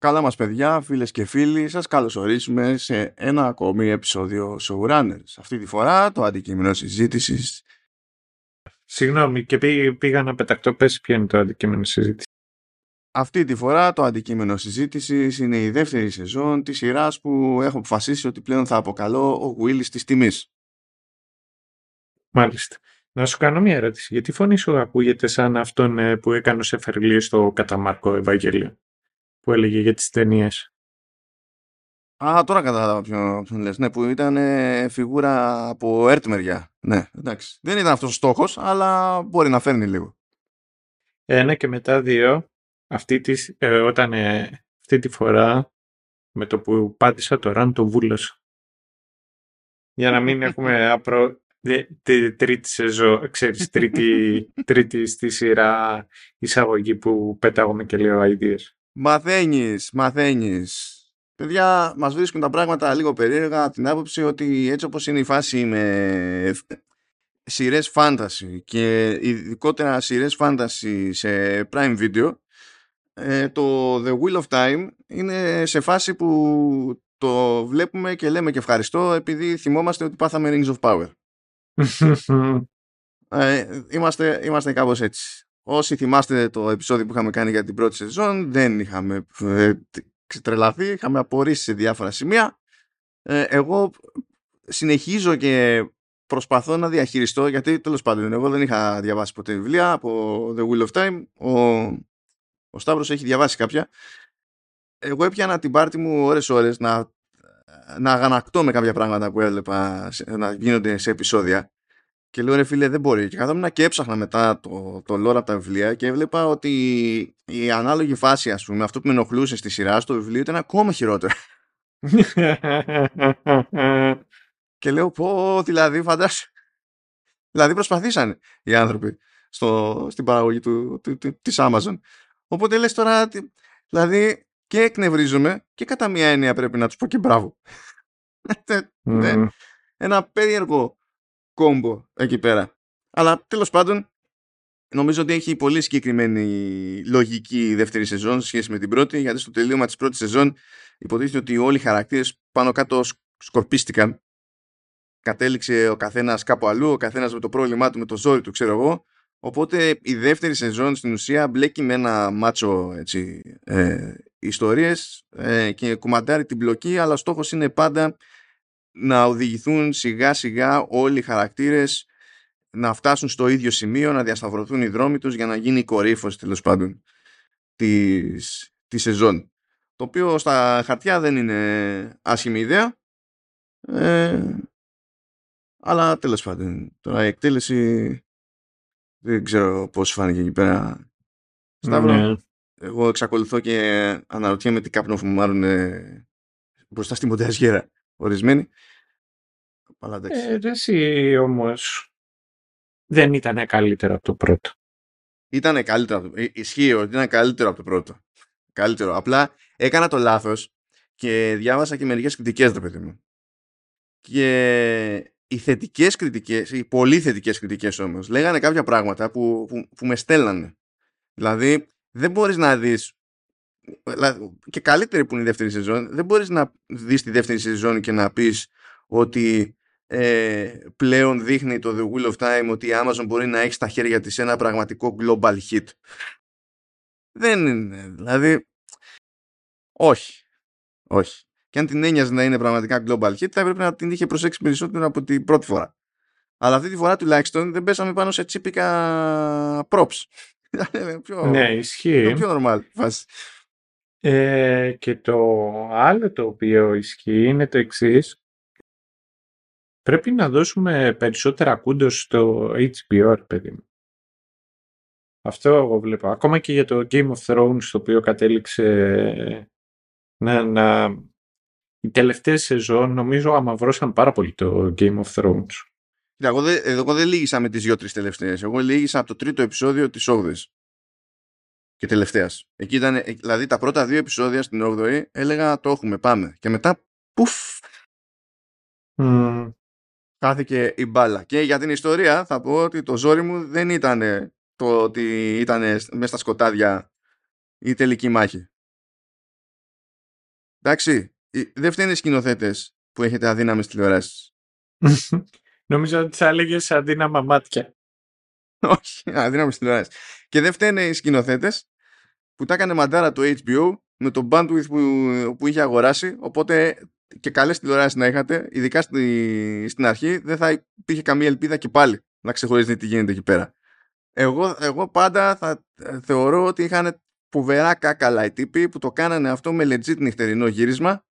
Καλά μας παιδιά, φίλες και φίλοι, σας καλωσορίσουμε σε ένα ακόμη επεισόδιο Showrunners. Αυτή τη φορά το αντικείμενο συζήτησης... Συγγνώμη, και πήγα να πεταχτώ, πες ποιο είναι το αντικείμενο συζήτηση. Αυτή τη φορά το αντικείμενο συζήτησης είναι η δεύτερη σεζόν της σειράς που έχω αποφασίσει ότι πλέον θα αποκαλώ ο Willis της τιμής. Μάλιστα. Να σου κάνω μια ερώτηση. Γιατί φωνή σου ακούγεται σαν αυτόν ε, που έκανε σε φερλίε στο Καταμάρκο Ευαγγέλιο που έλεγε για τις ταινίες. Α, τώρα κατάλαβα ποιον, ποιον λες. Ναι, που ήταν ε, φιγούρα από έρτ μεριά. Ναι, εντάξει. Δεν ήταν αυτός ο στόχος, αλλά μπορεί να φέρνει λίγο. Ένα και μετά δύο, αυτή της, ε, όταν ε, αυτή τη φορά με το που πάτησα το ραν το βούλωσα. Για να μην έχουμε απρο... τρίτη σεζό, ξέρεις, τρίτη, τρίτη στη σειρά εισαγωγή που πέταγομαι και λέω ideas. Μαθαίνεις, μαθαίνεις. Παιδιά, μας βρίσκουν τα πράγματα λίγο περίεργα από την άποψη ότι έτσι όπως είναι η φάση με σειρές fantasy και ειδικότερα σειρές fantasy σε Prime Video ε, το The Wheel of Time είναι σε φάση που το βλέπουμε και λέμε και ευχαριστώ επειδή θυμόμαστε ότι πάθαμε Rings of Power. ε, είμαστε, είμαστε κάπως έτσι. Όσοι θυμάστε το επεισόδιο που είχαμε κάνει για την πρώτη σεζόν, δεν είχαμε ε, τρελαθεί, είχαμε απορρίσεις σε διάφορα σημεία. Ε, εγώ συνεχίζω και προσπαθώ να διαχειριστώ, γιατί τέλος πάντων εγώ δεν είχα διαβάσει ποτέ βιβλία από The Wheel of Time. Ο, ο Σταύρος έχει διαβάσει κάποια. Εγώ έπιανα την πάρτη μου ώρες-ώρες να, να αγανακτώ με κάποια πράγματα που έβλεπα να γίνονται σε επεισόδια και λέω ρε φίλε δεν μπορεί. Και καθόμουν και έψαχνα μετά το, το lore από τα βιβλία και έβλεπα ότι η ανάλογη φάση, ας πούμε, αυτό που με ενοχλούσε στη σειρά στο βιβλίο ήταν ακόμα χειρότερο. και λέω πω, δηλαδή φαντάσου. Δηλαδή προσπαθήσαν οι άνθρωποι στο, στην παραγωγή του, του, του, της Amazon. Οπότε λες τώρα, δηλαδή και εκνευρίζομαι και κατά μία έννοια πρέπει να τους πω και μπράβο. mm. Ένα περίεργο κόμπο εκεί πέρα. Αλλά τέλος πάντων, νομίζω ότι έχει πολύ συγκεκριμένη λογική η δεύτερη σεζόν σε σχέση με την πρώτη, γιατί στο τελείωμα της πρώτης σεζόν υποτίθεται ότι όλοι οι χαρακτήρες πάνω κάτω σκορπίστηκαν. Κατέληξε ο καθένας κάπου αλλού, ο καθένας με το πρόβλημά του, με το ζόρι του, ξέρω εγώ. Οπότε η δεύτερη σεζόν στην ουσία μπλέκει με ένα μάτσο έτσι, ε, ιστορίες ε, και κουμαντάρει την μπλοκή αλλά ο στόχος είναι πάντα να οδηγηθούν σιγά σιγά όλοι οι χαρακτήρες να φτάσουν στο ίδιο σημείο, να διασταυρωθούν οι δρόμοι τους για να γίνει η κορύφωση τέλος πάντων της, της σεζόν. Το οποίο στα χαρτιά δεν είναι άσχημη ιδέα. Ε, αλλά τέλος πάντων, τώρα η εκτέλεση δεν ξέρω πώς φάνηκε εκεί πέρα. Σταύρο, ναι. εγώ εξακολουθώ και αναρωτιέμαι τι κάπνο φουμάρουν μπροστά στη μονταζιέρα ορισμένοι. Αλλά ε, εσύ όμως δεν ήταν καλύτερο από το πρώτο. Ήταν καλύτερο από το ε, Ισχύει ότι ήταν καλύτερο από το πρώτο. Καλύτερο. Απλά έκανα το λάθος και διάβασα και μερικές κριτικές, ρε παιδί μου. Και οι θετικές κριτικές, οι πολύ θετικές κριτικές όμως, λέγανε κάποια πράγματα που, που, που με στέλνανε. Δηλαδή, δεν μπορείς να δεις και καλύτερη που είναι η δεύτερη σεζόν, δεν μπορείς να δεις τη δεύτερη σεζόν και να πεις ότι ε, πλέον δείχνει το The Wheel of Time ότι η Amazon μπορεί να έχει στα χέρια της ένα πραγματικό global hit. Δεν είναι, δηλαδή, όχι, όχι. Και αν την έννοιαζε να είναι πραγματικά global hit θα έπρεπε να την είχε προσέξει περισσότερο από την πρώτη φορά. Αλλά αυτή τη φορά τουλάχιστον δεν πέσαμε πάνω σε τσίπικα props. πιο, ναι, ισχύει. Πιο normal φάση. Ε, και το άλλο το οποίο ισχύει είναι το εξής. Πρέπει να δώσουμε περισσότερα κούντος στο HBO, παιδί μου. Αυτό εγώ βλέπω. Ακόμα και για το Game of Thrones, το οποίο κατέληξε να, να... η τελευταία σεζόν, νομίζω αμαυρώσαν πάρα πολύ το Game of Thrones. Εγώ δεν, εγώ δεν λύγησα με τις δυο-τρεις τελευταίες. Εγώ λύγησα από το τρίτο επεισόδιο της 8ης και τελευταίας. Εκεί ήταν, ε, δηλαδή τα πρώτα δύο επεισόδια στην 8η έλεγα το έχουμε, πάμε. Και μετά, πουφ, mm. χάθηκε η μπάλα. Και για την ιστορία θα πω ότι το ζόρι μου δεν ήταν το ότι ήταν μέσα στα σκοτάδια η τελική μάχη. Εντάξει, δεν φταίνουν οι σκηνοθέτες που έχετε αδύναμες τηλεοράσεις. Νομίζω ότι θα έλεγες αδύναμα μάτια. Όχι, αδύναμες τηλεοράσεις. Και δεν φταίνε οι σκηνοθέτες που τα έκανε μαντάρα το HBO με το bandwidth που, που είχε αγοράσει. Οπότε και καλές τηλεοράσεις να είχατε, ειδικά στη, στην αρχή, δεν θα υπήρχε καμία ελπίδα και πάλι να ξεχωρίζει τι γίνεται εκεί πέρα. Εγώ, εγώ πάντα θα ε, θεωρώ ότι είχαν φοβερά κάκαλα οι τύποι που το κάνανε αυτό με legit νυχτερινό γύρισμα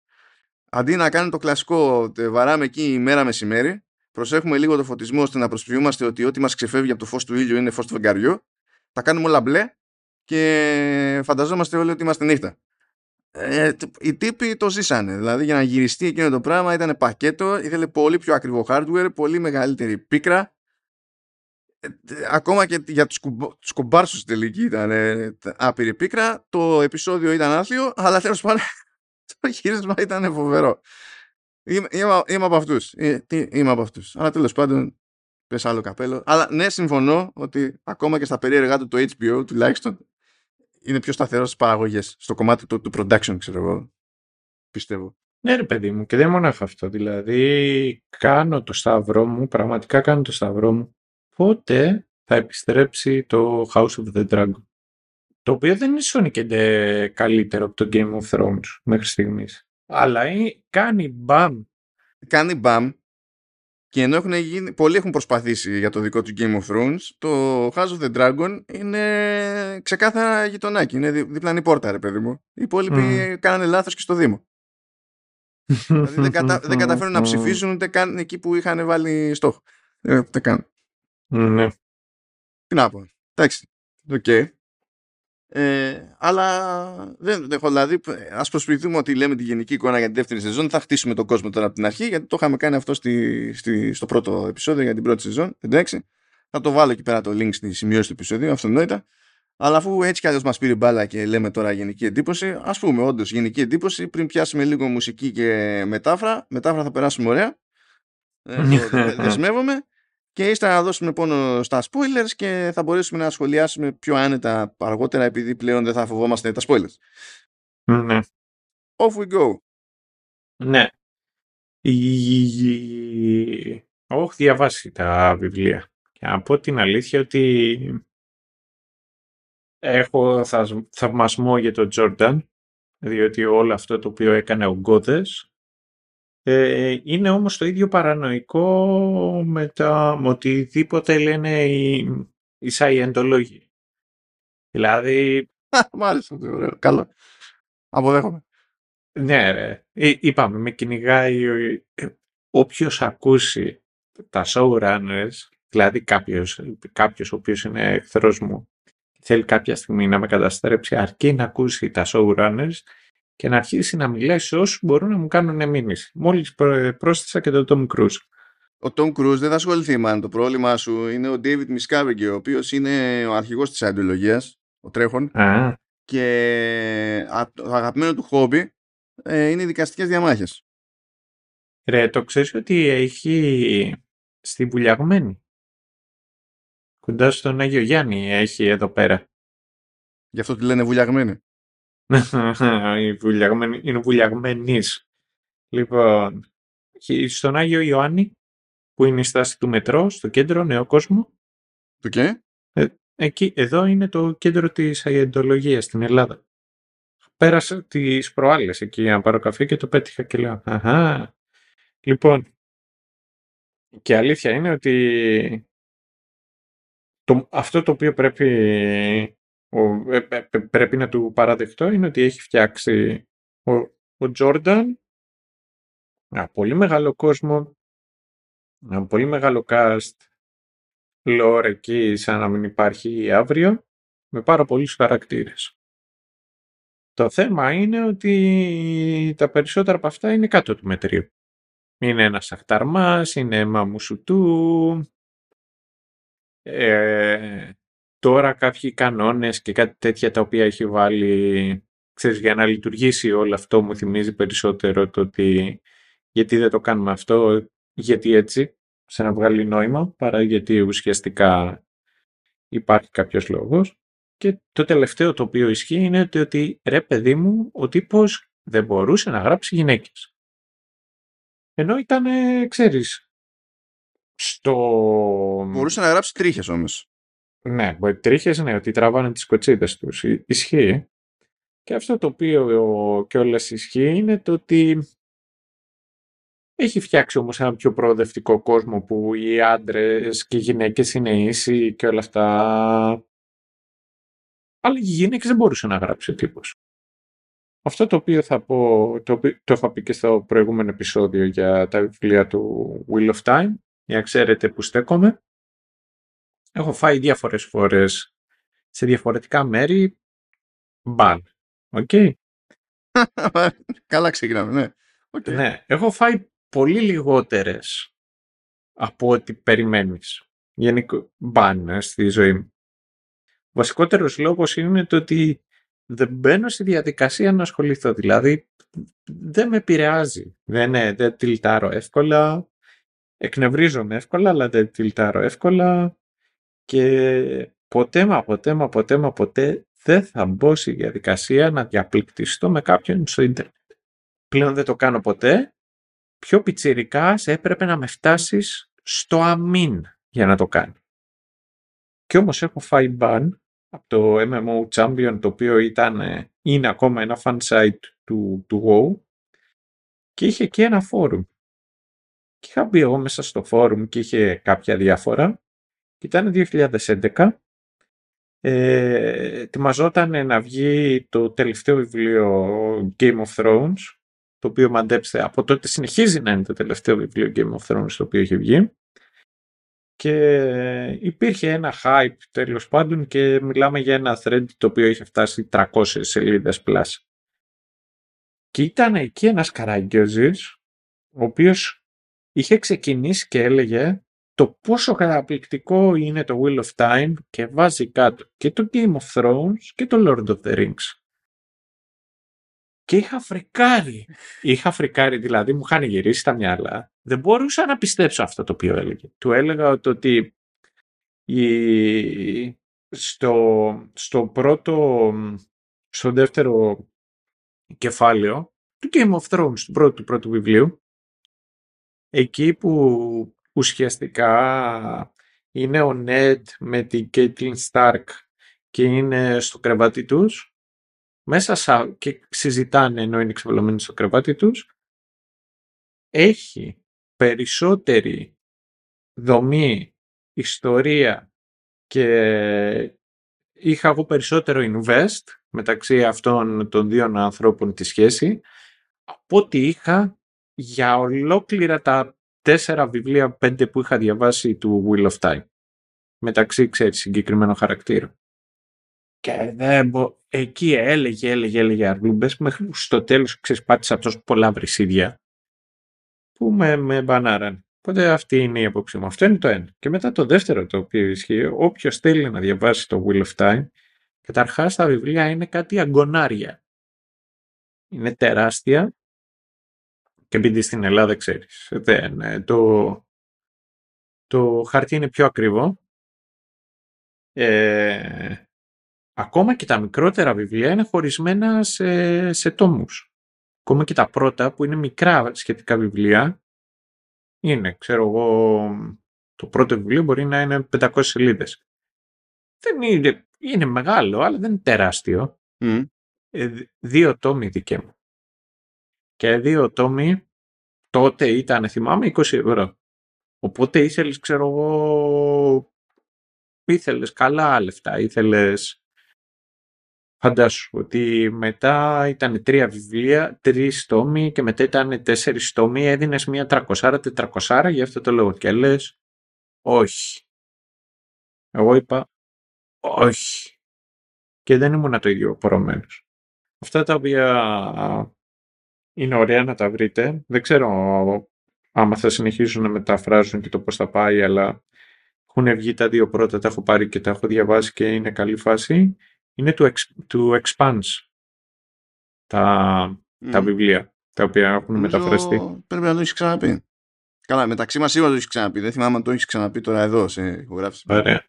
αντί να κάνουν το κλασικό βαράμε εκεί ημέρα μεσημέρι προσέχουμε λίγο το φωτισμό ώστε να προσποιούμαστε ότι ό,τι μας ξεφεύγει από το φως του ήλιου είναι φως του φεγγαριού τα κάνουμε όλα μπλε και φανταζόμαστε όλοι ότι είμαστε νύχτα ε, οι τύποι το ζήσανε δηλαδή για να γυριστεί εκείνο το πράγμα ήταν πακέτο ήθελε πολύ πιο ακριβό hardware πολύ μεγαλύτερη πίκρα ακόμα και για τους, κουμπ, τους κομπάρσους τελική ήταν ε, άπειρη πίκρα. Το επεισόδιο ήταν άθλιο, αλλά τέλος πάντων το χείρισμα ήταν φοβερό. Είμαι, είμαι, είμαι από αυτούς. Ε, είμαι από αυτούς. Αλλά τέλος πάντων πες άλλο καπέλο. Αλλά ναι, συμφωνώ ότι ακόμα και στα περίεργά του το HBO τουλάχιστον είναι πιο σταθερός στις παραγωγές. Στο κομμάτι του, του production, ξέρω εγώ. Πιστεύω. Ναι, ρε παιδί μου, και δεν μόνο αυτό. Δηλαδή, κάνω το σταυρό μου, πραγματικά κάνω το σταυρό μου πότε θα επιστρέψει το House of the Dragon. Το οποίο δεν είναι σώνικεντε καλύτερο από το Game of Thrones μέχρι στιγμής. Αλλά κάνει μπαμ. Κάνει μπαμ και ενώ έχουν γίνει, πολλοί έχουν προσπαθήσει για το δικό του Game of Thrones, το House of the Dragon είναι ξεκάθαρα γειτονάκι. Είναι δι, διπλανή πόρτα, ρε παιδί μου. Οι υπόλοιποι mm. κάνανε λάθος και στο Δήμο. δηλαδή δεν, κατα, δεν καταφέρουν να ψηφίσουν ούτε καν εκεί που είχαν βάλει στόχο. Δεν, δεν κάνουν. Ναι. Τι να πω. Εντάξει. OK. Okay. Ε, αλλά δεν έχω δηλαδή ας προσποιηθούμε ότι λέμε τη γενική εικόνα για τη δεύτερη σεζόν. Θα χτίσουμε τον κόσμο τώρα από την αρχή γιατί το είχαμε κάνει αυτό στη, στη, στο πρώτο επεισόδιο για την πρώτη σεζόν εντάξει θα το βάλω εκεί πέρα το link στη σημειώση του επεισοδίου αυτονόητα. Αλλά αφού έτσι κι αλλιώς μας πήρε μπάλα και λέμε τώρα γενική εντύπωση ας πούμε όντως γενική εντύπωση πριν πιάσουμε λίγο μουσική και μετάφρα μετάφρα θα περάσουμε ωραία. Ε, δεσμεύομαι και ύστερα να δώσουμε πόνο στα spoilers και θα μπορέσουμε να σχολιάσουμε πιο άνετα αργότερα επειδή πλέον δεν θα φοβόμαστε τα spoilers. Ναι. Off we go. Ναι. Όχι διαβάσει τα βιβλία. Και να πω την αλήθεια ότι έχω θαυμασμό για τον Τζόρνταν διότι όλο αυτό το οποίο έκανε ο Γκόδες ε, είναι όμως το ίδιο παρανοϊκό με, τα, με οτιδήποτε λένε οι, οι Σαϊεντολόγοι. Δηλαδή... Μάλιστα, ωραίο. Καλό. Αποδέχομαι. Ναι, ρε. Είπαμε, με κυνηγάει ε, όποιος ακούσει τα showrunners, δηλαδή κάποιος, κάποιος ο οποίος είναι εχθρός μου, θέλει κάποια στιγμή να με καταστρέψει, αρκεί να ακούσει τα showrunners και να αρχίσει να μιλάει σε όσους μπορούν να μου κάνουν μήνυση. Μόλις πρόσθεσα και τον Tom Cruise. Ο Tom Cruise δεν θα ασχοληθεί, μάλλον. Το πρόβλημά σου είναι ο David Miscavige, ο οποίος είναι ο αρχηγός της αντιολογίας, ο τρέχον. Α. Και το αγαπημένο του χόμπι ε, είναι οι δικαστικές διαμάχες. Ρε, το ξέρεις ότι έχει στη Βουλιαγμένη. Κοντά στον Άγιο Γιάννη έχει εδώ πέρα. Γι' αυτό τη λένε Βουλιαγμένη. είναι βουλιαγμένη. Λοιπόν, στον Άγιο Ιωάννη, που είναι η στάση του μετρό, στο κέντρο, νέο κόσμο. Το και; Ε, εκεί, εδώ είναι το κέντρο της αγεντολογίας στην Ελλάδα. Πέρασα τις προάλλες εκεί να πάρω καφέ και το πέτυχα και λέω Αχα. Λοιπόν, και αλήθεια είναι ότι το, αυτό το οποίο πρέπει ο, ε, ε, πρέπει να του παραδεχτώ είναι ότι έχει φτιάξει ο, ο Τζόρνταν ένα πολύ μεγάλο κόσμο, ένα πολύ μεγάλο cast, lore εκεί σαν να μην υπάρχει αύριο, με πάρα πολλούς χαρακτήρες. Το θέμα είναι ότι τα περισσότερα από αυτά είναι κάτω του μετρίου. Είναι ένας αχταρμάς, είναι μαμουσουτού, ε, τώρα κάποιοι κανόνες και κάτι τέτοια τα οποία έχει βάλει ξέρεις, για να λειτουργήσει όλο αυτό μου θυμίζει περισσότερο το ότι γιατί δεν το κάνουμε αυτό, γιατί έτσι, σε να βγάλει νόημα, παρά γιατί ουσιαστικά υπάρχει κάποιος λόγος. Και το τελευταίο το οποίο ισχύει είναι ότι, ότι ρε παιδί μου, ο τύπος δεν μπορούσε να γράψει γυναίκες. Ενώ ήταν, ξέρεις, στο... Μπορούσε να γράψει τρίχες όμως. Ναι, μπορεί τρίχες, ναι, ότι τραβάνε τις κοτσίδες τους. Ισχύει. Και αυτό το οποίο κιόλας ισχύει είναι το ότι έχει φτιάξει όμως ένα πιο προοδευτικό κόσμο που οι άντρες και οι γυναίκες είναι ίσοι και όλα αυτά. Αλλά οι γυναίκες δεν μπορούσε να γράψει τύπος. Αυτό το οποίο θα πω, το, το είχα πει και στο προηγούμενο επεισόδιο για τα βιβλία του Wheel of Time, για να ξέρετε που στέκομαι. Έχω φάει διάφορες φορές σε διαφορετικά μέρη ban. OK. Καλά ξεκινάμε, ναι. Okay. Ναι, έχω φάει πολύ λιγότερες από ό,τι περιμένεις. Γενικό ban ε, στη ζωή μου. Ο βασικότερος λόγος είναι το ότι δεν μπαίνω στη διαδικασία να ασχοληθώ. Δηλαδή δεν με επηρεάζει. Δεν, ε, δεν τιλτάρω εύκολα. Εκνευρίζομαι εύκολα, αλλά δεν τιλτάρω εύκολα. Και ποτέ μα ποτέ μα ποτέ μα ποτέ δεν θα μπω στη διαδικασία να διαπληκτιστώ με κάποιον στο ίντερνετ. Πλέον δεν το κάνω ποτέ. Πιο πιτσιρικάς έπρεπε να με φτάσεις στο αμήν για να το κάνω. Και όμως έχω φάει μπαν από το MMO Champion το οποίο ήταν, ε, είναι ακόμα ένα fan site του, του WoW και είχε και ένα φόρουμ. Και είχα μπει εγώ μέσα στο φόρουμ και είχε κάποια διάφορα και ήταν 2011 ε, ετοιμαζόταν να βγει το τελευταίο βιβλίο Game of Thrones το οποίο μαντέψτε από τότε συνεχίζει να είναι το τελευταίο βιβλίο Game of Thrones το οποίο έχει βγει και υπήρχε ένα hype τέλος πάντων και μιλάμε για ένα thread το οποίο είχε φτάσει 300 σελίδες plus. Και ήταν εκεί ένας καραγκιόζης ο οποίος είχε ξεκινήσει και έλεγε το πόσο καταπληκτικό είναι το Wheel of Time και βάζει κάτω και το Game of Thrones και το Lord of the Rings. Και είχα φρικάρει. Είχα φρικάρει, δηλαδή μου είχαν γυρίσει τα μυαλά. Δεν μπορούσα να πιστέψω αυτό το οποίο έλεγε. Του έλεγα ότι η... στο, στο πρώτο, στο δεύτερο κεφάλαιο του Game of Thrones, του πρώτου, του πρώτου βιβλίου, εκεί που ουσιαστικά είναι ο Ned με την Caitlyn Stark και είναι στο κρεβάτι τους. Μέσα σα, και συζητάνε ενώ είναι ξεβολωμένοι στο κρεβάτι τους. Έχει περισσότερη δομή, ιστορία και είχα εγώ περισσότερο invest μεταξύ αυτών των δύο ανθρώπων τη σχέση από ό,τι είχα για ολόκληρα τα τέσσερα βιβλία, πέντε που είχα διαβάσει του Wheel of Time. Μεταξύ, ξέρεις, συγκεκριμένο χαρακτήρα. Και δεν μπο... εκεί έλεγε, έλεγε, έλεγε αρλούμπες, μέχρι στο τέλος, ξέρεις, πάτησα τόσο πολλά βρυσίδια που με, με μπανάραν. Οπότε αυτή είναι η απόψη μου. Αυτό είναι το ένα. Και μετά το δεύτερο το οποίο ισχύει, όποιος θέλει να διαβάσει το Wheel of Time, καταρχάς τα βιβλία είναι κάτι αγκονάρια. Είναι τεράστια και επειδή στην Ελλάδα ξέρεις, δεν, ε, το, το χαρτί είναι πιο ακριβό. Ε, ακόμα και τα μικρότερα βιβλία είναι χωρισμένα σε, σε τόμους. Ακόμα και τα πρώτα που είναι μικρά σχετικά βιβλία είναι, ξέρω εγώ, το πρώτο βιβλίο μπορεί να είναι 500 σελίδες. Δεν είναι, είναι μεγάλο, αλλά δεν είναι τεράστιο. Ε, δύο τόμοι δικέ μου. Και δύο τόμοι τότε ήταν, θυμάμαι, 20 ευρώ. Οπότε ήθελες, ξέρω εγώ, ήθελες καλά λεφτά, ήθελες... Φαντάσου ότι μετά ήταν τρία βιβλία, τρεις τόμοι και μετά ήταν τέσσερις τόμοι, έδινες μία τρακοσάρα, τετρακοσάρα, γι' αυτό το λόγο και λες, όχι. Εγώ είπα, όχι. Και δεν ήμουν το ίδιο πορωμένος. Αυτά τα οποία είναι ωραία να τα βρείτε. Δεν ξέρω άμα θα συνεχίσουν να μεταφράζουν και το πώς θα πάει, αλλά έχουν βγει τα δύο πρώτα, τα έχω πάρει και τα έχω διαβάσει και είναι καλή φάση. Είναι του, του Expanse τα, τα βιβλία, τα οποία έχουν Νομίζω μεταφραστεί. Πρέπει να το έχεις ξαναπεί. Καλά, μεταξύ μας σίγουρα το έχεις ξαναπεί. Δεν θυμάμαι αν το έχεις ξαναπεί τώρα εδώ σε ηχογράφηση. Ωραία.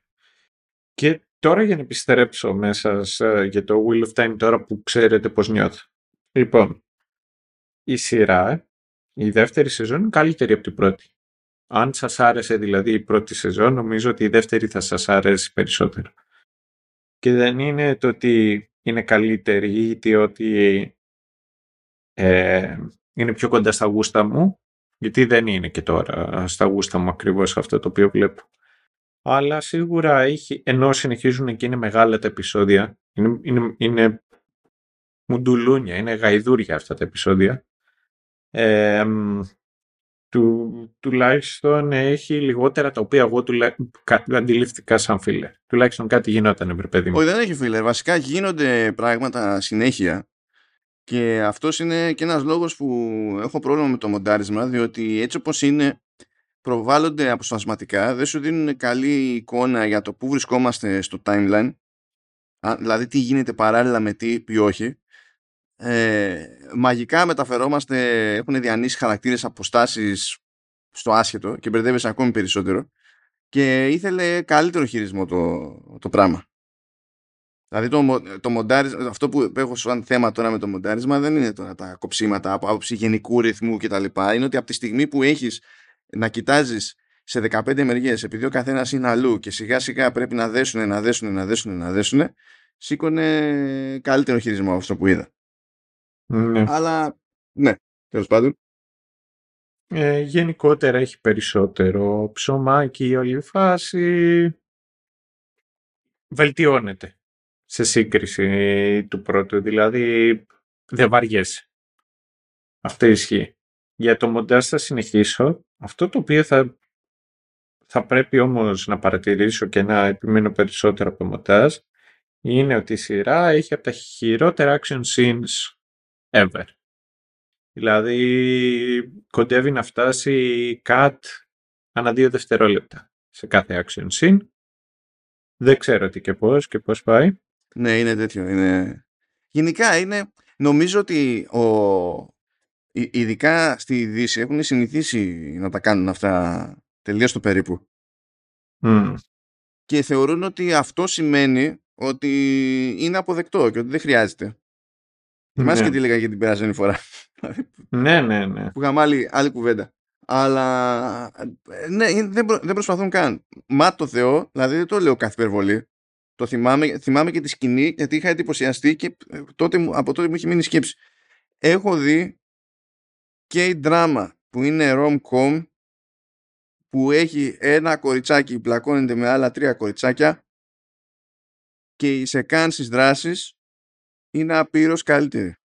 Και τώρα για να επιστρέψω μέσα για το Wheel of Time τώρα που ξέρετε πώς νιώθω. Λοιπόν, η σειρά, η δεύτερη σεζόν είναι καλύτερη από την πρώτη. Αν σας άρεσε δηλαδή η πρώτη σεζόν, νομίζω ότι η δεύτερη θα σας αρέσει περισσότερο. Και δεν είναι το ότι είναι καλύτερη ή ότι ε, είναι πιο κοντά στα γούστα μου, γιατί δεν είναι και τώρα στα γούστα μου ακριβώς αυτό το οποίο βλέπω. Αλλά σίγουρα έχει, ενώ συνεχίζουν και είναι μεγάλα τα επεισόδια, είναι, είναι, είναι μουντουλούνια, είναι γαϊδούρια αυτά τα επεισόδια, ε, του, τουλάχιστον έχει λιγότερα τα οποία εγώ τουλά, αντιληφθήκα σαν φίλε. Τουλάχιστον κάτι γινόταν, βρε παιδί μου. Όχι, δεν έχει φίλε. Βασικά γίνονται πράγματα συνέχεια και αυτός είναι και ένας λόγος που έχω πρόβλημα με το μοντάρισμα, διότι έτσι όπως είναι προβάλλονται αποσπασματικά, δεν σου δίνουν καλή εικόνα για το πού βρισκόμαστε στο timeline, δηλαδή τι γίνεται παράλληλα με τι, ή όχι. Ε, μαγικά μεταφερόμαστε, έχουν διανύσει χαρακτήρες αποστάσεις στο άσχετο και μπερδεύεσαι ακόμη περισσότερο και ήθελε καλύτερο χειρισμό το, το πράγμα. Δηλαδή το, το μοντάρισμα, αυτό που έχω σαν θέμα τώρα με το μοντάρισμα δεν είναι τώρα τα κοψίματα από άποψη γενικού ρυθμού κτλ. Είναι ότι από τη στιγμή που έχεις να κοιτάζεις σε 15 μεριές επειδή ο καθένας είναι αλλού και σιγά σιγά πρέπει να δέσουν, να δέσουν, να δέσουν, να δέσουν σήκωνε καλύτερο χειρισμό αυτό που είδα. Ναι. Αλλά ναι, τέλος πάντων. Ε, γενικότερα έχει περισσότερο ψωμάκι η όλη φάση. Βελτιώνεται σε σύγκριση του πρώτου. Δηλαδή δεν βαριέσαι. Αυτό ισχύει. Για το μοντάζ θα συνεχίσω. Αυτό το οποίο θα, θα πρέπει όμως να παρατηρήσω και να επιμείνω περισσότερο από το μοντάζ είναι ότι η σειρά έχει από τα χειρότερα action scenes ever. Δηλαδή κοντεύει να φτάσει cut ανά δύο δευτερόλεπτα σε κάθε action scene. Δεν ξέρω τι και πώς και πώς πάει. Ναι, είναι τέτοιο. Είναι... Γενικά είναι, νομίζω ότι ο... ειδικά στη Δύση έχουν συνηθίσει να τα κάνουν αυτά τελείως το περίπου. Και θεωρούν ότι αυτό σημαίνει ότι είναι αποδεκτό και ότι δεν χρειάζεται. Θυμάσαι ναι. και τι έλεγα για την περασμένη φορά; ναι, ναι, ναι. Που είχαμε άλλη, άλλη κουβέντα. Αλλά ναι, δεν, δεν προσπαθούν καν. Μα το Θεό, δηλαδή δεν το λέω κάθε υπερβολή. Το θυμάμαι, θυμάμαι και τη σκηνή γιατί είχα εντυπωσιαστεί και ε, τότε, από τότε μου είχε μείνει σκέψη. Έχω δει και η δράμα που είναι rom-com που έχει ένα κοριτσάκι που πλακώνεται με άλλα τρία κοριτσάκια και οι σεκάνσεις δράσεις είναι απείρως καλύτερη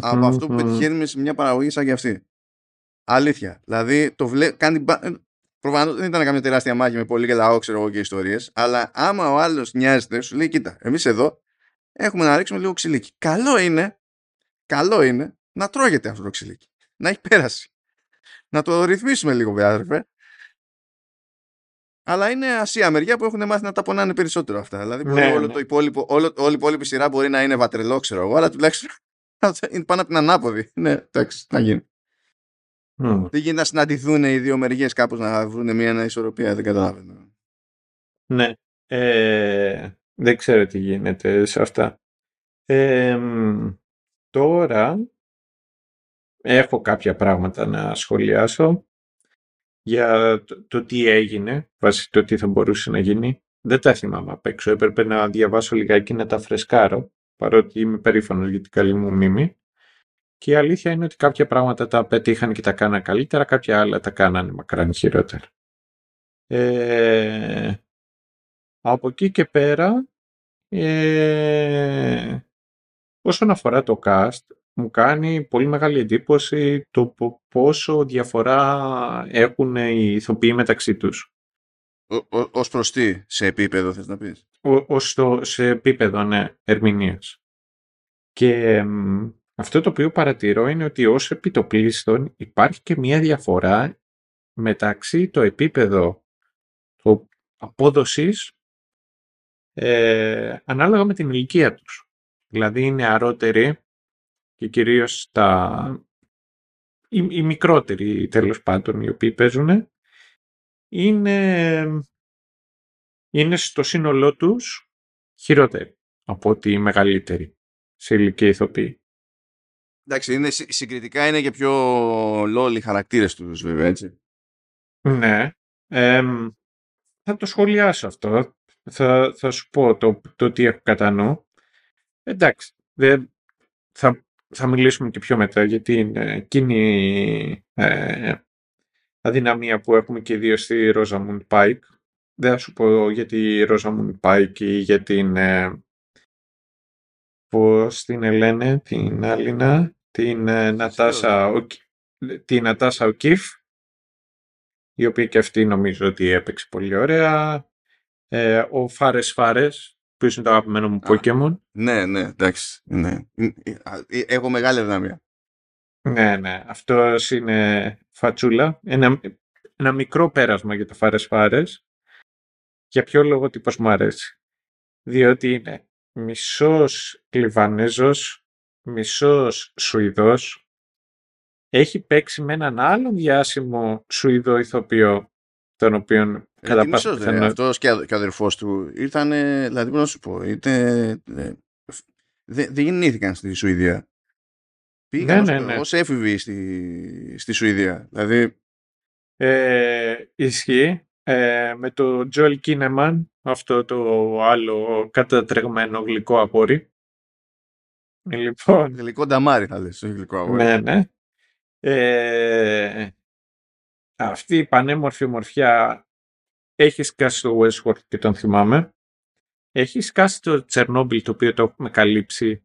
από αυτό που πετυχαίνουμε σε μια παραγωγή σαν και αυτή. Αλήθεια. Δηλαδή το βλέ... κάνει, Προφανώς δεν ήταν καμία τεράστια μάχη με πολύ και λαό, ξέρω εγώ και ιστορίες. Αλλά άμα ο άλλος νοιάζεται, σου λέει: Κοίτα, εμείς εδώ έχουμε να ρίξουμε λίγο ξυλίκι. Καλό είναι, καλό είναι να τρώγεται αυτό το ξυλίκι. Να έχει πέρασει. Να το ρυθμίσουμε λίγο, βέβαια. Αλλά είναι ασία μεριά που έχουν μάθει να τα πονάνε περισσότερο αυτά. Δηλαδή, ναι, όλο ναι. το υπόλοιπο, όλο, όλη η υπόλοιπη σειρά μπορεί να είναι βατρελό, ξέρω εγώ, αλλά τουλάχιστον είναι πάνω από την ανάποδη. Ναι, εντάξει, να γίνει. Mm. Δεν γίνεται να συναντηθούν οι δύο μεριές κάπως να βρουν μια ισορροπία, δεν καταλαβαίνω. Ναι. Ε, δεν ξέρω τι γίνεται σε αυτά. Ε, τώρα έχω κάποια πράγματα να σχολιάσω για το, τι έγινε, βάσει το τι θα μπορούσε να γίνει. Δεν τα θυμάμαι απ' έξω. Έπρεπε να διαβάσω λιγάκι να τα φρεσκάρω, παρότι είμαι περήφανος για την καλή μου μνήμη. Και η αλήθεια είναι ότι κάποια πράγματα τα πετύχαν και τα κάνανε καλύτερα, κάποια άλλα τα κάνανε μακράν χειρότερα. Ε, από εκεί και πέρα, ε, όσον αφορά το cast, μου κάνει πολύ μεγάλη εντύπωση το πόσο διαφορά έχουν οι ηθοποιοί μεταξύ τους. Ω, ως προς τι, σε επίπεδο θες να πεις; ως σε επίπεδο, ναι, ερμηνείας. Και αυτό το οποίο παρατηρώ είναι ότι ως επιτοπλίστων υπάρχει και μια διαφορά μεταξύ το επίπεδο το απόδοσης ε, ανάλογα με την ηλικία τους. Δηλαδή είναι νεαρότεροι και κυρίως τα, οι, οι μικρότεροι τέλος πάντων οι οποίοι παίζουν είναι, είναι στο σύνολό τους χειρότεροι από ότι οι μεγαλύτεροι σε ηλικία ηθοποιοί. Εντάξει, είναι, συγκριτικά είναι και πιο λόλοι χαρακτήρες τους βέβαια, έτσι. Ναι. θα το σχολιάσω αυτό. Θα, θα σου πω το, το τι έχω κατά νου. Εντάξει, δεν, θα, θα μιλήσουμε και πιο μετά γιατί είναι εκείνη ε, αδυναμία που έχουμε και δύο στη Rosamund Pike. Δεν θα σου πω για τη Rosamund Pike ή για την ε, πώς την λένε, την Άλυνα, την ε, Νατάσα, την Νατάσα Οκίφ, η οποία και αυτή νομίζω ότι έπαιξε πολύ ωραία. Ε, ο Φάρες Φάρες, που είναι το αγαπημένο μου Pokemon. Ναι, ναι, εντάξει. Ναι. Έχω μεγάλη δυναμία. Ναι, ναι. Αυτός είναι φατσούλα. Ένα, ένα μικρό πέρασμα για το Φάρες Φάρες. Για ποιο λόγο τύπος μου αρέσει. Διότι είναι μισός Λιβανέζος, μισός Σουηδός. Έχει παίξει με έναν άλλον διάσημο Σουηδό ηθοποιό, τον οποίο ε, κατά πάσα πιθανότητα... Αυτός και, ο αδερφός του ήρθαν, δηλαδή να σου πω, είτε, δεν γεννήθηκαν στη Σουηδία. Πήγαν ναι, ναι, ναι. ως έφηβοι στη, στη Σουηδία. Δηλαδή... Ε, ισχύει. Ε, με το Joel Kinnaman, αυτό το άλλο κατατρεγμένο γλυκό απόρρι. Λοιπόν, γλυκό νταμάρι θα λες, γλυκό απόρρι. Ναι, ναι. Ε, αυτή η πανέμορφη ομορφιά έχει σκάσει το Westworld και τον θυμάμαι. Έχει σκάσει το Τσερνόμπιλ το οποίο το έχουμε καλύψει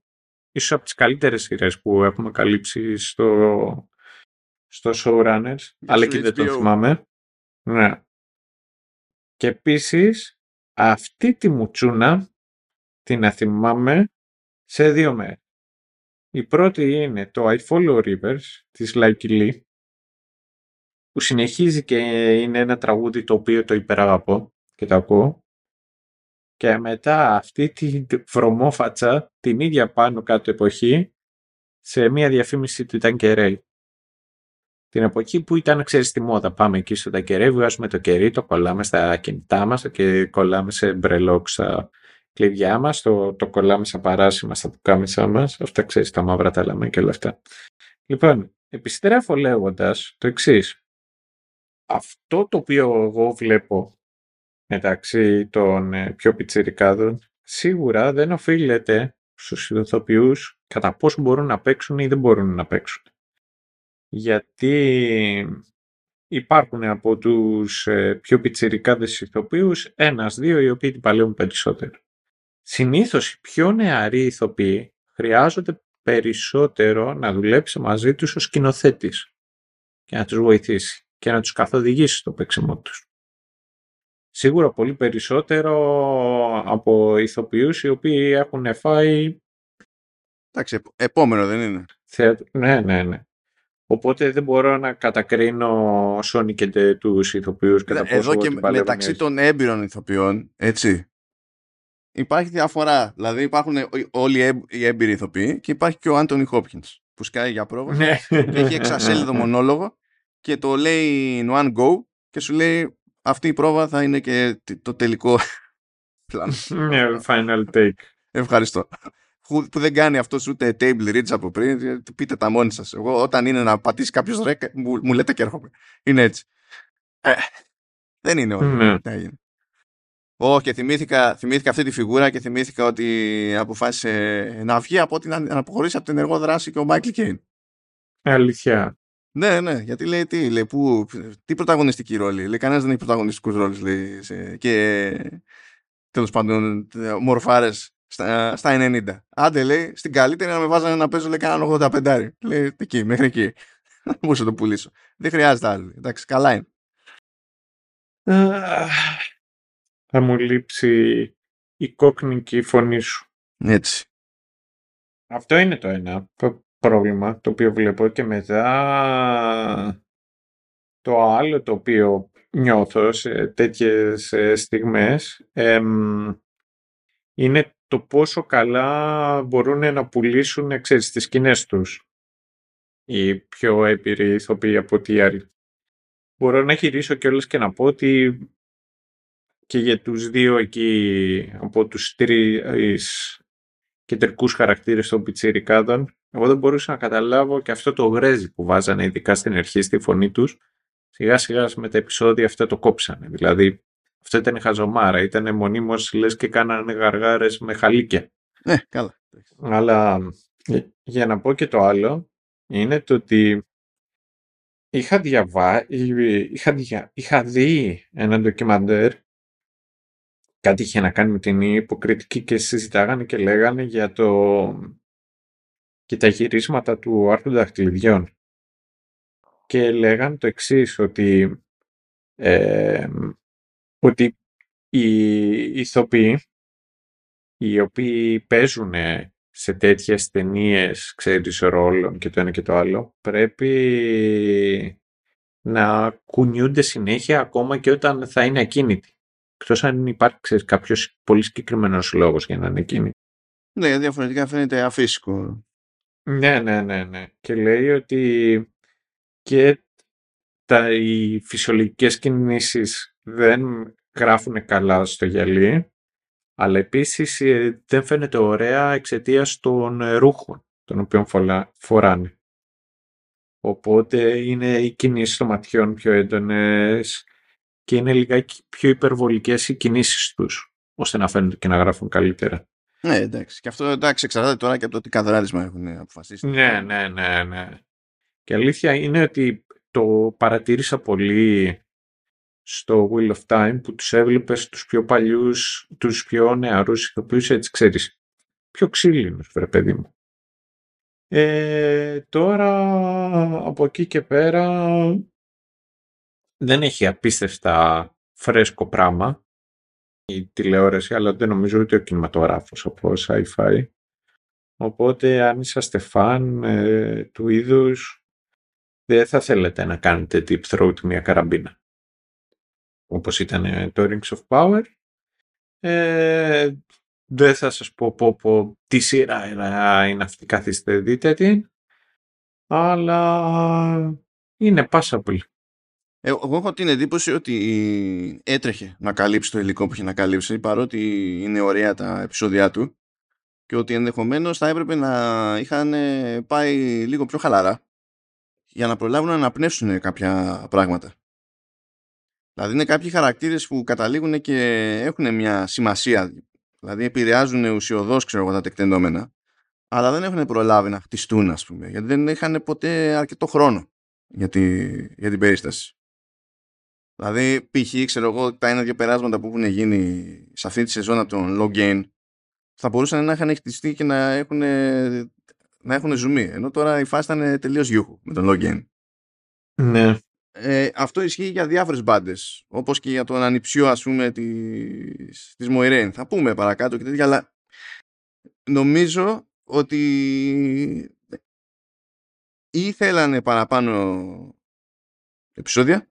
ίσως από τις καλύτερες σειρές που έχουμε καλύψει στο, στο Showrunners, αλλά και δεν το θυμάμαι. Ναι. Και επίσης αυτή τη μουτσούνα την θυμάμαι σε δύο μέρες. Η πρώτη είναι το I Follow Rivers της Likey Lee που συνεχίζει και είναι ένα τραγούδι το οποίο το υπεραγαπώ και το ακούω. Και μετά αυτή τη βρωμόφατσα την ίδια πάνω κάτω εποχή σε μια διαφήμιση του Tanqueray την εποχή που ήταν, ξέρεις, τη μόδα. Πάμε εκεί στο τακερέ, βγάζουμε το κερί, το κολλάμε στα κινητά μας και κολλάμε σε μπρελόκ στα κλειδιά μας, το, το κολλάμε στα παράσιμα, στα πουκάμισά μας. Αυτά ξέρεις, τα μαύρα τα λέμε και όλα αυτά. Λοιπόν, επιστρέφω λέγοντας το εξής. Αυτό το οποίο εγώ βλέπω μεταξύ των ε, πιο πιτσιρικάδων σίγουρα δεν οφείλεται στους ηθοποιούς κατά πόσο μπορούν να παίξουν ή δεν μπορούν να παίξουν γιατί υπάρχουν από τους ε, πιο πιτσιρικάδες ηθοποιούς ένας-δύο οι οποίοι την παλαιούν περισσότερο. Συνήθως οι πιο νεαροί ηθοποιοί χρειάζονται περισσότερο να δουλέψει μαζί τους ο σκηνοθέτης και να τους βοηθήσει και να τους καθοδηγήσει στο παίξιμό τους. Σίγουρα πολύ περισσότερο από ηθοποιούς οι οποίοι έχουν φάει... Εντάξει, επόμενο δεν είναι. Ναι, ναι, ναι. Οπότε δεν μπορώ να κατακρίνω Sony και τους ηθοποιούς. Εδώ και μεταξύ των έμπειρων ηθοποιών, έτσι, υπάρχει διαφορά. Δηλαδή υπάρχουν όλοι οι έμπειροι ηθοποιοί και υπάρχει και ο Άντωνι Χόπκιν που σκάει για πρόβα. Ναι. έχει εξασέλιδο μονόλογο και το λέει in one go και σου λέει αυτή η πρόβα θα είναι και το τελικό πλάνο. Ναι, final take. Ευχαριστώ που δεν κάνει αυτός ούτε table reads από πριν, πείτε τα μόνοι σας. Εγώ όταν είναι να πατήσει κάποιος ρεκ, μου, μου λέτε και έρχομαι. Είναι έτσι. Ε, δεν είναι όλο. Ναι. Όχι, και θυμήθηκα, θυμήθηκα αυτή τη φιγούρα και θυμήθηκα ότι αποφάσισε να βγει από ότι να αποχωρήσει από την ενεργό δράση και ο Μάικλ Κέιν. Αλήθεια. Ναι, ναι, γιατί λέει τι, λέει, που, τι πρωταγωνιστική ρόλη. Λέει, κανένας δεν έχει πρωταγωνιστικούς ρόλους. Και τέλος πάντων, μορφάρες στα, στα 90. Άντε λέει, στην καλύτερη να με βάζανε να παίζω λέει κανένα 85. Λέει εκεί, μέχρι εκεί. Να μπορούσα να το πουλήσω. Δεν χρειάζεται άλλο. Εντάξει, καλά είναι. Θα μου λείψει η κόκκινη φωνή σου. Έτσι. Αυτό είναι το ένα πρόβλημα το οποίο βλέπω και μετά το άλλο το οποίο νιώθω σε τέτοιες ε, στιγμές είναι το πόσο καλά μπορούν να πουλήσουν, ξέρεις, τις σκηνές τους οι πιο έμπειροι ηθοποιοί από ό,τι άλλοι. Μπορώ να γυρίσω κιόλας και να πω ότι και για τους δύο εκεί από τους τρεις κεντρικούς χαρακτήρες των πιτσιρικάδων εγώ δεν μπορούσα να καταλάβω και αυτό το γρέζι που βάζανε ειδικά στην αρχή στη φωνή τους. Σιγά σιγά με τα επεισόδια αυτά το κόψανε. Δηλαδή αυτό ήταν χαζομάρα. Ήταν μονίμως λες και κάνανε γαργάρες με χαλίκια. Ναι, καλά. Αλλά για να πω και το άλλο είναι το ότι είχα, διαβά... είχα, δια... είχα δει ένα ντοκιμαντέρ κάτι είχε να κάνει με την υποκριτική και συζητάγανε και λέγανε για το και τα γυρίσματα του άρθρου δαχτυλιδιών. Και λέγανε το εξής, ότι, ε, ότι οι ηθοποιοί οι οποίοι παίζουν σε τέτοιες ταινίες ξέρεις, ρόλων και το ένα και το άλλο, πρέπει να κουνιούνται συνέχεια ακόμα και όταν θα είναι ακίνητοι. Εκτός αν υπάρχει ξέρεις, κάποιος πολύ συγκεκριμένος λόγος για να είναι ακίνητοι. Ναι, διαφορετικά φαίνεται αφύσικο. Ναι, ναι, ναι, ναι. Και λέει ότι και τα, οι φυσιολογικές κινήσεις δεν γράφουν καλά στο γυαλί, αλλά επίσης ε, δεν φαίνεται ωραία εξαιτία των ε, ρούχων των οποίων φοράνε. Οπότε είναι οι κινήσεις των ματιών πιο έντονες και είναι λιγάκι πιο υπερβολικές οι κινήσεις τους, ώστε να φαίνονται και να γράφουν καλύτερα. Ναι, εντάξει. Και αυτό εντάξει, εξαρτάται τώρα και από το τι καδράδισμα έχουν αποφασίσει. Ναι, ναι, ναι, ναι. Και αλήθεια είναι ότι το παρατήρησα πολύ στο Wheel of Time που τους έβλεπες τους πιο παλιούς, τους πιο νεαρούς ηθοποιούς, έτσι ξέρεις, πιο ξύλινους, βρε παιδί μου. Ε, τώρα, από εκεί και πέρα, δεν έχει απίστευτα φρέσκο πράγμα η τηλεόραση, αλλά δεν νομίζω ούτε ο κινηματογράφος από sci-fi. Οπότε, αν είσαστε φαν ε, του είδους, δεν θα θέλετε να κάνετε deep throat μια καραμπίνα όπως ήταν ε, το Rings of Power. Ε, δεν θα σας πω, πω, πω τι σειρά είναι αυτή, καθίστε δείτε την. Αλλά είναι passable. Ε, εγώ έχω την εντύπωση ότι έτρεχε να καλύψει το υλικό που είχε να καλύψει παρότι είναι ωραία τα επεισόδια του και ότι ενδεχομένως θα έπρεπε να είχαν πάει λίγο πιο χαλαρά για να προλάβουν να αναπνεύσουν κάποια πράγματα. Δηλαδή είναι κάποιοι χαρακτήρες που καταλήγουν και έχουν μια σημασία. Δηλαδή επηρεάζουν ουσιοδός ξέρω εγώ τα τεκτενόμενα. Αλλά δεν έχουν προλάβει να χτιστούν ας πούμε. Γιατί δεν είχαν ποτέ αρκετό χρόνο για, τη, για την περίσταση. Δηλαδή π.χ. ξέρω εγώ τα ένα-δύο περάσματα που έχουν γίνει σε αυτή τη σεζόν από τον Low Gain θα μπορούσαν να είχαν χτιστεί και να έχουν, να έχουν ζουμί. Ενώ τώρα η φάση ήταν τελείως γιούχου με τον Low Gain. Ναι. Ε, αυτό ισχύει για διάφορες μπάντες, όπως και για τον ανιψιό ας πούμε της, της Μοϊρέν. Θα πούμε παρακάτω και τέτοια, αλλά νομίζω ότι ή θέλανε παραπάνω επεισόδια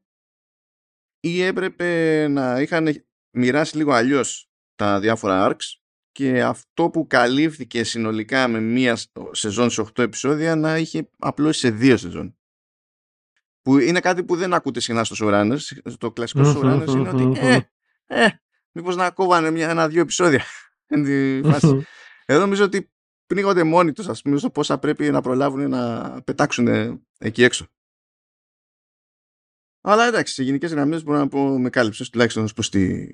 ή έπρεπε να είχαν μοιράσει λίγο αλλιώς τα διάφορα arcs και αυτό που καλύφθηκε συνολικά με μία σεζόν σε 8 επεισόδια να είχε απλώς σε δύο σεζόν. Που είναι κάτι που δεν ακούτε συχνά στο showrunners. Το κλασικό showrunners είναι ότι ε, ε, μήπως να κόβανε μια, ένα-δύο επεισόδια. Εδώ νομίζω ότι πνίγονται μόνοι τους ας πούμε στο πόσα πρέπει να προλάβουν να πετάξουν εκεί έξω. Αλλά εντάξει, σε γενικές γραμμές μπορώ να πω με κάλυψες τουλάχιστον ως προς τη...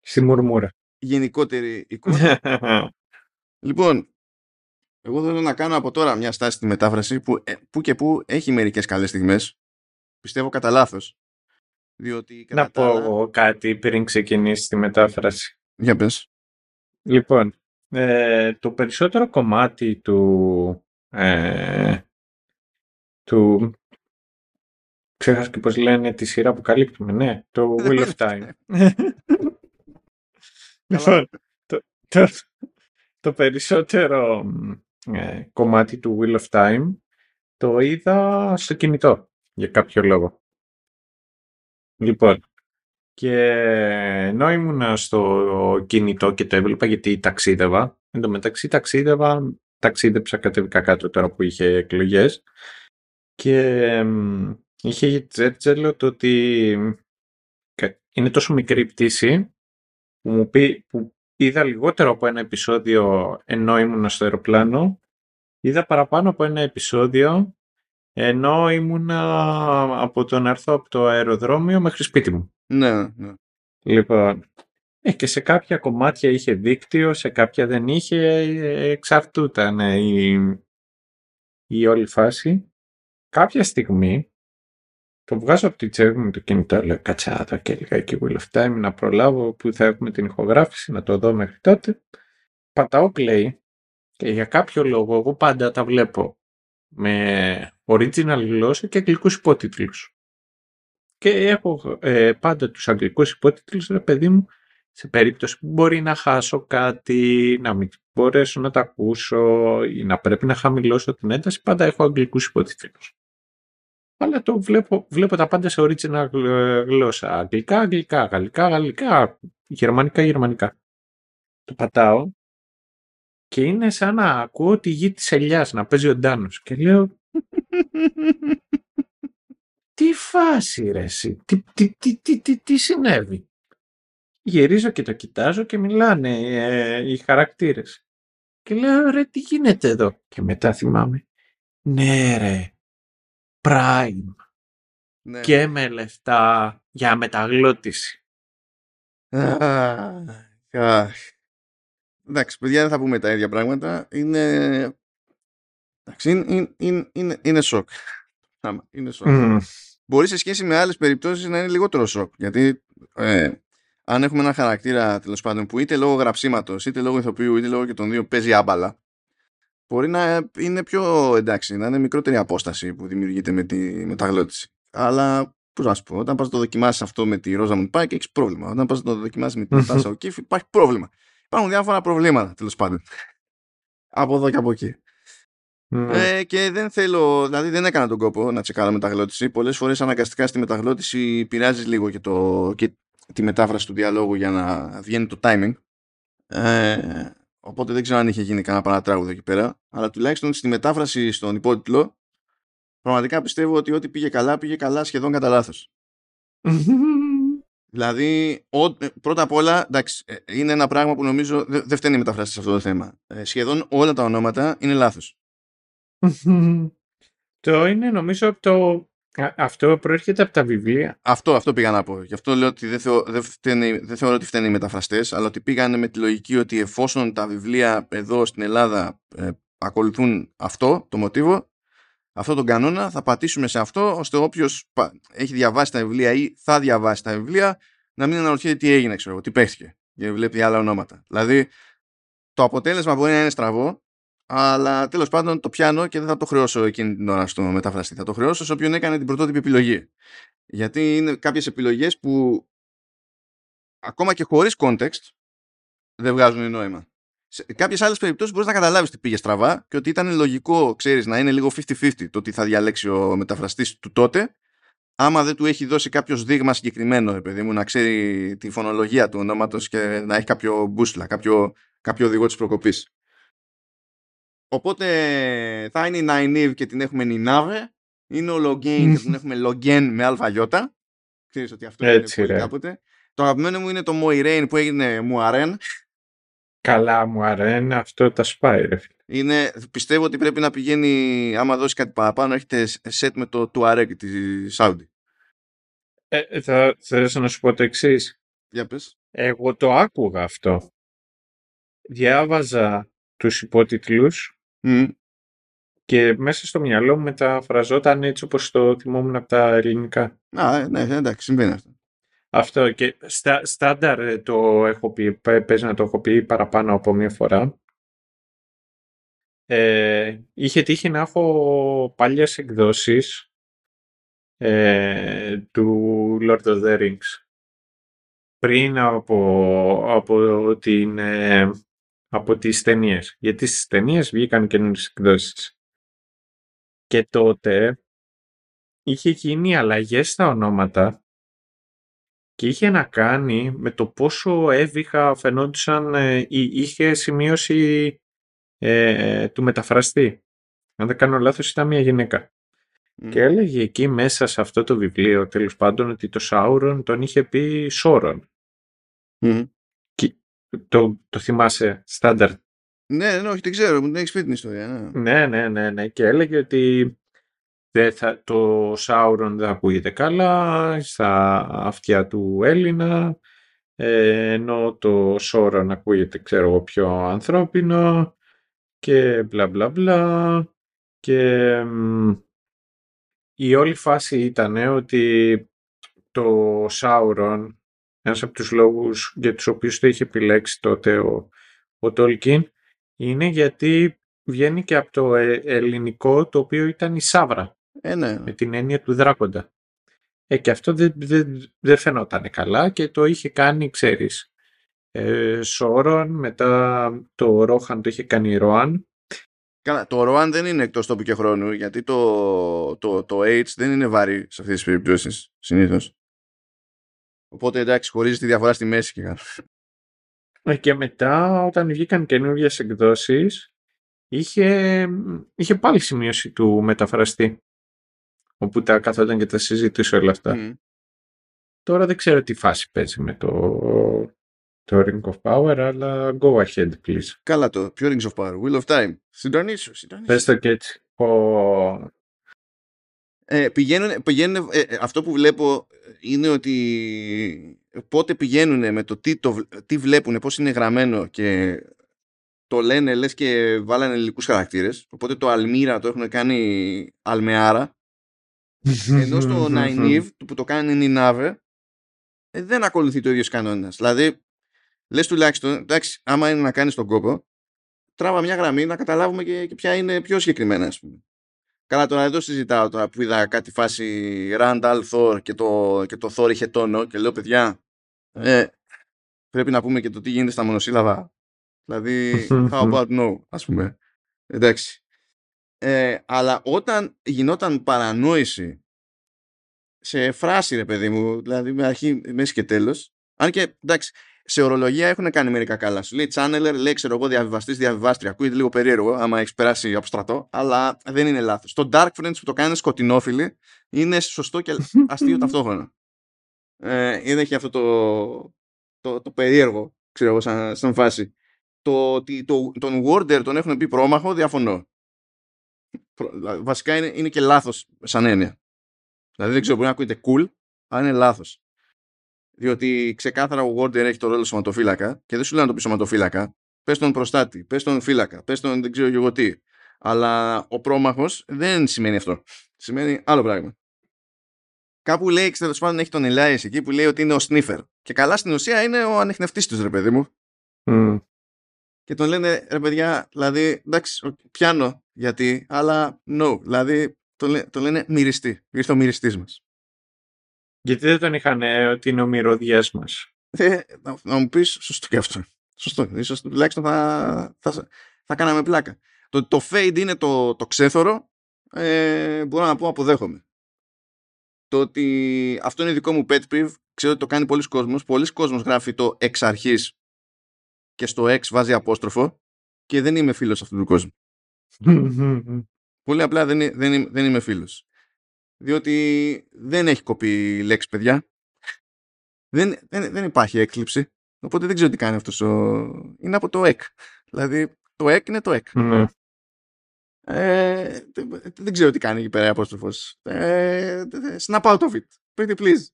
Στη μουρμούρα. Γενικότερη εικόνα. λοιπόν, εγώ θέλω να κάνω από τώρα μια στάση στη μετάφραση που, ε, που και που έχει μερικές καλές στιγμές. Πιστεύω κατά λάθος. Διότι, να πω εγώ κάτι πριν ξεκινήσει τη μετάφραση. Για πες. Λοιπόν, ε, το περισσότερο κομμάτι του, ε, του ξέχασα και πώς λένε τη σειρά που καλύπτουμε, ναι, το Wheel of Time. λοιπόν, το, το, το περισσότερο ε, κομμάτι του Wheel of Time το είδα στο κινητό για κάποιο λόγο. Λοιπόν, και ενώ ήμουν στο κινητό και το έβλεπα γιατί ταξίδευα, εν τω μεταξύ ταξίδευα, ταξίδεψα κατεβικά κάτω τώρα που είχε εκλογές και είχε τζέρτζελο το ότι είναι τόσο μικρή πτήση που μου πει, που είδα λιγότερο από ένα επεισόδιο ενώ ήμουν στο αεροπλάνο είδα παραπάνω από ένα επεισόδιο ενώ ήμουνα από το να έρθω από το αεροδρόμιο μέχρι σπίτι μου. Ναι, ναι. Λοιπόν, ε, και σε κάποια κομμάτια είχε δίκτυο, σε κάποια δεν είχε, ε, εξαρτούταν η, η όλη φάση. Κάποια στιγμή το βγάζω από τη τσέπη μου το κινητό, λέω κατσάδα και λίγα εκεί Will of Time να προλάβω που θα έχουμε την ηχογράφηση, να το δω μέχρι τότε. Πατάω play και για κάποιο λόγο εγώ πάντα τα βλέπω με original γλώσσα και αγγλικούς υπότιτλους. Και έχω ε, πάντα τους αγγλικούς υπότιτλους, ρε παιδί μου, σε περίπτωση που μπορεί να χάσω κάτι, να μην μπορέσω να τα ακούσω ή να πρέπει να χαμηλώσω την ένταση, πάντα έχω αγγλικούς υπότιτλους. Αλλά το βλέπω, βλέπω τα πάντα σε original γλώσσα. Αγγλικά, αγγλικά, γαλλικά, γαλλικά, γερμανικά, γερμανικά. Το πατάω και είναι σαν να ακούω τη γη της ελιάς να παίζει ο Ντάνος και λέω τι φάση ρε εσύ, τι, τι, τι, τι, τι, τι συνέβη; Γυρίζω και το κοιτάζω και μιλάνε ε, οι χαρακτήρες. Και λέω ρε τι γίνεται εδώ; Και μετά θυμάμαι. Ναι ρε, Prime. ναι. Και με λεφτά για μεταγλώτηση. Αχ. Εντάξει, παιδιά, δεν θα πούμε τα ίδια πράγματα. Είναι. Εντάξει, είναι, είναι, είναι, είναι σοκ. Άμα, Είναι σοκ. Μμμ. Μπορεί σε σχέση με άλλες περιπτώσεις να είναι λιγότερο σοκ. Γιατί ε, αν έχουμε ένα χαρακτήρα τέλος πάντων που είτε λόγω γραψίματος, είτε λόγω ηθοποιού, είτε λόγω και των δύο παίζει άμπαλα, μπορεί να είναι πιο εντάξει, να είναι μικρότερη απόσταση που δημιουργείται με τη μεταγλώτηση. Αλλά πώς να σου πω, όταν πας να το δοκιμάσεις αυτό με τη Ρόζα Μουντ έχεις πρόβλημα. Όταν πας να το δοκιμάσεις με τη Νατάσα Οκίφ, υπάρχει πρόβλημα. Υπάρχουν διάφορα προβλήματα τέλος πάντων. από εδώ και από εκεί. Ναι. Ε, και δεν θέλω, δηλαδή δεν έκανα τον κόπο να τσεκάρω μεταγλώτηση. Πολλές φορές αναγκαστικά στη μεταγλώτηση πειράζεις λίγο και, το, και τη μετάφραση του διαλόγου για να βγαίνει το timing. Ε, οπότε δεν ξέρω αν είχε γίνει κανένα παρατράγουδο εκεί πέρα. Αλλά τουλάχιστον στη μετάφραση στον υπότιτλο, πραγματικά πιστεύω ότι ό,τι πήγε καλά, πήγε καλά σχεδόν κατά λάθος. Δηλαδή, ο, ε, πρώτα απ' όλα, εντάξει, ε, είναι ένα πράγμα που νομίζω δεν δε φταίνει η μεταφράση σε αυτό το θέμα. Ε, σχεδόν όλα τα ονόματα είναι λάθος. το είναι νομίζω από το... α- Αυτό προέρχεται από τα βιβλία. Αυτό, αυτό πήγα να πω. Γι' αυτό λέω ότι δεν, θεω, δεν, φταίνει- δεν θεωρώ ότι φταίνουν οι μεταφραστές, αλλά ότι πήγανε με τη λογική ότι εφόσον τα βιβλία εδώ στην Ελλάδα ε, ακολουθούν αυτό, το μοτίβο, αυτό τον κανόνα, θα πατήσουμε σε αυτό, ώστε όποιος έχει διαβάσει τα βιβλία ή θα διαβάσει τα βιβλία, να μην αναρωτιέται τι έγινε, ξέρω εγώ, τι παίχτηκε. Γιατί βλέπει άλλα ονόματα. Δηλαδή, το αποτέλεσμα μπορεί να είναι στραβό, αλλά τέλος πάντων το πιάνω και δεν θα το χρεώσω εκείνη την ώρα στο μεταφραστή. Θα το χρεώσω σε όποιον έκανε την πρωτότυπη επιλογή. Γιατί είναι κάποιες επιλογές που ακόμα και χωρίς context δεν βγάζουν νόημα. Σε κάποιες άλλες περιπτώσεις μπορείς να καταλάβεις τι πήγε στραβά και ότι ήταν λογικό, ξέρεις, να είναι λίγο 50-50 το τι θα διαλέξει ο μεταφραστής του τότε, άμα δεν του έχει δώσει κάποιος δείγμα συγκεκριμένο, ρε παιδί μου, να ξέρει τη φωνολογία του ονόματος και να έχει κάποιο μπούσλα, κάποιο, κάποιο οδηγό της προκοπής. Οπότε θα είναι η Nynaeve και την έχουμε Νινάβε. Είναι ο Login και την έχουμε Logen με αλφαγιώτα. Ξέρεις ότι αυτό Έτσι, είναι πολύ ρε. κάποτε. Το αγαπημένο μου είναι το Moiraine που έγινε Μουαρέν. Καλά μου αρέσει, αυτό τα σπάει ρε φίλε. Είναι, πιστεύω ότι πρέπει να πηγαίνει, άμα δώσει κάτι παραπάνω, έχετε set με το Tuareg της Saudi. Ε, ε, θα θέλω να σου πω το εξής. Για πες. Εγώ το άκουγα αυτό. Διάβαζα τους υπότιτλους Μμ. και μέσα στο μυαλό μου μεταφραζόταν έτσι όπως το θυμόμουν από τα ελληνικά. Α, ε, ναι, εντάξει, συμβαίνει αυτό. Αυτό και στα, στάνταρ ε, το έχω πει, πέ- παίζει να το έχω πει παραπάνω από μία φορά. Ε, είχε τύχει να έχω παλιές εκδόσεις ε, του Lord of the Rings πριν από, από, την, ε, από τις ταινίες. Γιατί στις ταινίες βγήκαν καινούριες εκδόσεις. Και τότε είχε γίνει αλλαγές στα ονόματα και είχε να κάνει με το πόσο έβυχα φαινόντουσαν ε, ή είχε σημείωση ε, του μεταφραστή. Αν δεν κάνω λάθος ήταν μια γυναίκα. Μμ. Και έλεγε εκεί μέσα σε αυτό το βιβλίο τέλος πάντων ότι το Σάουρον τον είχε πει Σόρον. Μμ. Το, το θυμάσαι στάνταρ; Ναι, ναι, όχι, την ξέρω, μου την έχεις πει την ιστορία. Ναι. Ναι, ναι, ναι, ναι. Και έλεγε ότι δεν θα, το Σάουρον δεν ακούγεται καλά στα αυτιά του Έλληνα, ε, ενώ το Σόρον ακούγεται, ξέρω εγώ, πιο ανθρώπινο και μπλα μπλα μπλα. Και μ, η όλη φάση ήταν ότι το Σάουρον, ένας από τους λόγους για τους οποίους το είχε επιλέξει τότε ο, ο Τόλκιν, είναι γιατί βγαίνει και από το ε- ελληνικό το οποίο ήταν η Σάβρα, Ε, ναι. με την έννοια του δράκοντα. Ε, και αυτό δεν, δεν, δεν φαινόταν καλά και το είχε κάνει, ξέρεις, ε, Σόρον, μετά το Ρόχαν το είχε κάνει η Ροάν. Καλά, το Rowan δεν είναι εκτός τόπου και χρόνου, γιατί το, το, το H δεν είναι βαρύ σε αυτές τις περιπτώσεις, συνήθως. Οπότε εντάξει, χωρίζει τη διαφορά στη μέση και καλά. Ε, Και μετά όταν βγήκαν καινούργιες εκδόσεις είχε, είχε πάλι σημείωση του μεταφραστή όπου τα καθόταν και τα συζητούσε όλα αυτά. Μμ. Τώρα δεν ξέρω τι φάση παίζει με το, το Ring of Power αλλά go ahead please. Καλά το, πιο Rings of Power, Wheel of Time. Συντονίσου, συντονίσου. Πες το και έτσι. Ο... Ε, πηγαίνουν, πηγαίνουν, ε, ε, αυτό που βλέπω είναι ότι πότε πηγαίνουν με το τι, το, βλ- τι βλέπουν, πώς είναι γραμμένο και το λένε λες και βάλανε ελληνικούς χαρακτήρες. Οπότε το Αλμύρα το έχουν κάνει Αλμεάρα. Ενώ στο Ναϊνίβ που το κάνει Νινάβε ε, δεν ακολουθεί το ίδιο κανόνας. Δηλαδή, λες τουλάχιστον, εντάξει, άμα είναι να κάνεις τον κόπο, τράβα μια γραμμή να καταλάβουμε και, και ποια είναι πιο συγκεκριμένα, ας πούμε. Καλά, τώρα εδώ συζητάω τώρα που είδα κάτι φάση Randall Thor και το, και το Thor είχε τόνο και λέω, παιδιά, ε, πρέπει να πούμε και το τι γίνεται στα μονοσύλλαβα. Δηλαδή, how about no, ας πούμε. Εντάξει. Ε, αλλά όταν γινόταν παρανόηση σε φράση, ρε παιδί μου, δηλαδή με αρχή, μέσης και τέλος, αν και, εντάξει, σε ορολογία έχουν κάνει μερικά καλά. Σου λέει channeler, λέει ξέρω εγώ διαβιβαστής, διαβιβάστρια. Ακούγεται λίγο περίεργο, άμα έχεις περάσει από στρατό, αλλά δεν είναι λάθος. Το Dark Friends που το κάνει σκοτεινόφιλοι είναι σωστό και αστείο ταυτόχρονα. Ε, είναι και αυτό το, το, το περίεργο, ξέρω εγώ, σαν, σαν φάση. Το ότι το, τον Warder τον έχουν πει πρόμαχο, διαφωνώ. Προ- δηλαδή, Βασικά είναι, είναι και λάθος σαν έννοια. Δηλαδή δεν ξέρω, μπορεί να ακούγεται cool, αλλά είναι λάθος. Διότι ξεκάθαρα ο Warder έχει το ρόλο σωματοφύλακα και δεν σου λέει να το πει σωματοφύλακα. Πες τον προστάτη, πες τον φύλακα, πες τον δεν ξέρω και εγώ τι. Αλλά ο πρόμαχος δεν σημαίνει αυτό. Σημαίνει άλλο πράγμα. Κάπου λέει, τέλος πάντων, έχει τον Elyas εκεί που λέει ότι είναι ο sniffer. Και καλά στην ουσία είναι ο ανιχνευτής τους, ρε παιδί μου. Μμ. Και τον λένε, ρε παιδιά, δηλαδή, εντάξει, οκ, πιάνω γιατί, αλλά no. Δηλαδή, τον, λέ- τον λένε μυριστή. Ήρθε ο μυριστής μας. Γιατί δεν τον είχαν ε, ότι είναι ο μυρωδιάς μας. Ε, να, να μου πεις, σωστό και αυτό. Σωστό. Ίσως τουλάχιστον θα, θα, θα κάναμε πλάκα. Το, το fade είναι το, το ξέθωρο. Ε, μπορώ να πω αποδέχομαι. Το ότι αυτό είναι δικό μου pet peeve, ξέρω ότι το κάνει πολλοί κόσμος. Πολλοί κόσμος γράφει το εξ αρχής και στο ex βάζει απόστροφο και δεν είμαι φίλος αυτού του κόσμου. Πολύ απλά δεν, δεν, είμαι- δεν είμαι φίλος. Διότι δεν έχει κοπεί λέξη, παιδιά. Δεν, δεν, δεν υπάρχει έκλειψη. Οπότε δεν ξέρω τι κάνει αυτός ο... Είναι από το εκ. Δηλαδή, το εκ είναι το εκ. Ναι. Ε, δεν, δεν ξέρω τι κάνει εκεί πέρα η απόστροφος. Ε, snap out of it. Pretty please.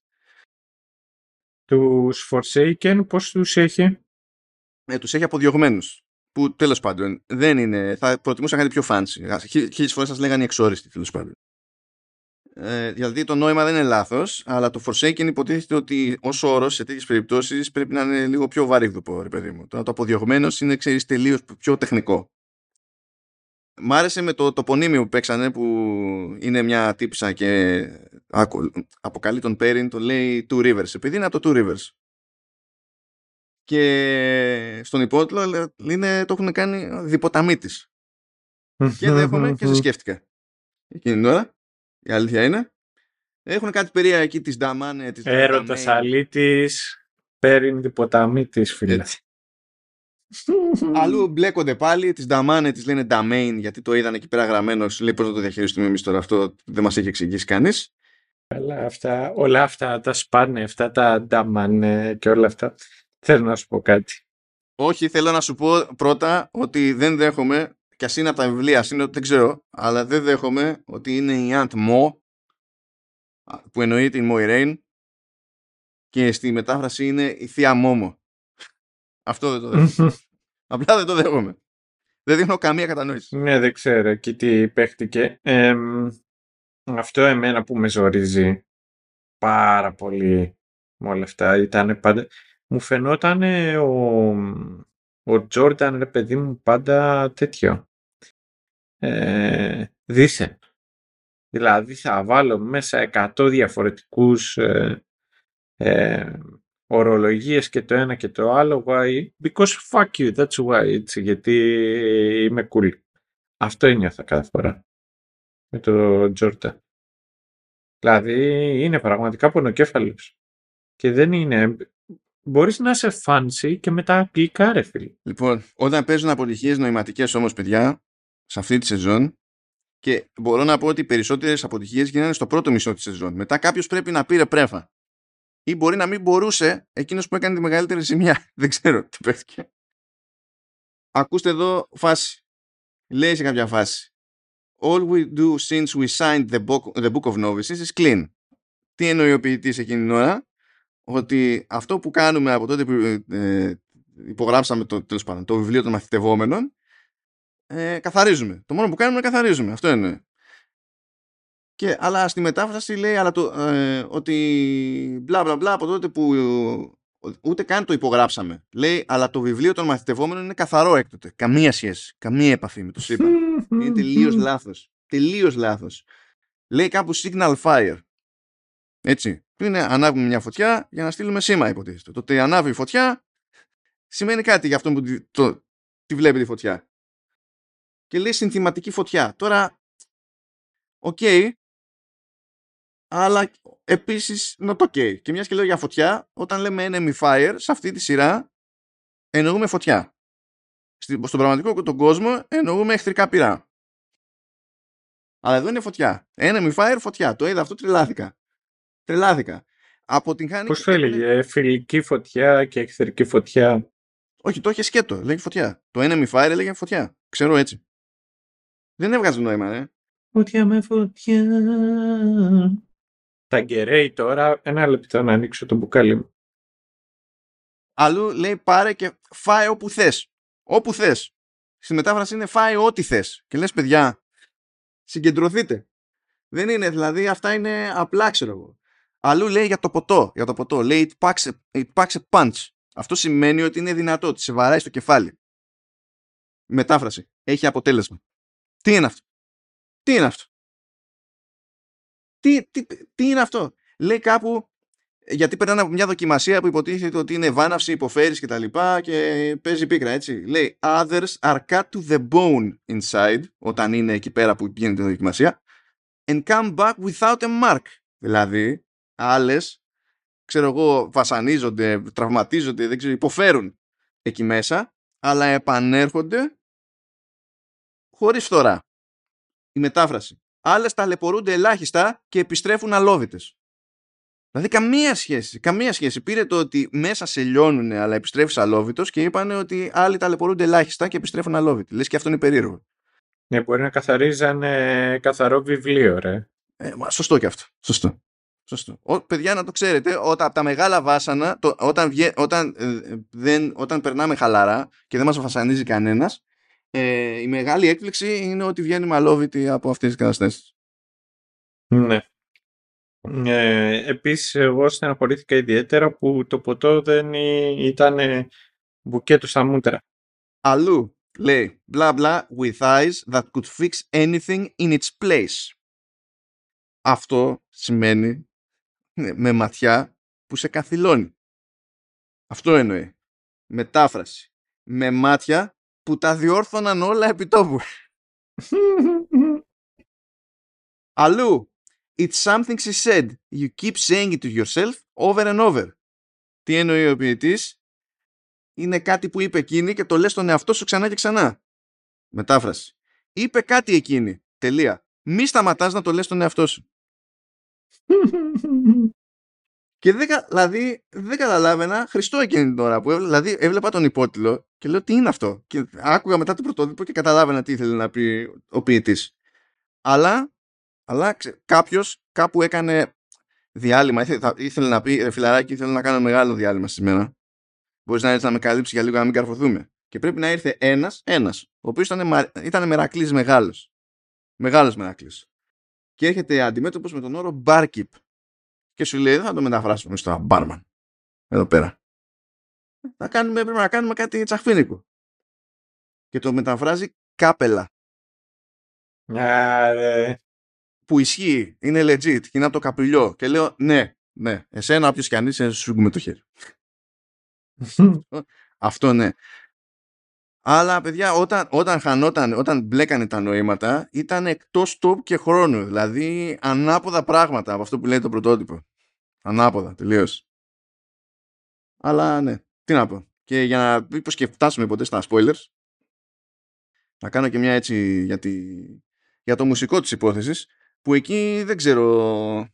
Τους Forsaken πώς τους έχει; Ε, τους έχει αποδιωγμένους. Που τέλος πάντων δεν είναι. Θα προτιμούσα κάτι πιο fancy. Χι- Χίλιες φορές σας λέγανε οι εξόριστοι τέλος πάντων. Ε, δηλαδή το νόημα δεν είναι λάθος, αλλά το Forsaken υποτίθεται ότι ως όρος σε τέτοιες περιπτώσεις πρέπει να είναι λίγο πιο βαρύγδουπο, ρε παιδί μου. Τώρα το αποδιωγμένος είναι, ξέρεις, τελείως πιο τεχνικό. Μ' άρεσε με το τοπονίμιο που παίξανε που είναι μια τύπησα και άκου- αποκαλεί τον Πέριν, τον λέει Two Rivers, επειδή είναι από το Two Rivers. Και στον υπότιτλο λέ- είναι, το έχουν κάνει διποταμίτης. Και δέχομαι και σε σκέφτηκα. Εκείνη την ώρα, η αλήθεια είναι. Έχουν κάτι περίεργα εκεί της Νταμάνε, της Έρωτας Νταμέιν. αλήτης, πέριν διποταμίτης φίλε. Έτσι. Αλλού μπλέκονται πάλι, τις Νταμάνε τις λένε Domain γιατί το είδαν εκεί πέρα γραμμένο. Σου λέει πώς να το διαχειριστούμε εμείς τώρα αυτό, δεν μας έχει εξηγήσει κανείς. Καλά, αυτά, όλα αυτά τα σπάνε, αυτά τα ντάμανε και όλα αυτά. Θέλω να σου πω κάτι. Όχι, θέλω να σου πω πρώτα ότι δεν δέχομαι, και ας είναι από τα βιβλία, ας είναι ότι δεν ξέρω, αλλά δεν δέχομαι ότι είναι η Aunt Mo, που εννοεί την Moiraine, και στη μετάφραση είναι η Θεία Μόμο. Αυτό δεν το δέχομαι. Απλά δεν το δέχομαι. Δεν δείχνω καμία κατανόηση. Ναι, δεν ξέρω εκεί τι παίχτηκε. Ε, αυτό εμένα που με ζορίζει πάρα πολύ με όλα αυτά ήταν πάντα... Μου φαινόταν ο, ο Τζόρνταν, ρε παιδί μου, πάντα τέτοιο. Ε, δίθεν. Δηλαδή θα βάλω μέσα 100 διαφορετικούς ε, ε, ορολογίες και το ένα και το άλλο. Why? Because fuck you, that's why. Έτσι, γιατί είμαι cool. Αυτό ένιωθα κάθε φορά με το Τζόρνταν. Δηλαδή είναι πραγματικά πονοκέφαλος. Και δεν είναι... Μπορείς να είσαι fancy και μετά αγγλικά ρε φίλε. Λοιπόν, όταν παίζουν αποτυχίες νοηματικές όμως παιδιά, σε αυτή τη σεζόν, και μπορώ να πω ότι οι περισσότερες αποτυχίες γίνανε στο πρώτο μισό της σεζόν. Μετά κάποιος πρέπει να πήρε πρέφα. Ή μπορεί να μην μπορούσε εκείνος που έκανε τη μεγαλύτερη ζημιά. Δεν ξέρω τι παίχτηκε. Ακούστε εδώ φάση. Λέει σε κάποια φάση. All we do since we signed the book, the book of novices is clean. Τι εννοεί ο ποιητής εκείνη την ώρα; Ότι αυτό που κάνουμε από τότε που ε, υπογράψαμε το, τέλος πάντων, το βιβλίο των μαθητευόμενων ε, καθαρίζουμε. Το μόνο που κάνουμε είναι καθαρίζουμε. Αυτό είναι. Και, αλλά στη μετάφραση λέει αλλά το, ε, ότι μπλα μπλα μπλα από τότε που ούτε καν το υπογράψαμε. Λέει αλλά το βιβλίο των μαθητευόμενων είναι καθαρό έκτοτε. Καμία σχέση. Καμία επαφή με το σύμπαν. είναι τελείως λάθος. Τελείως λάθος. Λέει κάπου signal fire. Έτσι. Που είναι ανάβουμε μια φωτιά για να στείλουμε σήμα υποτίθεται. Το ότι ανάβει η φωτιά σημαίνει κάτι για αυτό που τη, το, τη βλέπει τη φωτιά και λέει συνθηματική φωτιά. Τώρα, OK, okay, αλλά επίσης not ok. Και μιας και λέω για φωτιά, όταν λέμε enemy fire, σε αυτή τη σειρά εννοούμε φωτιά. Στον πραγματικό τον κόσμο εννοούμε εχθρικά πυρά. Αλλά εδώ είναι φωτιά. Enemy fire, φωτιά. Το είδα αυτό, τρελάθηκα. Τρελάθηκα. Από την χάνη... Πώς το έλεγε, φιλική φωτιά και εχθρική φωτιά. Όχι, το είχε σκέτο, λέγει φωτιά. Το enemy fire έλεγε φωτιά. Ξέρω έτσι. Δεν έβγαζε νόημα, ε. Φωτιά με φωτιά. Τα γκερέι τώρα, ένα λεπτό να ανοίξω το μπουκάλι μου. Αλλού λέει πάρε και φάε όπου θες. Όπου θες. Στη μετάφραση είναι φάε ό,τι θες. Και λες παιδιά, συγκεντρωθείτε. Δεν είναι, δηλαδή αυτά είναι απλά ξέρω εγώ. Αλλού λέει για το ποτό. Για το ποτό. Λέει it packs, a, it packs a punch. Αυτό σημαίνει ότι είναι δυνατό, ότι σε βαράει στο κεφάλι. Μετάφραση. Έχει αποτέλεσμα. Τι είναι αυτό; Τι είναι αυτό; Τι, τι, τι είναι αυτό; Λέει κάπου γιατί περνάνε από μια δοκιμασία που υποτίθεται ότι είναι βάναυση, υποφέρεις και τα λοιπά και παίζει πίκρα έτσι. Λέει others are cut to the bone inside όταν είναι εκεί πέρα που γίνεται η δοκιμασία and come back without a mark. Δηλαδή άλλες ξέρω εγώ βασανίζονται, τραυματίζονται, δεν ξέρω, υποφέρουν εκεί μέσα αλλά επανέρχονται χωρίς φθορά. Η μετάφραση. Άλλες ταλαιπωρούνται ελάχιστα και επιστρέφουν αλόβητες. Δηλαδή καμία σχέση. Καμία σχέση. Πήρε το ότι μέσα σε λιώνουν αλλά επιστρέφεις αλόβητος και είπαν ότι άλλοι ταλαιπωρούνται ελάχιστα και επιστρέφουν αλόβητοι. Λες και αυτό είναι περίεργο. Ναι, μπορεί να καθαρίζαν ε, καθαρό βιβλίο, ρε. Ε, σωστό και αυτό. Σωστό. Σωστό. Ο, παιδιά, να το ξέρετε, όταν, από τα μεγάλα βάσανα, το, όταν, όταν, ε, δεν, όταν περνάμε χαλαρά και δεν μας βασανίζει κανένας, ε, η μεγάλη έκπληξη είναι ότι βγαίνει μαλόβητη από αυτές τις καταστάσεις. Ναι. Ε, επίσης εγώ στεναχωρήθηκα ιδιαίτερα που το ποτό δεν ήταν μπουκέτο στα μούτρα. Αλλού λέει bla bla with eyes that could fix anything in its place. Αυτό σημαίνει ναι, με ματιά που σε καθυλώνει. Αυτό εννοεί. Μετάφραση. Με μάτια που τα διόρθωναν όλα επί τόπου. Αλλού. It's something she said. You keep saying it to yourself over and over. Τι εννοεί ο ποιητής; Είναι κάτι που είπε εκείνη και το λες στον εαυτό σου ξανά και ξανά. Μετάφραση. Είπε κάτι εκείνη. Τελεία. Μη σταματάς να το λες στον εαυτό σου. Και δεν, κα- δηλαδή, δεν καταλάβαινα Χριστό εκείνη την ώρα που έβλεπα, δηλαδή έβλεπα τον υπότιτλο και λέω τι είναι αυτό; Και άκουγα μετά το πρωτότυπο και καταλάβαινα τι ήθελε να πει ο ποιητής. Αλλά, αλλά κάποιος κάπου έκανε διάλειμμα. Ήθε- θα- Ήθελε να πει, ρε φιλαράκι, ήθελε να κάνω μεγάλο διάλειμμα σήμερα. Μπορείς να έρθεις να με καλύψεις για λίγο να μην καρφωθούμε. Και πρέπει να ήρθε ένας, ένας, ο οποίος ήταν, μα- ήταν μερακλής μεγάλος. Μεγάλος μερακλής. Και έρχεται αντιμέτωπος με τον όρο barkeep. Και σου λέει, δεν θα το μεταφράσουμε στο barman. Εδώ πέρα. Θα κάνουμε, πρέπει να κάνουμε κάτι τσαχφίνικο. Και το μεταφράζει κάπελα. Άρε. Που ισχύει, είναι legit και είναι από το καπηλιό. Και λέω, ναι, ναι, εσένα όποιος κι αν είσαι, σου με το χέρι. Αυτό ναι. Αλλά παιδιά, όταν, όταν χανόταν, όταν μπλέκανε τα νοήματα, ήταν εκτός τόπου και χρόνου. Δηλαδή, ανάποδα πράγματα από αυτό που λέει το πρωτότυπο. Ανάποδα, τελείως. Αλλά ναι, τι να πω. Και για να μήπως και φτάσουμε ποτέ στα spoilers, να κάνω και μια έτσι για, τη, για το μουσικό της υπόθεσης, που εκεί δεν ξέρω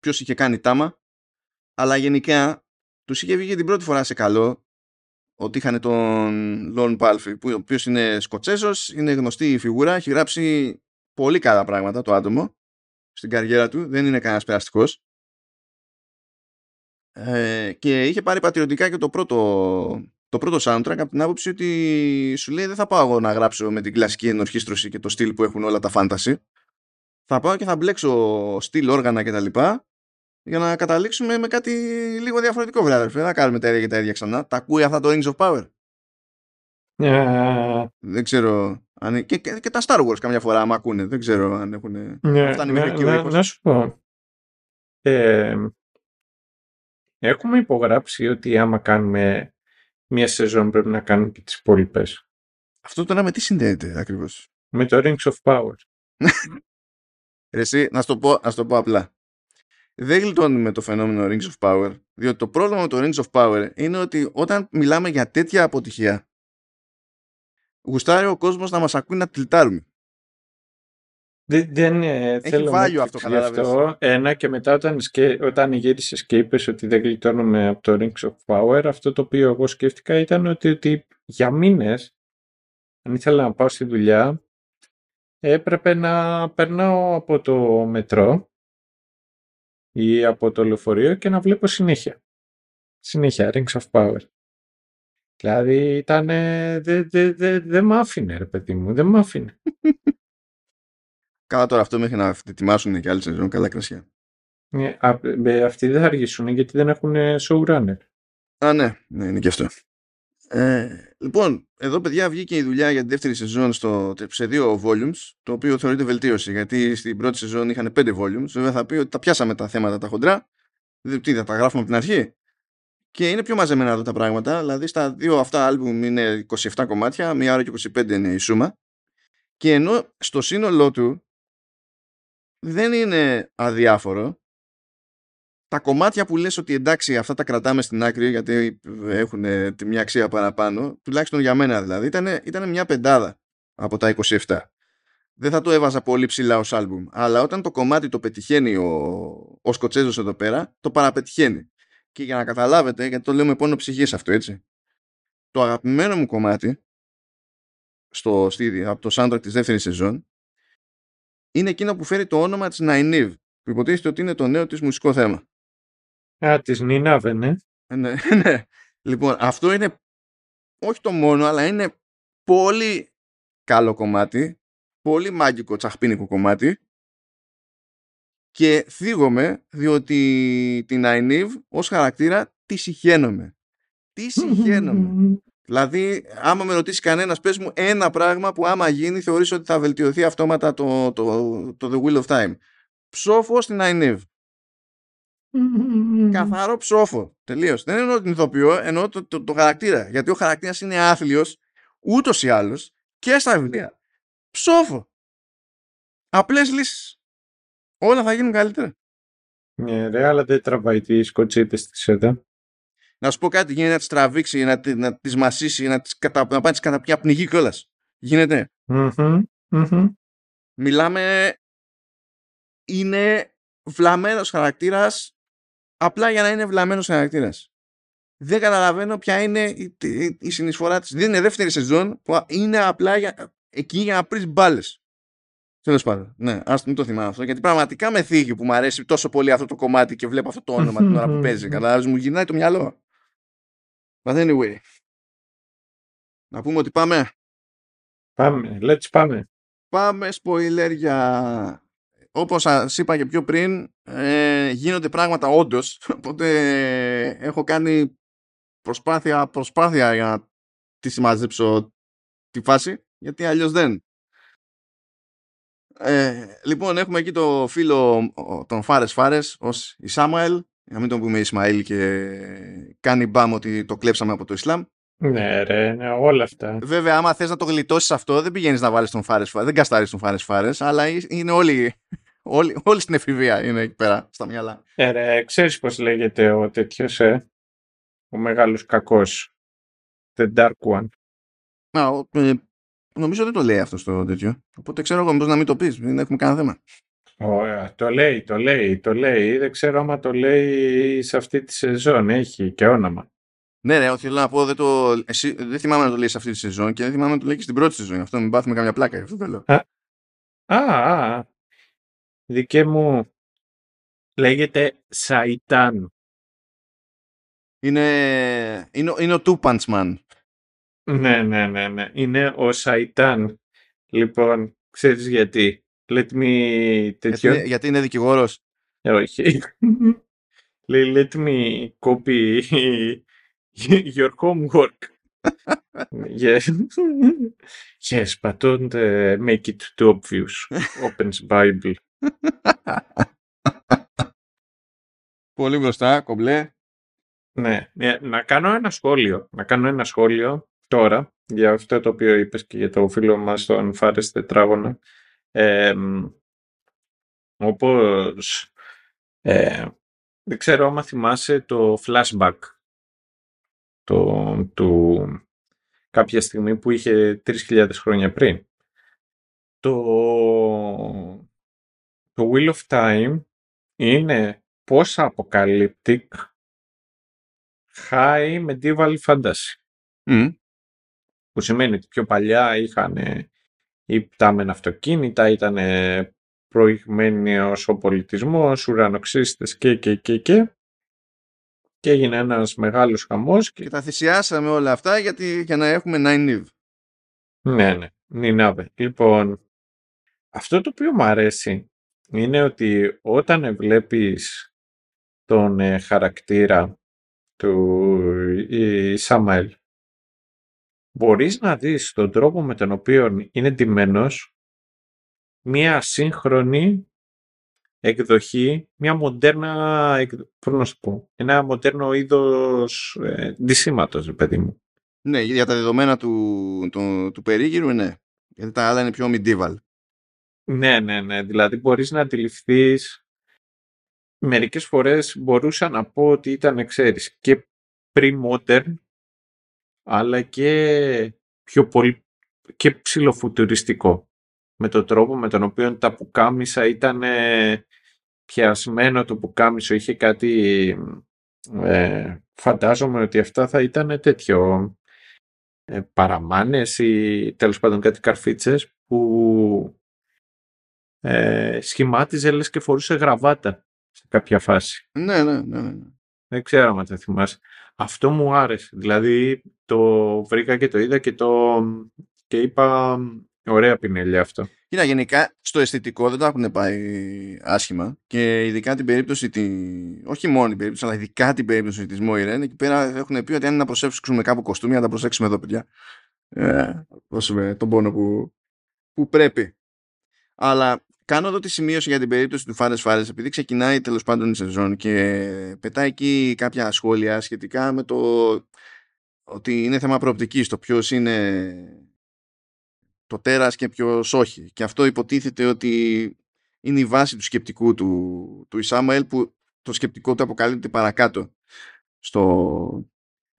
ποιος είχε κάνει τάμα, αλλά γενικά τους είχε βγει την πρώτη φορά σε καλό ότι είχαν τον Lon Palfy, που ο οποίος είναι Σκοτσέζος, είναι γνωστή φιγούρα, έχει γράψει πολύ καλά πράγματα το άτομο στην καριέρα του, δεν είναι κανένας περαστικός. Ε, και είχε πάρει πατριωτικά και το πρώτο, το πρώτο soundtrack από την άποψη ότι σου λέει δεν θα πάω εγώ να γράψω με την κλασική ενορχίστρωση και το στυλ που έχουν όλα τα fantasy. Θα πάω και θα μπλέξω στυλ, όργανα κτλ. Για να καταλήξουμε με κάτι λίγο διαφορετικό, βρε αδερφέ. Δεν θα κάνουμε τα ίδια και τα ίδια ξανά. Τα ακούει αυτά το Rings of Power; Ε, Δεν ξέρω. Αν... Και, και, και τα Star Wars καμιά φορά, άμα ακούνε. Δεν ξέρω αν έχουν. ναι, Φτάνει ναι, μέχρι εκεί ο να, ήχος. να σου πω. Ε, έχουμε υπογράψει ότι άμα κάνουμε μία σεζόν πρέπει να κάνουμε και τις υπόλοιπες. Αυτό τώρα με τι συνδέεται ακριβώς; Με το Rings of Power. Ρε Εσύ, να σου το πω, να σου το πω απλά. Δεν γλιτώνουμε το φαινόμενο Rings of Power, διότι το πρόβλημα με το Rings of Power είναι ότι όταν μιλάμε για τέτοια αποτυχία, γουστάρει ο κόσμος να μας ακούει να τυλτάρουμε. Δεν, δεν ε, θέλω να value αυτό, έκπληξη γι' κατάλαβες. αυτό. Ένα και μετά όταν, σκέ, όταν γύρισες και είπες ότι δεν γλιτώνουμε από το Rings of Power, αυτό το οποίο εγώ σκέφτηκα ήταν ότι, ότι για μήνες, αν ήθελα να πάω στη δουλειά, έπρεπε να περνάω από το μετρό ή από το λεωφορείο και να βλέπω συνέχεια. Συνέχεια, Rings of Power. Δηλαδή ήταν. Δεν δε, δε, δε μ' άφηνε, ρε παιδί μου, δεν μ' άφηνε. Καλά τώρα αυτό μέχρι να ετοιμάσουν και άλλη σεζόν, καλά κρασιά. Ε, α, ε, αυτοί δεν θα αργήσουν γιατί δεν έχουν showrunner. Α, ναι, ναι, είναι και αυτό. Ε, λοιπόν, εδώ παιδιά βγήκε η δουλειά για τη δεύτερη σεζόν στο, σε δύο volumes, το οποίο θεωρείται βελτίωση, γιατί στην πρώτη σεζόν είχαν πέντε volumes. Βέβαια θα πει ότι τα πιάσαμε τα θέματα τα χοντρά. Δεν, τι, θα τα γράφουμε από την αρχή. Και είναι πιο μαζεμένα εδώ τα πράγματα. Δηλαδή στα δύο αυτά άλμπουμ είναι 27 κομμάτια, μία ώρα και 25 είναι η σούμα. Και ενώ στο σύνολό του δεν είναι αδιάφορο, τα κομμάτια που λες ότι εντάξει αυτά τα κρατάμε στην άκρη γιατί έχουν ε, τη μια αξία παραπάνω, τουλάχιστον για μένα δηλαδή, ήταν, ήταν μια πεντάδα από τα 27. Δεν θα το έβαζα πολύ ψηλά ως άλμπουμ, αλλά όταν το κομμάτι το πετυχαίνει ο, ο Σκοτσέζος εδώ πέρα, το παραπετυχαίνει. Και για να καταλάβετε, γιατί το λέω με πόνο ψυχής αυτό έτσι, το αγαπημένο μου κομμάτι στο, στη, από το soundtrack της δεύτερης σεζόν είναι εκείνο που φέρει το όνομα της Ναϊνίβ που υποτίθεται ότι είναι το νέο της μουσικό θέμα. Α, της Νινάβενε. Ε, Ναι, ναι. Λοιπόν, αυτό είναι όχι το μόνο, αλλά είναι πολύ καλό κομμάτι, πολύ μάγικο τσαχπίνικο κομμάτι και θίγομαι διότι την Αϊνίβ ως χαρακτήρα τη συχαίνομαι. Τι συχαίνομαι. Δηλαδή, άμα με ρωτήσει κανένας, πες μου ένα πράγμα που άμα γίνει θεωρείς ότι θα βελτιωθεί αυτόματα το, το, το The Wheel of Time. Ψόφο στην Αϊνίβ. Καθαρό ψόφο. Τελείως. Δεν εννοώ την ηθοποιό, εννοώ το, το, το χαρακτήρα. Γιατί ο χαρακτήρας είναι άθλιος ούτως ή άλλως και στα βιβλία. Ψόφο. Απλές λύσεις. Όλα θα γίνουν καλύτερα. Ναι, ρε, αλλά δεν τραβάει τις κοτσίτε της ΣΕΔΑ. Να σου πω κάτι, γίνεται να τις τραβήξει, να, τη- να τις μασίσει, να, τις κατα, να πάει τις καταπιεί από πνιγή κιόλας. Γίνεται. Μιλάμε. Είναι βλαμμένος χαρακτήρας απλά για να είναι βλαμμένος χαρακτήρας. Δεν καταλαβαίνω ποια είναι η, η, η συνεισφορά της. Δεν είναι δεύτερη σεζόν που είναι απλά για, εκεί για να πρεις μπάλες. Τέλος πάντων. Ναι, ας μην το θυμάμαι αυτό. Γιατί πραγματικά με θίγει που μου αρέσει τόσο πολύ αυτό το κομμάτι και βλέπω αυτό το όνομα την ώρα που παίζει. Κατάλαβε, μου γυρνάει το μυαλό. But anyway. Να πούμε ότι πάμε. Πάμε, let's πάμε. Πάμε spoiler για... Όπως σας είπα και πιο πριν, ε, γίνονται πράγματα όντως. Οπότε ε, έχω κάνει προσπάθεια, προσπάθεια για να τη συμμαζέψω τη φάση, γιατί αλλιώς δεν. Ε, λοιπόν, έχουμε εκεί το φίλο τον Φάρες Φάρες ως η Σάμουελ, για να μην τον πούμε Ισμαήλ και κάνει μπαμ ότι το κλέψαμε από το Ισλάμ. Ναι, ρε, ναι, όλα αυτά. Βέβαια, άμα θες να το γλιτώσεις αυτό, δεν πηγαίνεις να βάλεις τον Φάρες Φάρε. Δεν καστάρεις τον Φάρες Φάρες, αλλά είναι όλοι, όλοι, όλοι στην εφηβεία είναι εκεί πέρα, στα μυαλά. Ε, ρε, ξέρεις πώς λέγεται ο τέτοιος, ε, ο μεγάλος κακός. The Dark One. Να, ε, νομίζω δεν το λέει αυτός στο τέτοιο. Οπότε ξέρω εγώ μήπως να μην το πεις, δεν έχουμε κανένα θέμα. Ωραία, το λέει, το λέει, το λέει. Δεν ξέρω άμα το λέει σε αυτή τη σεζόν. Έχει και όνομα. Ναι, ναι, θέλω να πω, δεν, το, εσύ, δεν θυμάμαι να το λέει σε αυτή τη σεζόν και δεν θυμάμαι να το λέει και στην πρώτη σεζόν. Αυτό μην πάθουμε καμιά πλάκα, αυτό θέλω. Α, α, α. Δικέ μου λέγεται Σαϊτάν. Είναι, είναι, είναι ο Two Punch Man. Ναι, ναι, ναι, ναι. Είναι ο Σαϊτάν. Λοιπόν, ξέρεις γιατί. Let me... Γιατί, γιατί είναι δικηγόρος. Ε, όχι. Λέει, let me copy your homework. yes. yes, but don't uh, make it too obvious. Opens Bible. Πολύ μπροστά, κομπλέ. Ναι, να κάνω ένα σχόλιο. Να κάνω ένα σχόλιο τώρα για αυτό το οποίο είπες και για το φίλο μας τον Φάρες Τετράγωνα. Ε, όπως ε, δεν ξέρω άμα θυμάσαι το flashback το, του κάποια στιγμή που είχε 3.000 χρόνια πριν. Το, το Wheel of Time είναι post-apocalyptic high medieval fantasy. Mm. Που σημαίνει ότι πιο παλιά είχαν υπτάμενα αυτοκίνητα, ήταν προηγμένος ο πολιτισμός, ουρανοξύστες και και και και και έγινε ένας μεγάλος χαμός. Και, και τα θυσιάσαμε όλα αυτά γιατί, για να έχουμε Nine Niv. Ναι, ναι, Νινάβε. Λοιπόν, αυτό το οποίο μου αρέσει είναι ότι όταν βλέπεις τον ε, χαρακτήρα του η Σαμαέλ μπορείς να δεις τον τρόπο με τον οποίο είναι ντυμένος μία σύγχρονη εκδοχή, μια μοντέρνα, πώς να σου πω, ένα μοντέρνο είδος ε, παιδί μου. Ναι, για τα δεδομένα του, του, του περίγυρου, ναι. Γιατί τα άλλα είναι πιο medieval. Ναι, ναι, ναι. Δηλαδή μπορείς να αντιληφθείς μερικές φορές μπορούσα να πω ότι ήταν, ξέρεις, και pre-modern αλλά και πιο πολύ και ψηλοφουτουριστικό με τον τρόπο με τον οποίο τα πουκάμισα ήταν πιασμένο το πουκάμισο, είχε κάτι ε, φαντάζομαι ότι αυτά θα ήταν τέτοιο ε, παραμάνες ή τέλος πάντων κάτι καρφίτσες που ε, σχημάτιζε λες και φορούσε γραβάτα σε κάποια φάση. Ναι, ναι, ναι. ναι. Δεν ξέρω αν θα θυμάσαι. Αυτό μου άρεσε. Δηλαδή το βρήκα και το είδα και το και είπα Ωραία πινελιά αυτό. Κοίτα, γενικά στο αισθητικό δεν τα έχουν πάει άσχημα και ειδικά την περίπτωση, τη... όχι μόνο την περίπτωση, αλλά ειδικά την περίπτωση της Μόιρεν, εκεί πέρα έχουν πει ότι αν είναι να προσέξουμε κάπου κοστούμια, να τα προσέξουμε εδώ, παιδιά. Ε, δώσουμε τον πόνο που, που πρέπει. Αλλά κάνω εδώ τη σημείωση για την περίπτωση του Φάρες Φάρες, επειδή ξεκινάει τέλος πάντων η σεζόν και πετάει εκεί κάποια σχόλια σχετικά με το ότι είναι θέμα προοπτικής το ποιος είναι το τέρας και ποιος όχι. Και αυτό υποτίθεται ότι είναι η βάση του σκεπτικού του, του Ισάμαελ που το σκεπτικό του αποκαλύπτει παρακάτω στο,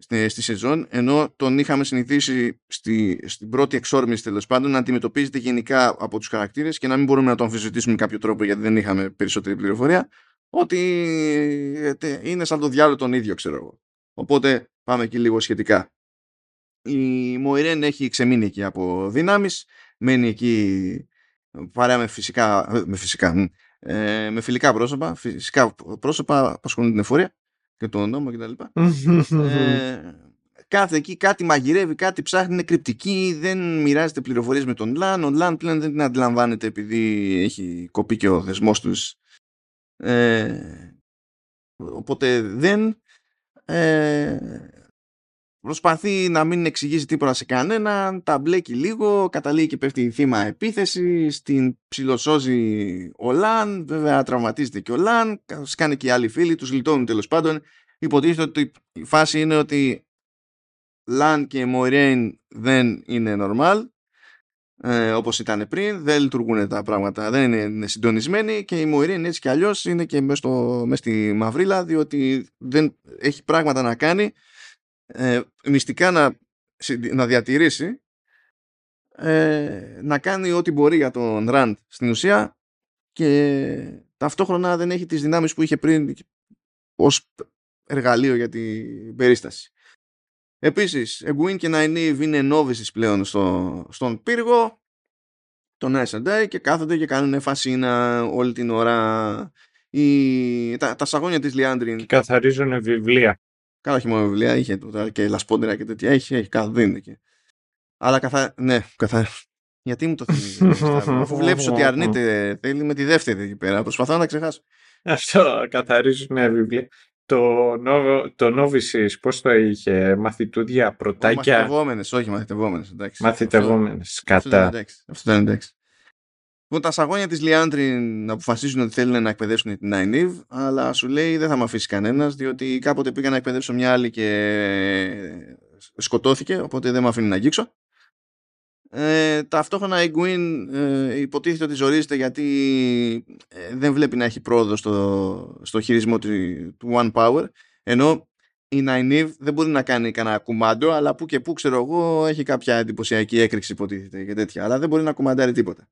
στη, στη σεζόν ενώ τον είχαμε συνηθίσει στη, στην πρώτη εξόρμηση τέλος πάντων να αντιμετωπίζεται γενικά από τους χαρακτήρες και να μην μπορούμε να τον αμφισβητήσουμε με κάποιο τρόπο γιατί δεν είχαμε περισσότερη πληροφορία ότι ε, είναι σαν το διάλογο τον ίδιο, ξέρω εγώ. Οπότε πάμε εκεί λίγο σχετικά. Η Μοϊρέν έχει ξεμείνει εκεί από δυνάμεις, μένει εκεί παρέα με φυσικά, με, φυσικά, ε, με φιλικά πρόσωπα, φυσικά πρόσωπα που ασχολούν την εφορία και τον νόμο κτλ. ε, κάθε εκεί κάτι μαγειρεύει, κάτι ψάχνει, είναι κρυπτική, δεν μοιράζεται πληροφορίες με τον Λαν. Ο Λαν πλέον δεν την αντιλαμβάνεται επειδή έχει κοπεί και ο δεσμός τους. Ε, οπότε δεν ε, προσπαθεί να μην εξηγήσει τίποτα σε κανέναν, τα μπλέκει λίγο, καταλήγει και πέφτει θύμα επίθεση, στην ψιλοσώζει ο Λαν, βέβαια τραυματίζεται και ο Λαν, κάνει και οι άλλοι φίλοι, τους λιτώνουν τέλος πάντων. Υποτίθεται ότι η φάση είναι ότι Λαν και Μοϊρέιν δεν είναι normal, ε, όπως ήταν πριν, δεν λειτουργούν τα πράγματα, δεν είναι, είναι συντονισμένοι και η Μοϊρέιν έτσι κι αλλιώς είναι και μέσα, μέσα στη μαυρίλα διότι δεν έχει πράγματα να κάνει ε, μυστικά να, να διατηρήσει ε, να κάνει ό,τι μπορεί για τον Ραντ στην ουσία και ταυτόχρονα δεν έχει τις δυνάμεις που είχε πριν ως εργαλείο για την περίσταση. Επίσης, Εγκουίν και Ναϊνίβ είναι νόβισης πλέον στο, στον πύργο τον Day και κάθονται και κάνουν φασίνα όλη την ώρα η, τα, τα σαγόνια της Λιάντριν. Και καθαρίζουν βιβλία. Καλά, όχι μόνο βιβλία, είχε και λασπόντερα και τέτοια. Έχει, έχει, κάθε δίνει και. Αλλά καθα... ναι, καθα... Γιατί μου το θυμίζει, αφού βλέπεις ότι αρνείται, θέλει με τη δεύτερη εκεί πέρα. Προσπαθώ να ξεχάσω. Αυτό καθαρίζουν βιβλία. Το, νο, το Novices πώς το είχε, μαθητούδια, πρωτάκια; Μαθητευόμενες, όχι μαθητευόμενες, εντάξει. Μαθητευόμενες, κατά. Αυτό ήταν εντάξει. Λοιπόν, τα σαγόνια της Λιάντριν αποφασίζουν ότι θέλουν να εκπαιδεύσουν την Νάινιβ, αλλά σου λέει δεν θα με αφήσει κανένας, διότι κάποτε πήγα να εκπαιδεύσω μια άλλη και σκοτώθηκε, οπότε δεν με αφήνει να αγγίξω. Ε, ταυτόχρονα η Γκουίν ε, υποτίθεται ότι ζορίζεται γιατί ε, δεν βλέπει να έχει πρόοδο στο, στο χειρισμό του, του One Power ενώ η Nynaeve δεν μπορεί να κάνει κανένα κουμάντο αλλά που και που ξέρω εγώ έχει κάποια εντυπωσιακή έκρηξη υποτίθεται και τέτοια αλλά δεν μπορεί να κουμαντάρει τίποτα.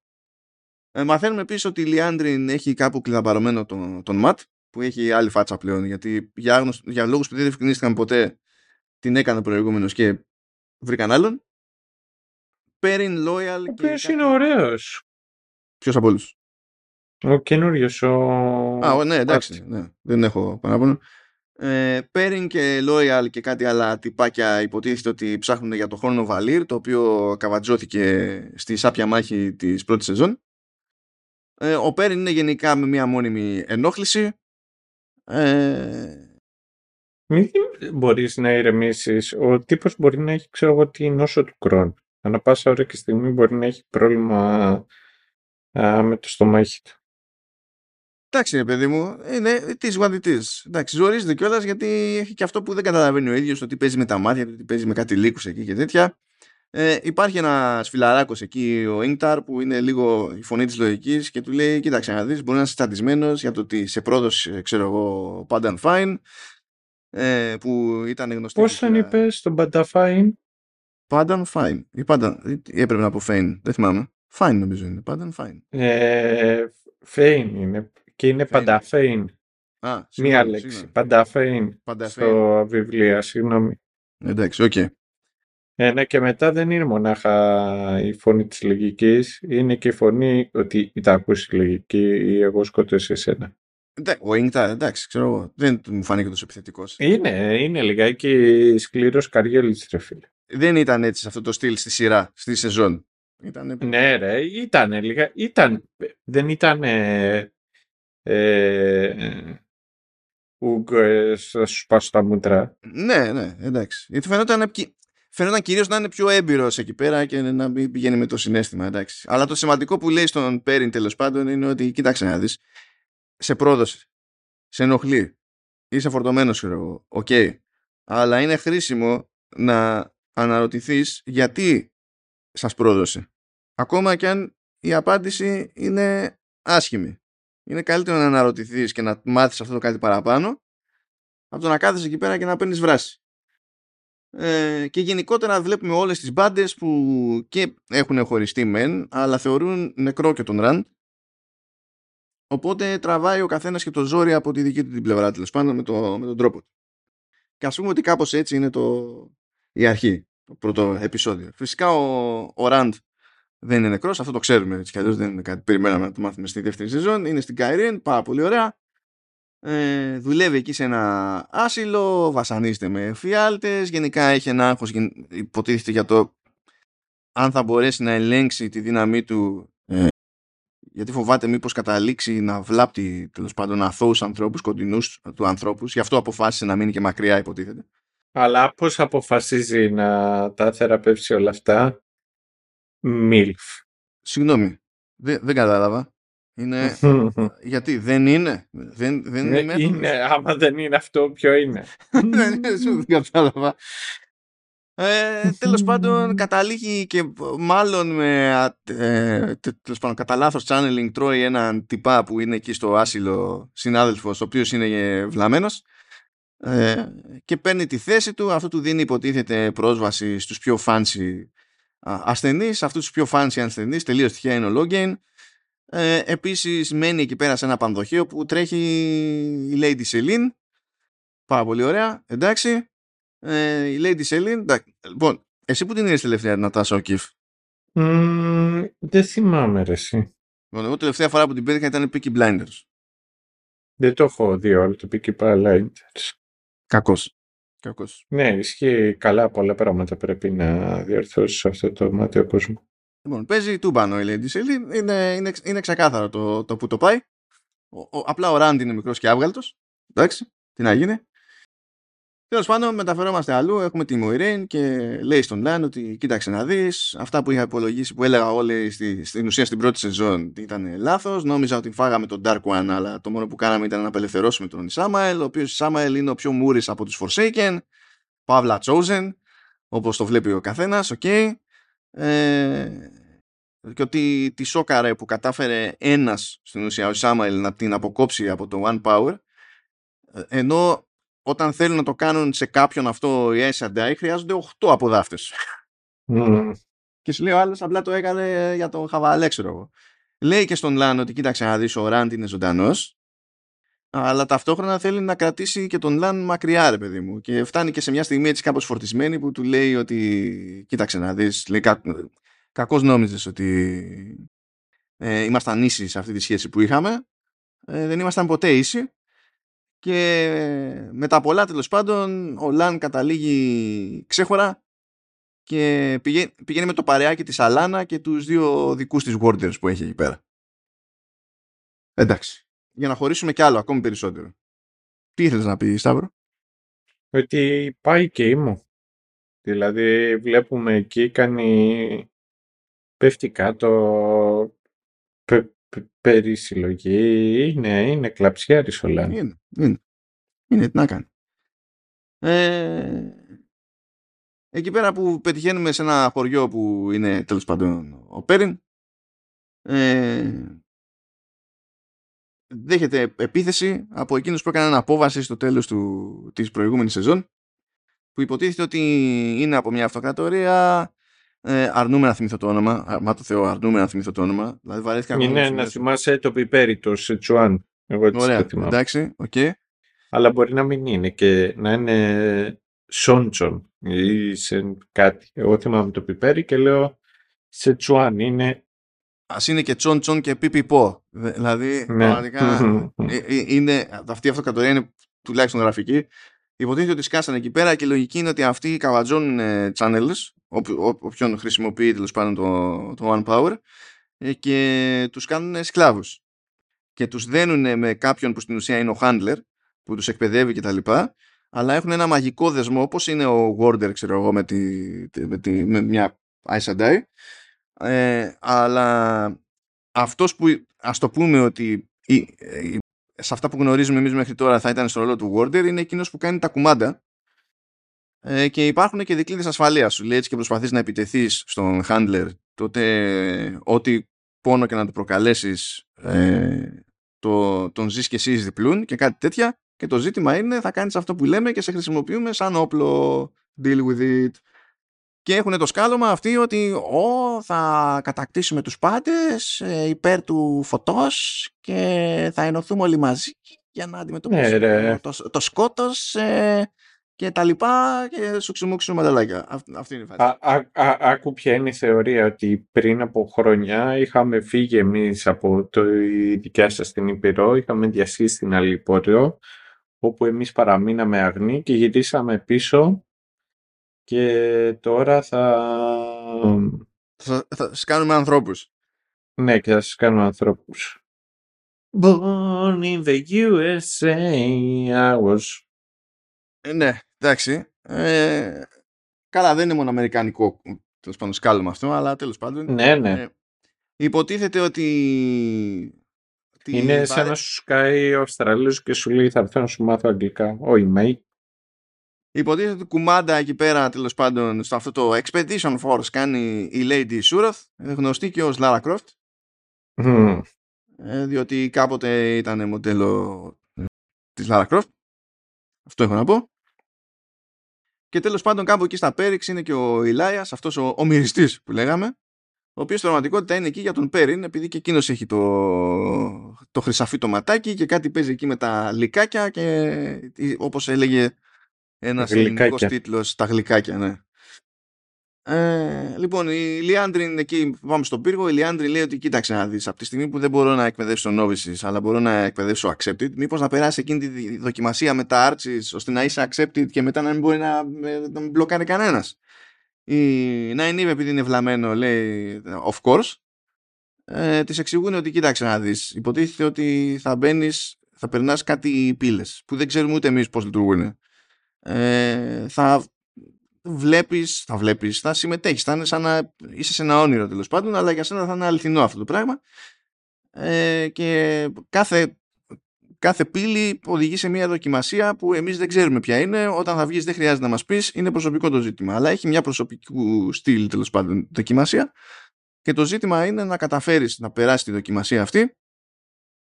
Ε, μαθαίνουμε επίσης ότι η Λιάντριν έχει κάπου κλειδαπαρωμένο τον, τον Ματ που έχει άλλη φάτσα πλέον γιατί για, άγνωστο, για λόγους που δεν διευκρινίστηκαν ποτέ την έκανε προηγούμενος και βρήκαν άλλον Perrin Loyal. Ο οποίος είναι ωραίος. Ποιος από όλους; Ο καινούριος. Ο... Α, ναι, εντάξει. Ναι, δεν έχω παράπονο. Ε, Perrin και Loyal και κάτι άλλα τυπάκια υποτίθεται ότι ψάχνουν για το χρόνο Βαλίρ το οποίο καβατζώθηκε στη σάπια μάχη της πρώτης σεζόν. Ε, ο Perrin είναι γενικά με μια μόνιμη ενόχληση. Ε... Μην μπορείς να ηρεμήσεις. Ο τύπος μπορεί να έχει, ξέρω εγώ, την νόσο του κρόνου. Ανά πάσα ώρα και στιγμή μπορεί να έχει πρόβλημα α, με το στομάχι του. Εντάξει, ρε παιδί μου, είναι τη what it Εντάξει, ζορίζεται κιόλας γιατί έχει και αυτό που δεν καταλαβαίνει ο ίδιος, ότι παίζει με τα μάτια ότι παίζει με κάτι λύκους εκεί και τέτοια. Ε, υπάρχει ένας φιλαράκος εκεί, ο Ινκταρ, που είναι λίγο η φωνή της λογικής και του λέει: Κοίταξε να δεις, μπορεί να είσαι στατισμένος για το ότι σε πρόδωσε, ξέρω εγώ, Pandan Fine, ε, που ήταν γνωστή. Πώς τον είπες στον Pandan Fine, Πάνταν Fine. Ή πάντα, ή έπρεπε να πω Fine. Δεν θυμάμαι. Fine νομίζω είναι. Πάνταν Fine. Ε, Fane είναι. Και είναι Πανταφέιν. Α, Μία λέξη. Πανταφέιν. Στο βιβλίο, συγγνώμη. Εντάξει, OK. Okay. Ε, ναι, και μετά δεν είναι μονάχα η φωνή της λογικής, είναι και η φωνή ότι τα ακούσει η λογική ή εγώ σκότωσα εσένα. Ο Ίνγκταρ, εντάξει, ξέρω εγώ, δεν μου φάνηκε τόσο επιθετικός. Είναι, είναι λιγάκι σκληρός καριόλης, ρε φίλε δεν ήταν έτσι σε αυτό το στυλ στη σειρά, στη σεζόν. Ήτανε... Ναι, ρε, ήταν λίγα. Ήταν, δεν ήταν. Ε, ε, θα σου σπάσω τα μούτρα. Ναι, ναι, εντάξει. Γιατί φαινόταν, φαινόταν κυρίως να είναι πιο έμπειρος εκεί πέρα και να μην πηγαίνει με το συναίσθημα, εντάξει. Αλλά το σημαντικό που λέει στον Πέριν τέλος πάντων είναι ότι κοίταξε να δεις. Σε πρόδωσε. Σε ενοχλεί. Είσαι φορτωμένος, ξέρω εγώ. Οκ. Αλλά είναι χρήσιμο να αναρωτηθείς γιατί σας πρόδωσε. Ακόμα και αν η απάντηση είναι άσχημη. Είναι καλύτερο να αναρωτηθείς και να μάθεις αυτό το κάτι παραπάνω από το να κάθεσαι εκεί πέρα και να παίρνεις βράση. Ε, και γενικότερα βλέπουμε όλες τις μπάντες που και έχουν χωριστεί μεν αλλά θεωρούν νεκρό και τον Ραντ Οπότε τραβάει ο καθένας και το ζόρι από τη δική του την πλευρά τέλος πάντων με, το, με τον τρόπο του. Και ας πούμε ότι κάπως έτσι είναι το, η αρχή, το πρώτο επεισόδιο. Φυσικά ο, ο Ραντ δεν είναι νεκρός, αυτό το ξέρουμε έτσι κι αλλιώς δεν είναι κάτι περιμέναμε να το μάθουμε στη δεύτερη σεζόν. Είναι στην Καϊρίν, πάρα πολύ ωραία. Ε, δουλεύει εκεί σε ένα άσυλο, βασανίζεται με φιάλτες, γενικά έχει ένα άγχος υποτίθεται για το αν θα μπορέσει να ελέγξει τη δύναμή του ε, γιατί φοβάται μήπως καταλήξει να βλάπτει τέλος πάντων αθώους ανθρώπους, κοντινούς του ανθρώπους. Γι' αυτό αποφάσισε να μείνει και μακριά υποτίθεται. Αλλά πώς αποφασίζει να τα θεραπεύσει όλα αυτά; Μιλφ. Συγγνώμη, δεν, δεν κατάλαβα είναι... Γιατί δεν είναι. Δεν, δεν είναι, είναι, είναι. Άμα δεν είναι αυτό, ποιο είναι; δεν είναι, δεν κατάλαβα. Ε, τέλος πάντων καταλήγει και μάλλον με ε, τέλος πάντων κατά λάθος channeling τρώει έναν τυπά που είναι εκεί στο άσυλο συνάδελφος ο οποίος είναι βλαμμένος ε, και παίρνει τη θέση του αυτό του δίνει υποτίθεται πρόσβαση στους πιο fancy ασθενείς αυτούς τους πιο fancy ασθενείς τελείως τυχαία είναι ο Logan ε, επίσης μένει εκεί πέρα σε ένα πανδοχείο που τρέχει η Lady Celine. Πάρα πολύ ωραία. Εντάξει. Ε, η Lady Celine. Λοιπόν, εσύ που την είδες τελευταία Νατάσα Οκίφ. Mm, δεν θυμάμαι ρε εσύ. Λοιπόν, εγώ τελευταία φορά που την πέτυχα ήταν Peaky Blinders. Δεν το έχω δει όλο το Peaky Blinders. Κακός. Κακός. Ναι, ισχύει καλά πολλά πράγματα πρέπει να διορθώσεις σε αυτό το μάτιο κόσμο. Λοιπόν, παίζει τούμπανο η Lady Selene. Είναι, είναι, είναι ξεκάθαρο το, το που το πάει. Ο, ο, απλά ο Ράντ είναι μικρός και άβγαλτος. Εντάξει, τι να γίνει. Τέλος πάντων, μεταφερόμαστε αλλού. Έχουμε τη Μοϊρέιν και λέει στον Λαν ότι κοίταξε να δεις. Αυτά που είχα υπολογίσει, που έλεγα όλοι στη, στην ουσία στην πρώτη σεζόν ήταν λάθος. Νόμιζα ότι φάγαμε τον Dark One, αλλά το μόνο που κάναμε ήταν να απελευθερώσουμε τον Ισάμαελ. Ο οποίος Ισάμαελ είναι ο πιο μούρης από τους Forsaken. Παύλα Chosen, όπως το βλέπει ο καθένας. OK. Okay. Ε, και ότι τη σόκαρε που κατάφερε ένας στην ουσία ο Ισάμαελ να την αποκόψει από το One Power ε, ενώ όταν θέλουν να το κάνουν σε κάποιον αυτό οι S&I χρειάζονται 8 από δαύτες. Mm. και σου λέει ο άλλος απλά το έκανε για το χαβαλέ ξέρω εγώ. Λέει και στον Λαν ότι κοίταξε να δεις ο Ραντ είναι ζωντανός αλλά ταυτόχρονα θέλει να κρατήσει και τον Λαν μακριά ρε παιδί μου. Και φτάνει και σε μια στιγμή έτσι κάπως φορτισμένη που του λέει ότι κοίταξε να δεις λέει, κακώς νόμιζες ότι ε, ήμασταν ίσοι σε αυτή τη σχέση που είχαμε. Ε, δεν ήμασταν ποτέ ίσοι και με τα πολλά τέλος πάντων ο Λαν καταλήγει ξέχωρα και πηγαίνει, πηγαίνει με το παρεάκι της Αλάνα και τους δύο δικούς της Warders που έχει εκεί πέρα. Εντάξει για να χωρίσουμε κι άλλο ακόμη περισσότερο. Τι ήθελες να πεις Σταύρο; Ότι πάει και ήμου. Δηλαδή βλέπουμε εκεί κάνει πέφτει κάτω πε, πε, περί συλλογή. Είναι, είναι κλαψιάρης ο Λάν. Είναι, είναι. Είναι, τι να κάνει. Ε, εκεί πέρα που πετυχαίνουμε σε ένα χωριό που είναι τέλος πάντων ο Πέριν ε, δέχεται επίθεση από εκείνους που έκαναν απόβαση στο τέλος του, της προηγούμενης σεζόν που υποτίθεται ότι είναι από μια αυτοκρατορία ε, αρνούμε να θυμηθώ το όνομα μα το Θεό αρνούμε να θυμηθώ το όνομα. Δηλαδή βαρέθηκα είναι να θυμάσαι το πιπέρι το Σετσουάν εγώ έτσι Ωραία, το εντάξει, okay. αλλά μπορεί να μην είναι και να είναι Σόντσον ή σε κάτι. Εγώ θυμάμαι το πιπέρι και λέω Σετσουάν είναι Α είναι και τσον τσον και πι πο. Δηλαδή, ναι. πραγματικά ε, ε, είναι, αυτή η αυτοκρατορία είναι τουλάχιστον γραφική. Υποτίθεται ότι σκάσανε εκεί πέρα και η λογική είναι ότι αυτοί καβατζώνουν channels, όποιον χρησιμοποιεί τέλος πάντων το, το One Power, ε, και τους κάνουν σκλάβους. Και τους δένουν με κάποιον που στην ουσία είναι ο handler, που τους εκπαιδεύει κτλ. Αλλά έχουν ένα μαγικό δεσμό, όπως είναι ο Warder, ξέρω εγώ, με, τη, με, τη, με μια Ice and ε, αλλά αυτός που ας το πούμε ότι σε αυτά που γνωρίζουμε εμείς μέχρι τώρα θα ήταν στο ρόλο του Warder είναι εκείνος που κάνει τα κουμάντα. Ε, και υπάρχουν και δικλείδες ασφαλείας. Σου λέει έτσι και προσπαθείς να επιτεθείς στον handler τότε ό,τι πόνο και να του προκαλέσεις ε, το, τον ζεις και εσείς διπλούν και κάτι τέτοια. Και το ζήτημα είναι θα κάνεις αυτό που λέμε και σε χρησιμοποιούμε σαν όπλο. Deal with it και έχουν το σκάλωμα αυτοί ότι ο, θα κατακτήσουμε τους πάντες ε, υπέρ του φωτός και θα ενωθούμε όλοι μαζί για να αντιμετωπίσουμε Ναι, το, το σκότος ε, και τα λοιπά και σου ξυμούξουν μανταλάκια. Αυτή είναι η φάση. Α, α, α, άκου ποια είναι η θεωρία ότι πριν από χρόνια είχαμε φύγει εμείς από το, η δικιά σας την Υπηρώ, είχαμε διασχίσει την Αλίπορτο, όπου εμείς παραμείναμε αγνοί και γυρίσαμε πίσω και τώρα θα... Θα, θα σας κάνουμε ανθρώπους. Ναι, και θα σας κάνουμε ανθρώπους. Born in the USA, I was... Ε, ναι, εντάξει. Ε, καλά, δεν είναι μόνο αμερικανικό τέλος πάντων σκάλωμα αυτό, αλλά τέλος πάντων. Ναι, ναι. ε, υποτίθεται ότι... τη είναι βαρε- σαν να σου σκάει ο Αυστραλίος και σου λέει θα έρθω να σου μάθω αγγλικά. Όχι, mate. Υποτίθεται ότι κουμάντα εκεί πέρα τέλος πάντων στο αυτό το Expedition Force κάνει η Lady Suroth, γνωστή και ως Lara Croft, Μμμ. ε, διότι κάποτε ήταν μοντέλο ε, της Lara Croft. Αυτό έχω να πω. Και τέλος πάντων κάπου εκεί στα Πέριξ είναι και ο Ηλάιας, αυτός ο, ο μυριστής που λέγαμε, ο οποίος στην πραγματικότητα είναι εκεί για τον Πέριν, επειδή και εκείνος έχει το, το χρυσαφί το ματάκι και κάτι παίζει εκεί με τα λικάκια και ε, όπως έλεγε ένας Γλυκάκια. ελληνικός τίτλος, τα γλυκάκια, ναι. Ε, λοιπόν, η Λιάντριν είναι εκεί, πάμε στον πύργο. Η Λιάντριν λέει ότι κοίταξε να δεις, από τη στιγμή που δεν μπορώ να εκπαιδεύσω novices, αλλά μπορώ να εκπαιδεύσω accepted, μήπως να περάσει εκείνη τη δι- δοκιμασία με τα arches, ώστε να είσαι accepted και μετά να μην μπορεί να, να μην μπλοκάρει κανένας. Η Νάινιβ επειδή είναι βλαμμένο λέει of course ε, της εξηγούν ότι κοίταξε να δεις υποτίθεται ότι θα μπαίνεις, θα περνάς κάτι πύλες που δεν ξέρουμε ούτε εμείς πώς λειτουργούν ε, θα βλέπεις, θα βλέπεις, θα συμμετέχεις θα είναι σαν να είσαι σε ένα όνειρο τέλος πάντων αλλά για σένα θα είναι αληθινό αυτό το πράγμα ε, και κάθε κάθε πύλη οδηγεί σε μια δοκιμασία που εμείς δεν ξέρουμε ποια είναι. Όταν θα βγεις δεν χρειάζεται να μας πεις, είναι προσωπικό το ζήτημα. Αλλά έχει μια προσωπικού στυλ τέλος πάντων δοκιμασία και το ζήτημα είναι να καταφέρεις να περάσεις τη δοκιμασία αυτή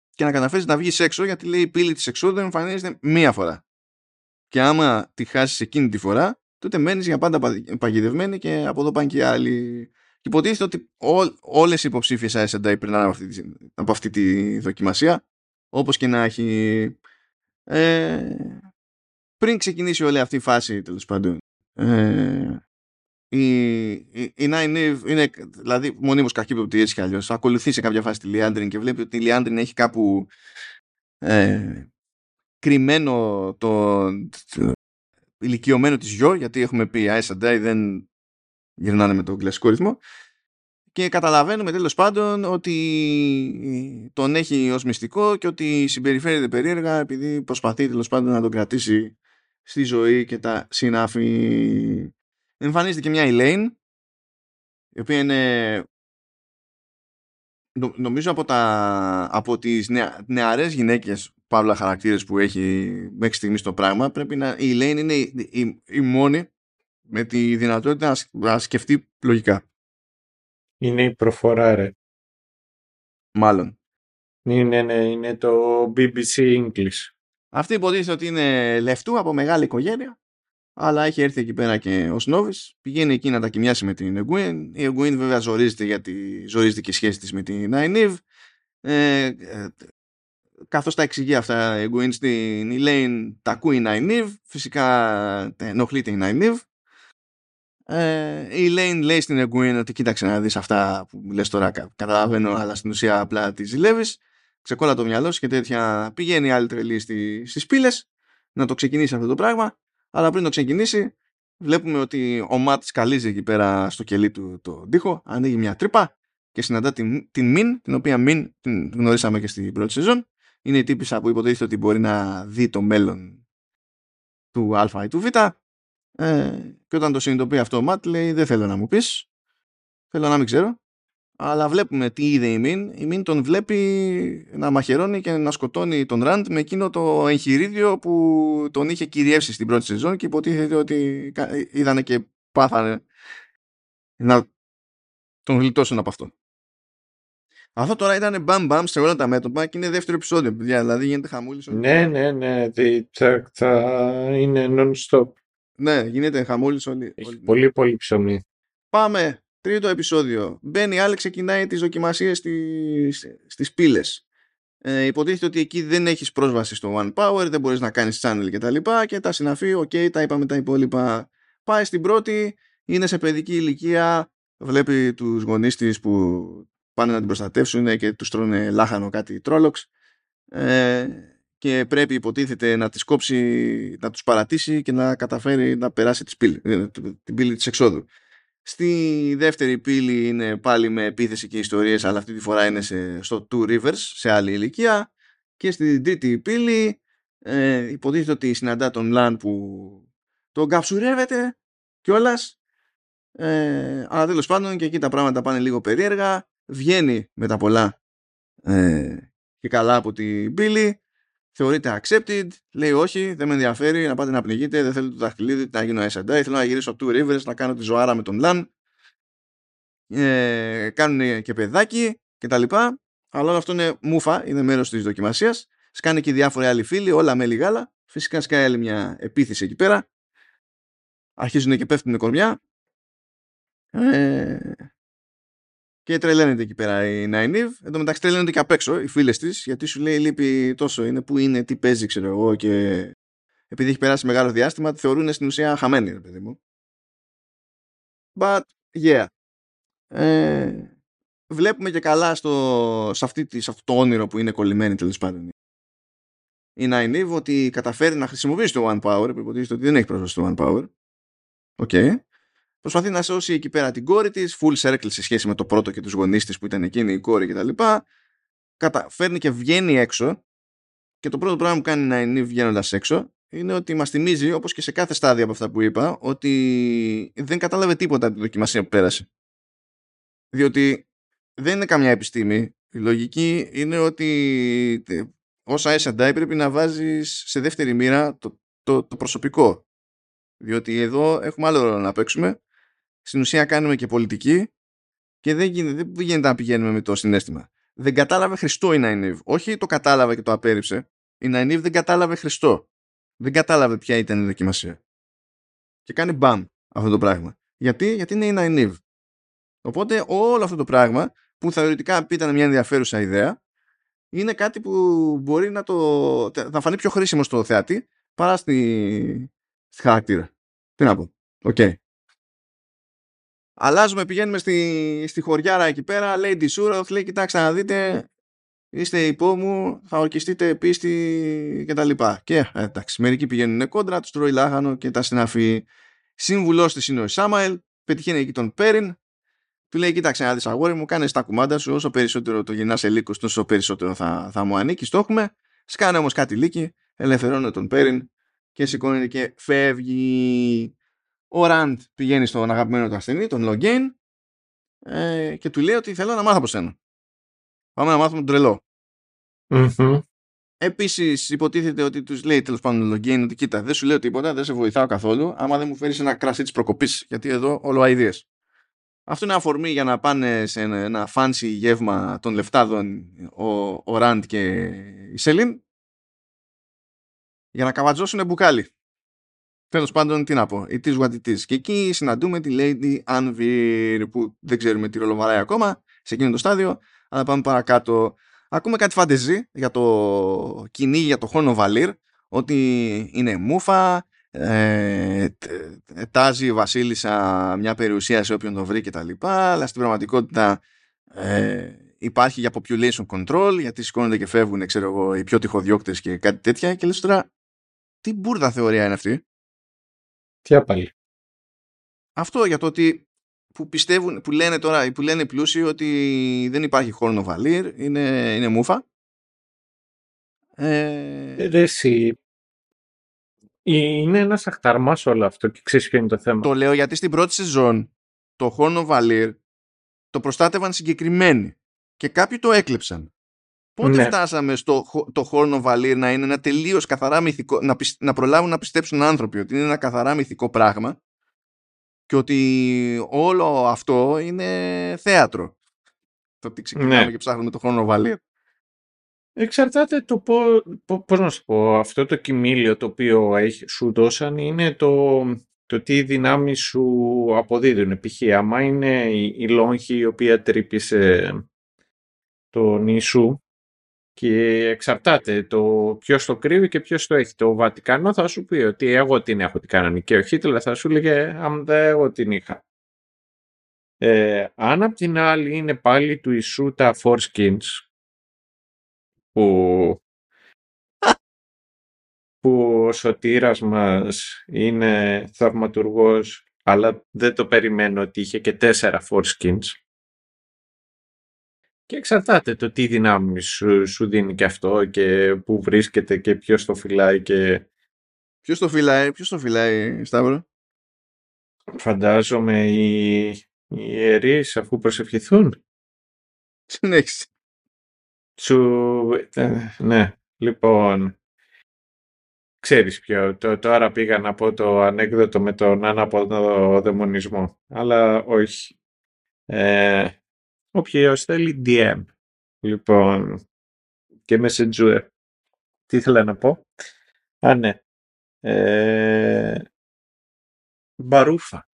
και να καταφέρεις να βγεις έξω γιατί λέει η πύλη της εξόδου εμφανίζεται μία φορά. Και άμα τη χάσεις εκείνη τη φορά, τότε μένεις για πάντα πα- παγιδευμένη και από εδώ πάνε και οι άλλοι. Και υποτίθεται ότι ό, όλες οι υποψήφιες ISDI περνάνε από αυτή, τη- από αυτή τη δοκιμασία όπως και να έχει ε, πριν ξεκινήσει όλη αυτή η φάση τέλος πάντων ε, η, η, η Nine Eve είναι δηλαδή μονίμως κακή έτσι κι αλλιώς ακολουθεί σε κάποια φάση τη Λιάντριν και βλέπει ότι η Λιάντριν έχει κάπου ε, κρυμμένο το, το ηλικιωμένο της γιο γιατί έχουμε πει οι Aes Sedai δεν γυρνάνε με τον κλασικό ρυθμό και καταλαβαίνουμε τέλος πάντων ότι τον έχει ως μυστικό και ότι συμπεριφέρεται περίεργα επειδή προσπαθεί τέλος πάντων να τον κρατήσει στη ζωή και τα συνάφη. Εμφανίζεται και μια Elaine η οποία είναι νο- νομίζω από, τα, από τις νεα, νεαρές γυναίκες παύλα χαρακτήρες που έχει μέχρι στιγμής το πράγμα πρέπει να η Elaine είναι η, η, η μόνη με τη δυνατότητα να, σκ- να σκεφτεί λογικά Είναι η προφορά, ρε. μάλλον Είναι, ναι, είναι το BBC English. Αυτή υποτίθεται ότι είναι λεφτού από μεγάλη οικογένεια, αλλά έχει έρθει εκεί πέρα και ω νόβης. Πηγαίνει εκεί να τα κοιμιάσει με την Εγκουίν. Η Εγκουίν βέβαια ζορίζεται γιατί ζορίζεται και η σχέση της με την Νάινιβ. Ε, ε, καθώς τα εξηγεί αυτά η Εγκουίν στην Elaine, τα ακούει η Νάινιβ. Φυσικά ε, ενοχλείται η Νάινιβ. Ε, η Elaine λέει στην Εγκουίν ότι κοίταξε να δεις αυτά που λες τώρα κα- καταλαβαίνω αλλά στην ουσία απλά τη ζηλεύεις ξεκόλλα το μυαλό σου και τέτοια. Πηγαίνει η άλλη τρελή στη, στις πύλες να το ξεκινήσει αυτό το πράγμα. Αλλά πριν το ξεκινήσει, βλέπουμε ότι ο Ματς σκαλίζει εκεί πέρα στο κελί του το τοίχο, ανοίγει μια τρύπα και συναντά την, την Μιν, την οποία Μιν την γνωρίσαμε και στην πρώτη σεζόν. Είναι η τύπησα που υποτίθεται ότι μπορεί να δει το μέλλον του Α ή του Β. Ε, και όταν το συνειδητοποιεί αυτό ο Ματ λέει δεν θέλω να μου πεις, θέλω να μην ξέρω. Αλλά βλέπουμε τι είδε η Μιν. Η Μιν τον βλέπει να μαχαιρώνει και να σκοτώνει τον Ραντ με εκείνο το εγχειρίδιο που τον είχε κυριεύσει στην πρώτη σεζόν και υποτίθεται ότι κα- είδανε και πάθανε να τον γλιτώσουν από αυτό. Αυτό τώρα ήταν μπαμ μπαμ σε όλα τα μέτωπα και είναι δεύτερο επεισόδιο, παιδιά. Δηλαδή γίνεται χαμούλη. Ναι, ναι, ναι. δι- Θα, θα είναι non-stop. Ναι, γίνεται χαμούλης όλοι. Έχει όλοι. πολύ πολύ ψωμί. Πάμε. Τρίτο επεισόδιο. Μπαίνει, Άλεξ ξεκινάει τις δοκιμασίες στις, στις πύλες. Ε, υποτίθεται ότι εκεί δεν έχεις πρόσβαση στο One Power, δεν μπορείς να κάνεις channel και τα λοιπά και τα συναφή, οκ, τα είπαμε τα υπόλοιπα. Πάει στην πρώτη, είναι σε παιδική ηλικία, βλέπει τους γονείς της που πάνε να την προστατεύσουν και τους τρώνε λάχανο κάτι Trollocs ε, και πρέπει υποτίθεται να τις κόψει, να τους παρατήσει και να καταφέρει να περάσει τις πύλη, ε, την πύλη της εξόδου. Στη δεύτερη πύλη είναι πάλι με επίθεση και ιστορίες αλλά αυτή τη φορά είναι σε, στο Two Rivers σε άλλη ηλικία και στην τρίτη πύλη ε, υποτίθεται ότι συναντά τον Λαν που τον καψουρεύεται κιόλας. Ε, αλλά τέλος πάντων και εκεί τα πράγματα πάνε λίγο περίεργα βγαίνει με τα πολλά ε, και καλά από την πύλη θεωρείται accepted, λέει όχι, δεν με ενδιαφέρει να πάτε να πνιγείτε, δεν θέλω το δαχτυλίδι να γίνω S&I, θέλω να γυρίσω από Two Rivers, να κάνω τη ζωάρα με τον Λαν. Ε, κάνουν και παιδάκι και τα λοιπά, αλλά όλο αυτό είναι μούφα, είναι μέρος της δοκιμασίας. Σκάνε και διάφοροι άλλοι φίλοι, όλα με γάλα. Φυσικά σκάει άλλη μια επίθεση εκεί πέρα. Αρχίζουν και πέφτουν κορμιά. Ε, και τρελαίνεται εκεί πέρα η Νάινιβ. Εν τω μεταξύ τρελαίνονται και απ' έξω οι φίλες της, γιατί σου λέει λείπει τόσο. Είναι που είναι, τι παίζει, ξέρω εγώ. Και επειδή έχει περάσει μεγάλο διάστημα, τη θεωρούν στην ουσία χαμένη, ρε παιδί μου. But yeah. Ε, βλέπουμε και καλά στο, σε, αυτή, σε αυτό το όνειρο που είναι κολλημένη τέλος πάντων η Nine ότι καταφέρει να χρησιμοποιήσει το One Power, που υποτίθεται ότι δεν έχει πρόσβαση στο One Power. OK. Okay. Προσπαθεί να σώσει εκεί πέρα την κόρη της, full circle σε σχέση με το πρώτο και τους γονείς της που ήταν εκείνη η κόρη κτλ. Καταφέρνει και βγαίνει έξω. Και το πρώτο πράγμα που κάνει η Nynaeve βγαίνοντας έξω είναι ότι μας θυμίζει, όπως και σε κάθε στάδιο από αυτά που είπα, ότι δεν κατάλαβε τίποτα από τη δοκιμασία που πέρασε. Διότι δεν είναι καμιά επιστήμη. Η λογική είναι ότι όσα S&I πρέπει να βάζεις σε δεύτερη μοίρα το, το, το προσωπικό. Διότι εδώ έχουμε άλλο ρόλο να παίξουμε. Στην ουσία κάνουμε και πολιτική και δεν γίνεται, δεν γίνεται να πηγαίνουμε με το συνέστημα. Δεν κατάλαβε Χριστό η Ναϊνίβ. Όχι το κατάλαβε και το απέρριψε. Η Ναϊνίβ δεν κατάλαβε Χριστό. Δεν κατάλαβε ποια ήταν η δοκιμασία. Και κάνει μπαμ αυτό το πράγμα. Γιατί, Γιατί είναι η Ναϊνίβ. Οπότε όλο αυτό το πράγμα που θεωρητικά ήταν μια ενδιαφέρουσα ιδέα είναι κάτι που μπορεί να, το, να φανεί πιο χρήσιμο στο θεατή παρά στη, στη χαρακτήρα. Τι να πω. OK. Okay. Αλλάζουμε, πηγαίνουμε στη, στη χωριάρα εκεί πέρα. Λέει τη Σούροθ, λέει: Κοιτάξτε να δείτε, είστε υπό μου, θα ορκιστείτε πίστη κτλ. Και, και ε, εντάξει, μερικοί πηγαίνουν κόντρα, τους τρώει λάχανο και τα συναφή. Σύμβουλός της είναι ο Ισάμαελ, πετυχαίνει εκεί τον Πέριν, του λέει: Κοίταξε, να δεις αγόρι μου, κάνε τα κουμάντα σου. Όσο περισσότερο το γυρνάς σε λύκο, τόσο περισσότερο θα, θα μου ανήκεις. Το έχουμε. Σκάνε όμως κάτι λύκη, ελευθερώνει τον Πέριν και σηκώνεται και φεύγει. Ο Ραντ πηγαίνει στον αγαπημένο του ασθενή, τον Λογκέιν, ε, και του λέει ότι θέλω να μάθω από σένα. Πάμε να μάθουμε τον τρελό. Mm-hmm. Επίσης, υποτίθεται ότι τους λέει τέλος πάντων ο Λογκέιν ότι κοίτα, δεν σου λέω τίποτα, δεν σε βοηθάω καθόλου, άμα δεν μου φέρεις ένα κρασί της προκοπής. Γιατί εδώ όλο αειδίε. Αυτό είναι αφορμή για να πάνε σε ένα fancy γεύμα των λεφτάδων ο, ο Ραντ και η Σελίν για να καβατζώσουν μπουκάλι. Τέλος πάντων, τι να πω, it is what it is. Και εκεί συναντούμε τη Lady Anvaere που δεν ξέρουμε τι ρόλο βαράει ακόμα σε εκείνο το στάδιο, αλλά πάμε παρακάτω. Ακούμε κάτι φαντεζί για το κυνήγι για το Horn of Valere, ότι είναι μούφα, ε, τάζει η βασίλισσα μια περιουσία σε όποιον το βρει και τα λοιπά, αλλά στην πραγματικότητα ε, υπάρχει για population control γιατί σηκώνονται και φεύγουν ξέρω εγώ, οι πιο τυχοδιώκτες και κάτι τέτοια και λες τώρα τι μπουρδα θεωρία είναι αυτή; Τι πάλι; Αυτό για το ότι που πιστεύουν, που λένε τώρα, που λένε οι πλούσιοι ότι δεν υπάρχει χόρνο βαλίρ, είναι, είναι μούφα. Ε... ε εσύ, είναι ένας αχταρμάς όλο αυτό και ξέρεις ποιο είναι το θέμα. Το λέω γιατί στην πρώτη σεζόν το Χόρνο Βαλίρ το προστάτευαν συγκεκριμένοι και κάποιοι το έκλεψαν. Πότε ναι. φτάσαμε στο το Χόρνο Βαλίρ να είναι ένα τελείως καθαρά μυθικό, να, να προλάβουν να πιστέψουν άνθρωποι ότι είναι ένα καθαρά μυθικό πράγμα και ότι όλο αυτό είναι θέατρο. Το τι ξεκινάμε ναι. και ψάχνουμε το Χόρνο Βαλίρ. Εξαρτάται το πώς, πώς να σου πω, αυτό το κοιμήλιο το οποίο έχει, σου δώσαν είναι το το τι δυνάμεις σου αποδίδουν. Π.χ. άμα είναι η λόγχη η οποία τρύπησε το νήσου και εξαρτάται το ποιος το κρύβει και ποιος το έχει. Το Βατικανό θα σου πει ότι εγώ την έχω την κανονική. Ο Χίτλερ θα σου λέγε αν δεν εγώ την είχα. Ε, αν απ' την άλλη είναι πάλι του Ισού τα Foreskins που, που ο σωτήρας μας είναι θαυματουργός αλλά δεν το περιμένω ότι είχε και τέσσερα Foreskins και εξαρτάται το τι δυνάμεις σου, σου δίνει και αυτό και πού βρίσκεται και ποιος το φυλάει και... Ποιος το φυλάει, ποιος το φυλάει, Σταύρο; Φαντάζομαι οι, οι ιερείς αφού προσευχηθούν. Συνέχισε. Σου... Ε, ναι, λοιπόν... Ξέρεις ποιο, το, τώρα πήγα να πω το ανέκδοτο με τον άναποδο δαιμονισμό, αλλά όχι. Ε, Όποιος θέλει DM. Λοιπόν, και Messenger. Τι ήθελα να πω; Α, ναι. Ε, μπαρούφα.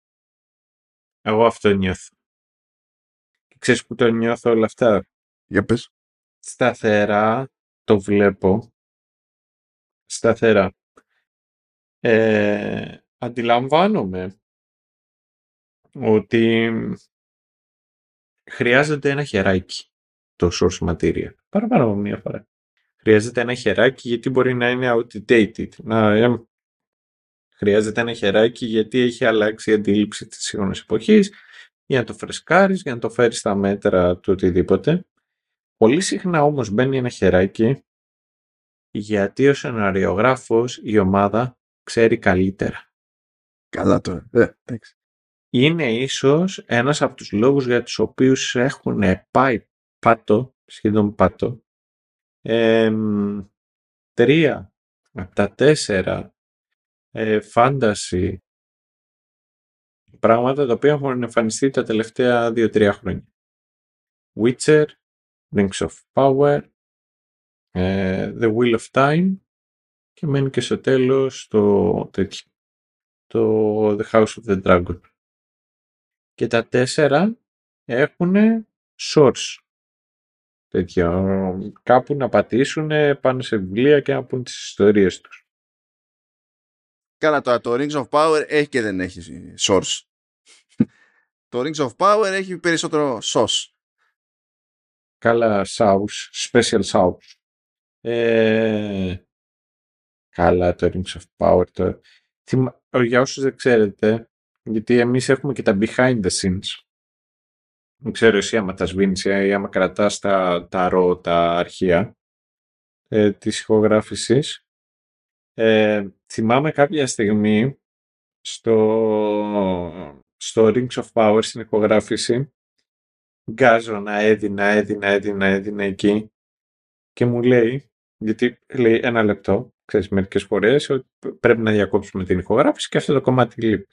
Εγώ αυτό νιώθω. Και ξέρεις που το νιώθω όλα αυτά; Για πες. Σταθερά το βλέπω. Σταθερά. Ε, αντιλαμβάνομαι ότι χρειάζεται ένα χεράκι το source material. Παραπάνω από μία φορά. Χρειάζεται ένα χεράκι γιατί μπορεί να είναι outdated. Να, ε, χρειάζεται ένα χεράκι γιατί έχει αλλάξει η αντίληψη της σύγχρονης εποχής για να το φρεσκάρεις, για να το φέρεις στα μέτρα του οτιδήποτε. Πολύ συχνά όμως μπαίνει ένα χεράκι γιατί ο σεναριογράφος η ομάδα ξέρει καλύτερα. Καλά τώρα. Ε, είναι ίσως ένας από τους λόγους για τους οποίους έχουν πάει πάτο, σχεδόν πάτο, τρία από τα τέσσερα ε, φάνταση πράγματα τα οποία έχουν εμφανιστεί τα τελευταία δύο-τρία χρόνια. Witcher, Rings of Power, ε, The Wheel of Time και μένει και στο τέλος το τέτοιο, το The House of the Dragon και τα τέσσερα έχουν source. Τέτοιο, κάπου να πατήσουν πάνω σε βιβλία και να πούν τις ιστορίες τους. Καλά τώρα, το Rings of Power έχει και δεν έχει source. το Rings of Power έχει περισσότερο sauce. Καλά, sauce, special sauce. Ε, καλά το Rings of Power. Το... Για όσους δεν ξέρετε, γιατί εμείς έχουμε και τα behind the scenes. Δεν ξέρω εσύ άμα τα σβήνεις ή άμα κρατάς τα, τα ρο, τα αρχεία ε, της ηχογράφησης. Ε, θυμάμαι κάποια στιγμή στο, στο Rings of Power στην ηχογράφηση γκάζω να έδινα, έδινα, έδινα, έδινα εκεί και μου λέει, γιατί λέει ένα λεπτό, ξέρεις μερικές φορές, ότι πρέπει να διακόψουμε την ηχογράφηση και αυτό το κομμάτι λείπει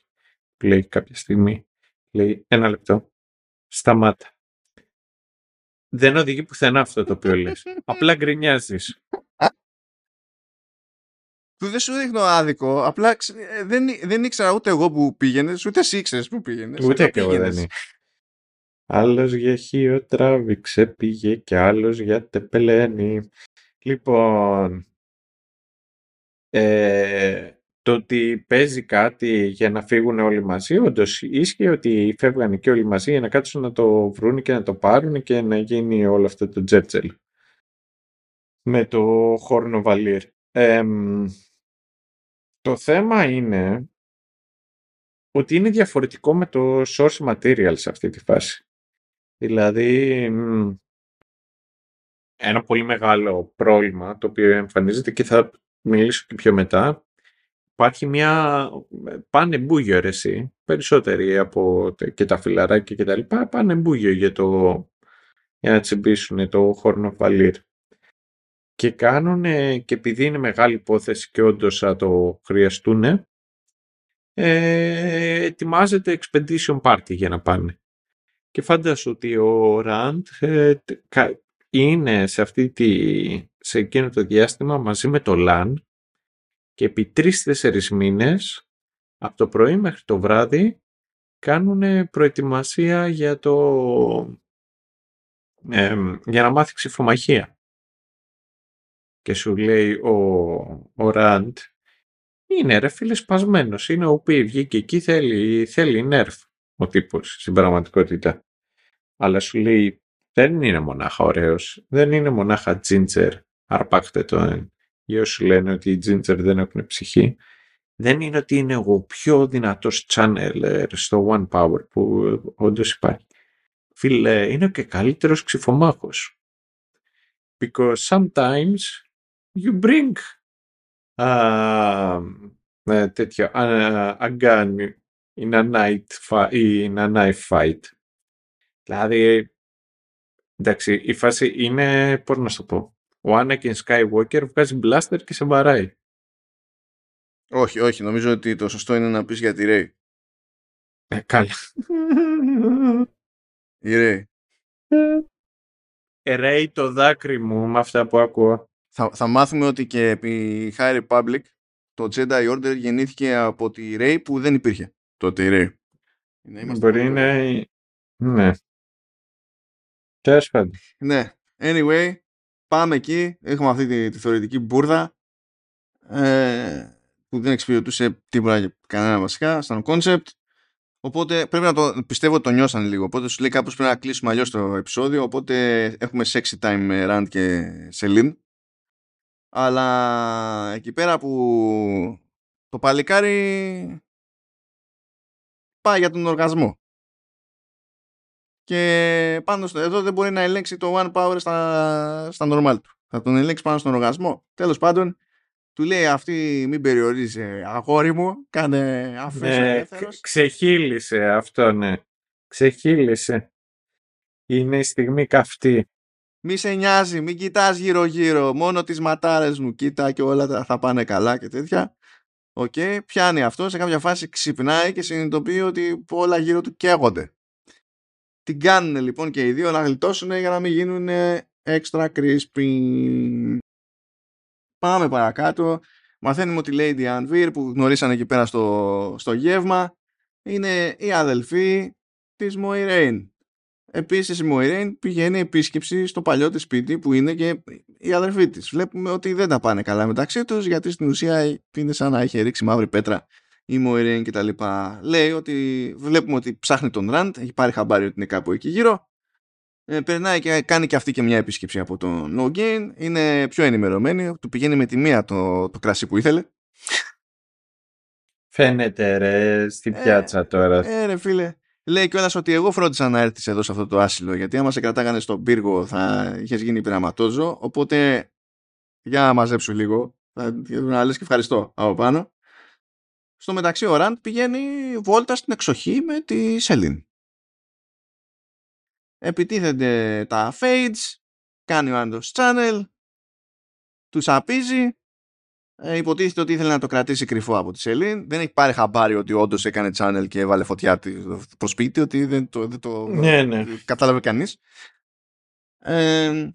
λέει κάποια στιγμή. Λέει ένα λεπτό. Σταμάτα. Δεν οδηγεί πουθενά αυτό το οποίο λες. Απλά γκρινιάζεις. Που δεν σου δείχνω άδικο. Απλά ε, δεν, δεν ήξερα ούτε εγώ που πήγαινες, ούτε εσύ ήξερες που πήγαινες. Ούτε και εγώ δεν Άλλος για χείο τράβηξε πήγε και άλλος για τεπελένη. Λοιπόν, ε, το ότι παίζει κάτι για να φύγουν όλοι μαζί, όντως ίσχυε ότι φεύγαν και όλοι μαζί για να κάτσουν να το βρουν και να το πάρουν και να γίνει όλο αυτό το τζέρτζελ. Με το χόρνο βαλίρ. το θέμα είναι ότι είναι διαφορετικό με το source material σε αυτή τη φάση. Δηλαδή, ένα πολύ μεγάλο πρόβλημα το οποίο εμφανίζεται και θα μιλήσω και πιο μετά υπάρχει μια πάνε μπούγιο εσύ, περισσότεροι από και τα φιλαράκια και τα λοιπά, πάνε μπούγιο για, το, για να τσιμπήσουν το χόρνο βαλίρ. Και κάνουν, και επειδή είναι μεγάλη υπόθεση και όντως θα το χρειαστούν, ε, ετοιμάζεται expedition party για να πάνε. Και φάντασου ότι ο Ραντ ε, είναι σε, αυτή τη, σε εκείνο το διάστημα μαζί με το Λαν και επί τρεις-τέσσερις μήνες από το πρωί μέχρι το βράδυ κάνουν προετοιμασία για το για να μάθει ξυφομαχία. Και σου λέει ο, ο Ραντ, είναι ρε φίλε σπασμένος, είναι ο οποίος βγήκε εκεί, θέλει, θέλει νερφ ο τύπος στην πραγματικότητα. Αλλά σου λέει, δεν είναι μονάχα ωραίος, δεν είναι μονάχα τζίντζερ, αρπάξτε το για όσοι λένε ότι οι τζίντζερ δεν έχουν ψυχή. Δεν είναι ότι είναι ο πιο δυνατός channel στο One Power που όντως υπάρχει. Φίλε, είναι και καλύτερος ξυφομάχος. Because sometimes you bring uh, uh, τέτοιο, uh, a gun in a, night in a knife fight. Δηλαδή, εντάξει, η φάση είναι, πώς να σου πω, ο Anakin Skywalker βγάζει blaster και σε βαράει. Όχι, όχι, νομίζω ότι το σωστό είναι να πεις για τη Rey. Ε, καλά. Η Rey. Ρέει το δάκρυ μου με αυτά που ακούω. Θα, θα μάθουμε ότι και επί High Republic το Jedi Order γεννήθηκε από τη Rey που δεν υπήρχε τότε η Rey. Μπορεί να είναι... Ναι. Τέλος πάντων. Ναι. Anyway, πάμε εκεί. Έχουμε αυτή τη, τη θεωρητική μπουρδα ε, που δεν εξυπηρετούσε τίποτα για κανένα βασικά σαν concept. Οπότε πρέπει να το πιστεύω ότι το νιώσαν λίγο. Οπότε σου λέει κάπως πρέπει να κλείσουμε αλλιώς το επεισόδιο. Οπότε έχουμε sexy time με Rand και Celine. Αλλά εκεί πέρα που το παλικάρι πάει για τον οργασμό. Και πάνω στο εδώ δεν μπορεί να ελέγξει το one power στα, στα normal του. Θα τον ελέγξει πάνω στον οργασμό. Τέλος πάντων, του λέει αυτή μην περιορίζει αγόρι μου, κάνε αφές ναι, ελεύθερος. Ξεχύλισε αυτό, ναι. Ξεχύλισε. Είναι η στιγμή καυτή. Μη σε νοιάζει, μην κοιτάς γύρω γύρω, μόνο τις ματάρες μου κοίτα και όλα θα πάνε καλά και τέτοια. OK, okay, πιάνει αυτό, σε κάποια φάση ξυπνάει και συνειδητοποιεί ότι όλα γύρω του καίγονται. Την κάνουν λοιπόν και οι δύο να γλιτώσουν για να μην γίνουν extra crispy. Πάμε παρακάτω. Μαθαίνουμε ότι η Lady Anvaere που γνωρίσανε εκεί πέρα στο, στο γεύμα είναι η αδελφή της Moiraine. Επίσης η Moiraine πηγαίνει επίσκεψη στο παλιό της σπίτι που είναι και η αδελφή της. Βλέπουμε ότι δεν τα πάνε καλά μεταξύ τους γιατί στην ουσία είναι σαν να είχε ρίξει μαύρη πέτρα η Moiraine και τα λοιπά. Λέει ότι βλέπουμε ότι ψάχνει τον Ραντ, έχει πάρει χαμπάρι ότι είναι κάπου εκεί γύρω ε, περνάει και κάνει και αυτή και μια επίσκεψη από το No Gain. Είναι πιο ενημερωμένη. Του πηγαίνει με τη μία το, το κρασί που ήθελε. Φαίνεται ρε στη ε, πιάτσα τώρα. Ε, ρε φίλε. Λέει κιόλας ότι εγώ φρόντισα να έρθεις εδώ σε αυτό το άσυλο. Γιατί άμα σε κρατάγανε στον πύργο θα είχες γίνει πειραματόζω. Οπότε για να μαζέψω λίγο. Θα να λε και ευχαριστώ από πάνω. Στο μεταξύ ο Ραντ πηγαίνει βόλτα στην εξοχή με τη Σελήν επιτίθενται τα fades, κάνει ο Άντος channel, τους απίζει, ε, υποτίθεται ότι ήθελε να το κρατήσει κρυφό από τη Σελήν. Δεν έχει πάρει χαμπάρι ότι όντως έκανε channel και έβαλε φωτιά στο σπίτι, ότι δεν το, δεν το ναι, ναι. κατάλαβε κανείς. Ε,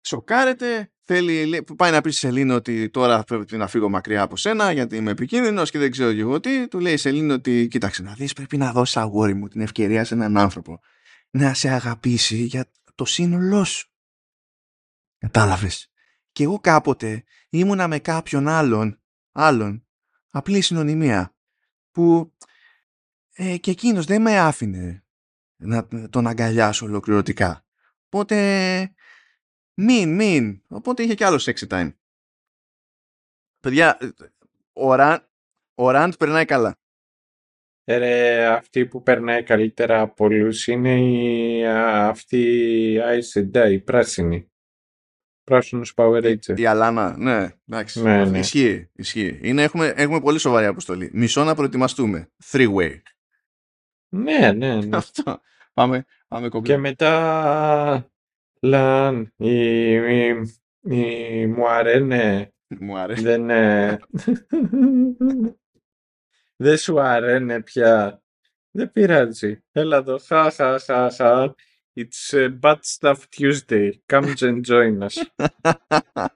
σοκάρεται, θέλει, πάει να πει στη Σελήνη ότι τώρα πρέπει να φύγω μακριά από σένα γιατί είμαι επικίνδυνος και δεν ξέρω και εγώ τι. Του λέει η Σελήνη ότι κοίταξε να δεις, πρέπει να δώσεις αγόρι μου την ευκαιρία σε έναν άνθρωπο να σε αγαπήσει για το σύνολό σου. Κατάλαβες. Και εγώ κάποτε ήμουνα με κάποιον άλλον, άλλον, απλή συνωνυμία, που ε, και εκείνος δεν με άφηνε να τον αγκαλιάσω ολοκληρωτικά. Οπότε μην, μην. Οπότε είχε κι άλλος sexy time. Παιδιά, ο Ραντ περνάει καλά. Ρε, αυτή που περνάει καλύτερα από όλους είναι η, αυτή η Aes η πράσινη. Πράσινος Power Ranger. Η Αλάνα, ναι, εντάξει. Ναι, ναι. Ισχύει, ισχύει. Είναι, έχουμε, έχουμε πολύ σοβαρή αποστολή. Μισό να προετοιμαστούμε. Three way. Ναι, ναι, ναι. Αυτό. Πάμε, πάμε Και μετά Λαν, η, η, η, μου αρένε. Μου αρέσει. Δεν, Δεν σου αρένε πια. Δεν πειράζει. Έλα εδώ. Χα, χα, χα, χα. It's a bad stuff Tuesday. Come and join us.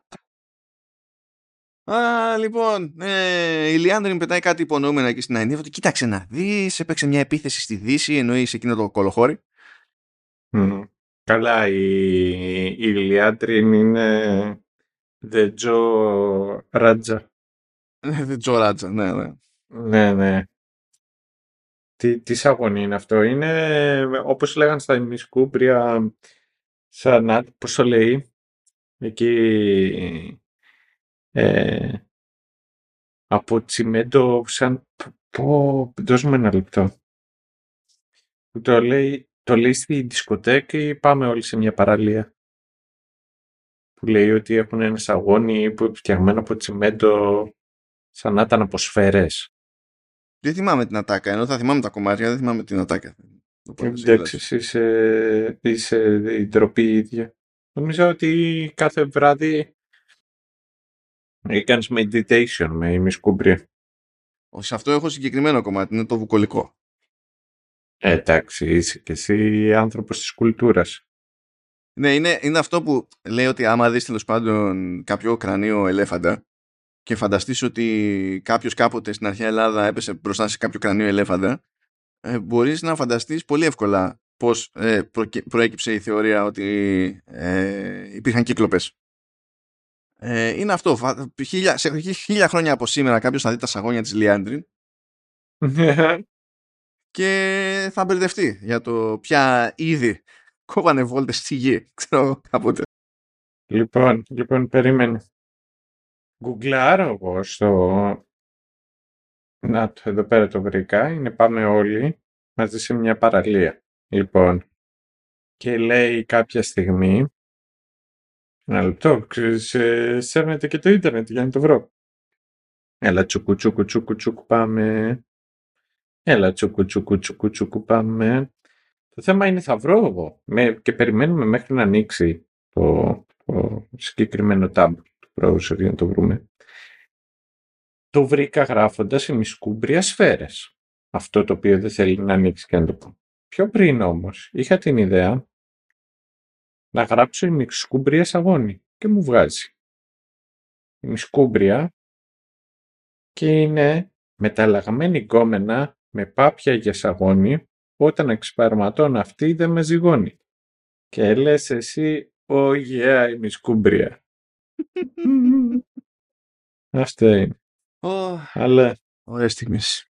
Α, λοιπόν, ε, η Λιάνδριν πετάει κάτι υπονοούμενα εκεί στην Αϊνίβα. Κοίταξε να δεις, έπαιξε μια επίθεση στη Δύση, εννοείς σε εκείνο το κολοχώρι. Mm. Καλά, η, η Λιάντριν είναι The Joe Raja. The Joe Raja, ναι, ναι. Ναι, ναι. Τι, τι σαγόνι είναι αυτό; Είναι, όπως λέγανε στα ημισκούπρια, σαν, πώς το λέει, εκεί, ε, από τσιμέντο, σαν, πω, δώσ' μου ένα λεπτό. Το λέει, το λέει στη δισκοτέκη πάμε όλοι σε μια παραλία. Που λέει ότι έχουν ένας σαγόνι που φτιαγμένο από τσιμέντο σαν να ήταν από σφαίρες. Δεν θυμάμαι την ατάκα, ενώ θα θυμάμαι τα κομμάτια, δεν θυμάμαι την ατάκα. Εντάξει, εσύ είσαι, είσαι η ντροπή ίδια. Νομίζω ότι κάθε βράδυ έκανες meditation με ημισκούμπρια. Σε αυτό έχω συγκεκριμένο κομμάτι, είναι το βουκολικό. Ε, εντάξει, είσαι και εσύ άνθρωπος της κουλτούρας. Ναι, είναι, είναι αυτό που λέει ότι άμα δεις τέλος πάντων κάποιο κρανίο ελέφαντα και φανταστείς ότι κάποιος κάποτε στην αρχαία Ελλάδα έπεσε μπροστά σε κάποιο κρανίο ελέφαντα ε, μπορείς να φανταστείς πολύ εύκολα πώς ε, προέκυψε η θεωρία ότι ε, υπήρχαν κύκλοπες. Ε, είναι αυτό. Χίλια, σε χίλια χρόνια από σήμερα κάποιος θα δει τα σαγόνια της Λιάντριν και θα μπερδευτεί για το ποια είδη κόβανε βόλτες στη γη. Ξέρω κάποτε. Λοιπόν, λοιπόν, περίμενε. Γκουγκλάρω εγώ στο... Να το, εδώ πέρα το βρήκα. Είναι πάμε όλοι μαζί σε μια παραλία. Λοιπόν, και λέει κάποια στιγμή ένα λεπτό, ξέρεις, σέρνετε και το ίντερνετ για να το βρω. Έλα τσουκου τσουκου τσουκου τσουκου πάμε. Έλα τσουκου τσουκου τσουκου τσουκου πάμε. Το θέμα είναι θα βρω εγώ με, και περιμένουμε μέχρι να ανοίξει το, το συγκεκριμένο tab του browser για να το βρούμε. Το βρήκα γράφοντας ημισκούμπρια σφαίρες. Αυτό το οποίο δεν θέλει να ανοίξει και να το πω. Πιο πριν όμως είχα την ιδέα να γράψω ημισκούμπρια σαγόνι και μου βγάζει. Ημισκούμπρια και είναι μεταλλαγμένη γκόμενα με πάπια για σαγόνι όταν εξπαρματώνω αυτή δεν με ζυγώνει. Και λες εσύ, oh yeah, είμαι σκούμπρια. Αυτό είναι. Oh, Αλλά... Ωραίες στιγμές.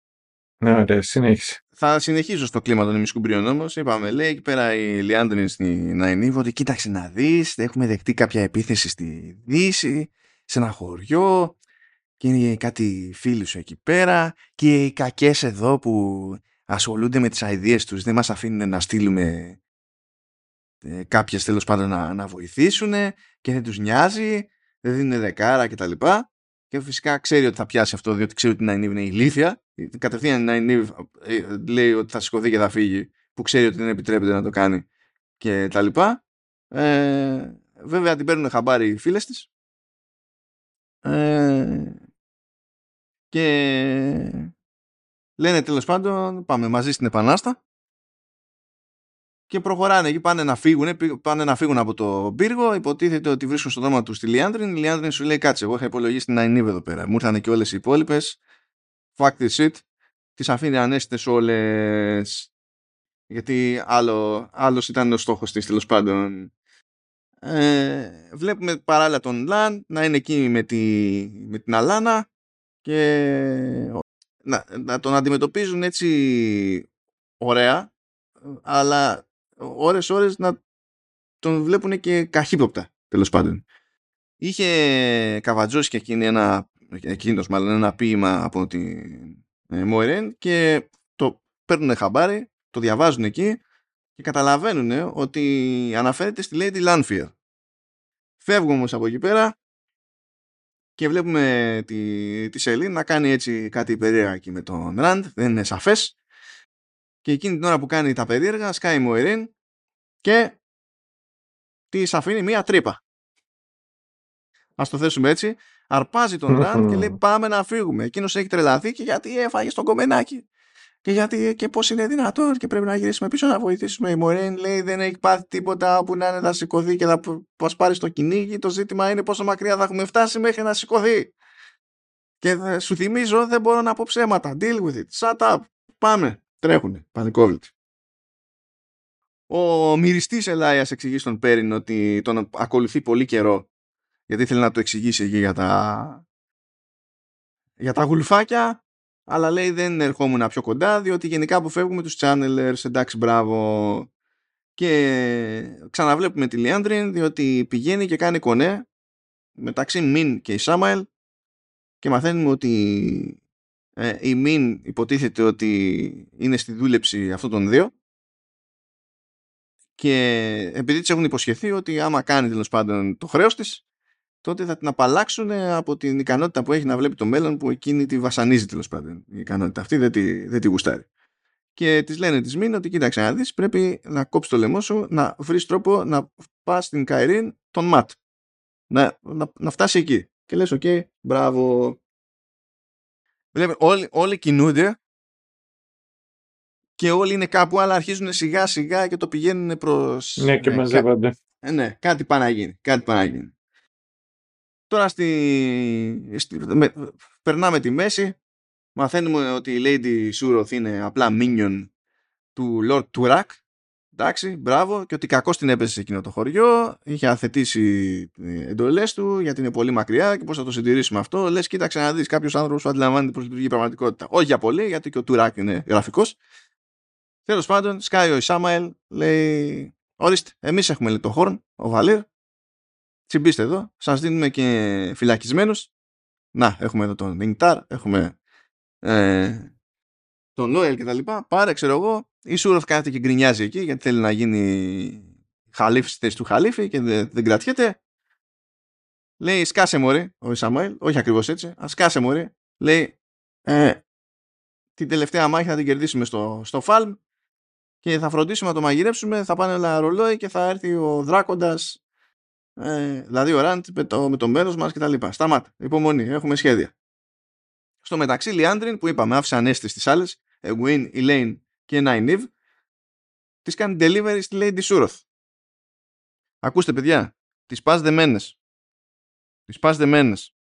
Ναι, ωραία, συνέχισε. Θα συνεχίσω στο κλίμα των ημισκουμπρίων όμως. Είπαμε, λέει εκεί πέρα η Λιάντριν στην Ναϊνίβ ότι κοίταξε να δεις, έχουμε δεχτεί κάποια επίθεση στη Δύση, σε ένα χωριό και είναι κάτι φίλοι σου εκεί πέρα και οι κακές εδώ που ασχολούνται με τις ιδέες τους δεν μας αφήνουν να στείλουμε ε, κάποιες τέλος πάντων να, να βοηθήσουν και δεν τους νοιάζει, δεν δίνουν δεκάρα κτλ. Και, και φυσικά ξέρει ότι θα πιάσει αυτό διότι ξέρει ότι η Ναϊνίβ είναι ηλίθια. Κατευθείαν η Ναϊνίβ ε, λέει ότι θα σηκωθεί και θα φύγει που ξέρει ότι δεν επιτρέπεται να το κάνει και τα λοιπά. Ε, βέβαια την παίρνουν χαμπάρι οι φίλες της ε, και λένε τέλος πάντων πάμε μαζί στην Επανάστα και προχωράνε εκεί πάνε να φύγουν, πάνε να φύγουν από το πύργο. Υποτίθεται ότι βρίσκουν στο δρόμο τους στη Λιάνδριν. Η Λιάνδριν σου λέει: Κάτσε, εγώ είχα υπολογίσει την Αϊνίβ εδώ πέρα. Μου ήρθαν και όλες οι υπόλοιπες. Fuck this shit. Τις αφήνει ανέστητες όλες. Γιατί άλλο, άλλος ήταν ο στόχος της τέλος πάντων. Ε, βλέπουμε παράλληλα τον Λαν να είναι εκεί με, τη, με την Αλάνα και να, να τον αντιμετωπίζουν έτσι ωραία αλλά ώρες ώρες να τον βλέπουν και καχύποπτα τέλος πάντων. Είχε καβατζώσει και εκείνη ένα, εκείνος μάλλον ένα ποίημα από την ε, Μόιρεν και το παίρνουν χαμπάρι, το διαβάζουν εκεί και καταλαβαίνουν ότι αναφέρεται στη Lady Lanfear. Φεύγουμε όμως από εκεί πέρα και βλέπουμε τη, τη Σελήν να κάνει έτσι κάτι περίεργα εκεί με τον Ραντ, δεν είναι σαφές. Και εκείνη την ώρα που κάνει τα περίεργα, σκάει η Μοερήν και της αφήνει μία τρύπα. Ας το θέσουμε έτσι. Αρπάζει τον Ραντ και λέει πάμε να φύγουμε. Εκείνος έχει τρελαθεί και γιατί έφαγε στον κομμενάκι και γιατί και πώς είναι δυνατόν και πρέπει να γυρίσουμε πίσω να βοηθήσουμε. Η Μωρέν λέει δεν έχει πάθει τίποτα όπου να είναι θα σηκωθεί και θα μας πάρει στο κυνήγι. Το ζήτημα είναι πόσο μακριά θα έχουμε φτάσει μέχρι να σηκωθεί. Και θα- σου θυμίζω δεν μπορώ να πω ψέματα. Deal with it. Shut up. Πάμε. Τρέχουνε. Πανικόβλητοι. Ο μυριστής Ελάια εξηγεί στον Πέριν ότι τον ακολουθεί πολύ καιρό γιατί ήθελε να το εξηγήσει εκεί για τα, για τα γουλφάκια αλλά λέει δεν ερχόμουν πιο κοντά διότι γενικά αποφεύγουμε τους channelers εντάξει μπράβο και ξαναβλέπουμε τη Λιάντριν διότι πηγαίνει και κάνει κονέ μεταξύ Μιν και Ισάμαελ και μαθαίνουμε ότι ε, η Μιν υποτίθεται ότι είναι στη δούλεψη αυτών των δύο. Και επειδή της έχουν υποσχεθεί ότι άμα κάνει τέλος πάντων το χρέος της τότε θα την απαλλάξουν από την ικανότητα που έχει να βλέπει το μέλλον που εκείνη τη βασανίζει τέλος πάντων η ικανότητα αυτή δεν τη, δεν τη γουστάρει και της λένε της Μιν ότι κοίταξε να δεις πρέπει να κόψεις το λαιμό σου να βρεις τρόπο να πας στην Καϊρίν τον Ματ να, να, να φτάσει εκεί και λες οκ μπράβο Βλέπετε, όλοι, όλοι κινούνται και όλοι είναι κάπου, αλλά αρχίζουν σιγά σιγά και το πηγαίνουν προς... Ναι, και κα- μαζεύονται. ε, ναι, κάτι πάει να γίνει. Κάτι πάει να γίνει. Τώρα στη, στη- με- περνάμε τη μέση. Μαθαίνουμε ότι η Lady Suroth είναι απλά minion του Lord Turak. Εντάξει, μπράβο. Και ότι κακό την έπεσε σε εκείνο το χωριό. Είχε αθετήσει εντολές του γιατί είναι πολύ μακριά και πώς θα το συντηρήσουμε αυτό. Λες, κοίταξε να δεις κάποιος άνθρωπος που αντιλαμβάνεται πώς λειτουργεί η πραγματικότητα. Όχι για πολύ, γιατί και ο Τουράκ είναι γραφικός. Τέλος πάντων, σκάει ο Ισάμαελ, λέει: Ορίστε, εμείς έχουμε λέει, το Χόρν, ο Βαλίρ. Τσιμπήστε εδώ, σας δίνουμε και φυλακισμένους. Να, έχουμε εδώ τον Ινκτάρ, έχουμε ε, τον Νόελ και τα λοιπά. Πάρε, ξέρω εγώ, η Σούροφ κάθεται και γκρινιάζει εκεί γιατί θέλει να γίνει χαλίφη στη θέση του χαλίφη και δεν, δεν κρατιέται. Λέει, σκάσε μωρή, ο Ισαμαήλ, όχι ακριβώς έτσι, α σκάσε μωρή. Λέει, ε, την τελευταία μάχη θα την κερδίσουμε στο, στο Φάλμ και θα φροντίσουμε να το μαγειρέψουμε, θα πάνε όλα ρολόι και θα έρθει ο δράκοντας, ε, δηλαδή ο Ραντ με το, με το μέρος μας και τα λοιπά. Σταμάτα, υπομονή, έχουμε σχέδια. Στο μεταξύ, Λιάντριν που είπαμε άφησε ανέστηση στις άλλες, Εγουίν, Elaine και Νάινιβ, της κάνει delivery στη Lady Suroth. Ακούστε παιδιά, τις πας δεμένες. Τις πας δεμένες.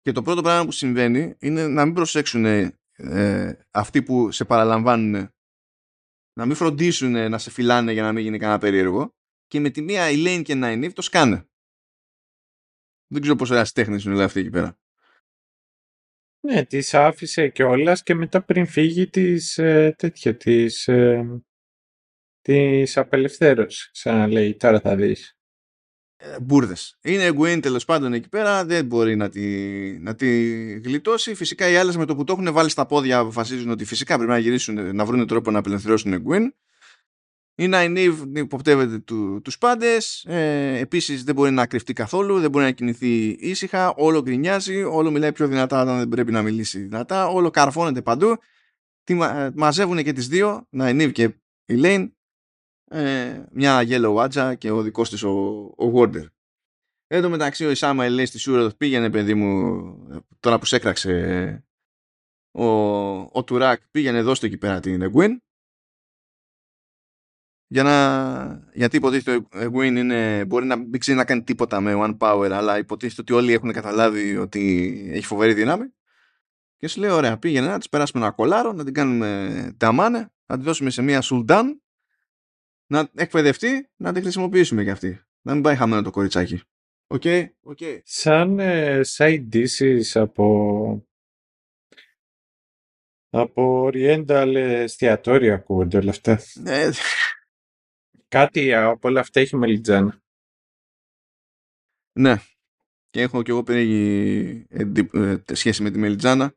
Και το πρώτο πράγμα που συμβαίνει είναι να μην προσέξουν ε, αυτοί που σε παραλαμβάνουν να μην φροντίσουν να σε φυλάνε για να μην γίνει κανένα περίεργο και με τη μία Elaine και Nynaeve το σκάνε. Δεν ξέρω πόσο ερασιτέχνες είναι όλα αυτοί εκεί πέρα. Ναι, τις άφησε κιόλας και μετά πριν φύγει της ε, τέτοια, της, ε, της απελευθέρωσης. Σαν να λέει, τώρα θα δεις. Ε, Μπούρδες. Είναι Gwen τέλος πάντων εκεί πέρα, δεν μπορεί να τη, να τη γλιτώσει. Φυσικά οι άλλες με το που το έχουν βάλει στα πόδια αποφασίζουν ότι φυσικά πρέπει να γυρίσουν, να βρουν τρόπο να απελευθερώσουν Gwen. Η Nynaeve υποπτεύεται του, τους πάντες, ε, επίσης δεν μπορεί να κρυφτεί καθόλου, δεν μπορεί να κινηθεί ήσυχα, όλο γκρινιάζει, όλο μιλάει πιο δυνατά όταν δεν πρέπει να μιλήσει δυνατά, όλο καρφώνεται παντού. Τι, μα- ε, μαζεύουν και τις δύο, Nynaeve και η Lane, ε, μια yellow άτζα και ο δικός της ο, ο Warder. Εν τω μεταξύ ο Ισάμα λέει στη Σούρο πήγαινε παιδί μου τώρα που σε έκραξε ε, ο, ο Τουράκ πήγαινε δώστε εκεί πέρα την Egwene για να, γιατί υποτίθεται η Egwene είναι, μπορεί να μην ξέρει να κάνει τίποτα με one power αλλά υποτίθεται ότι όλοι έχουν καταλάβει ότι έχει φοβερή δύναμη και σου λέει ωραία πήγαινε να της περάσουμε ένα κολάρο να την κάνουμε damane να τη δώσουμε σε μια sul'dam να εκπαιδευτεί να την χρησιμοποιήσουμε κι αυτή να μην πάει χαμένο το κοριτσάκι OK, OK. Σαν ε, side dishes από από Oriental εστιατόρια ακούγονται όλα αυτά. Ε, Κάτι από όλα αυτά έχει μελιτζάνα. ναι. Και έχω κι εγώ περίεργη εντύπ- ε, σχέση με τη Μελιτζάνα.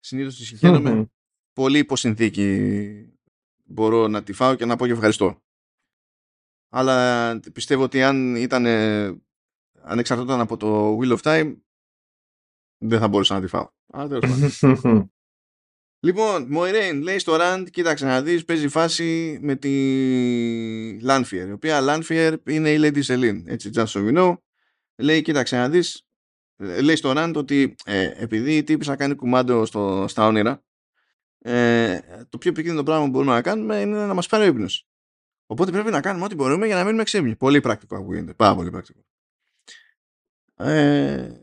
Συνήθως τη συγχαίρομαι. Μμμ. Πολύ υποσυνθήκη μπορώ να τη φάω και να πω και ευχαριστώ. Αλλά πιστεύω ότι αν ήταν ε, αν εξαρτώταν από το Wheel of Time δεν θα μπορούσα να τη φάω. Αλλά τέλος πάντων. Λοιπόν, Μοϊρέιν λέει στο Rand, κοίταξε να δεις, παίζει φάση με τη Lanfear, η οποία Lanfear είναι η Lady Celine, έτσι, just so you know. Λέει, κοίταξε να δεις, ε, λέει στο Rand ότι ε, επειδή η τύπησα κάνει κουμάντο στο, στα όνειρα, ε, το πιο επικίνδυνο πράγμα που μπορούμε να κάνουμε είναι να μας πάρει ο ύπνος. Οπότε πρέπει να κάνουμε ό,τι μπορούμε για να μείνουμε ξύπνοι. Πολύ πρακτικό ακούγεται. Πάρα πολύ πρακτικό. Ε,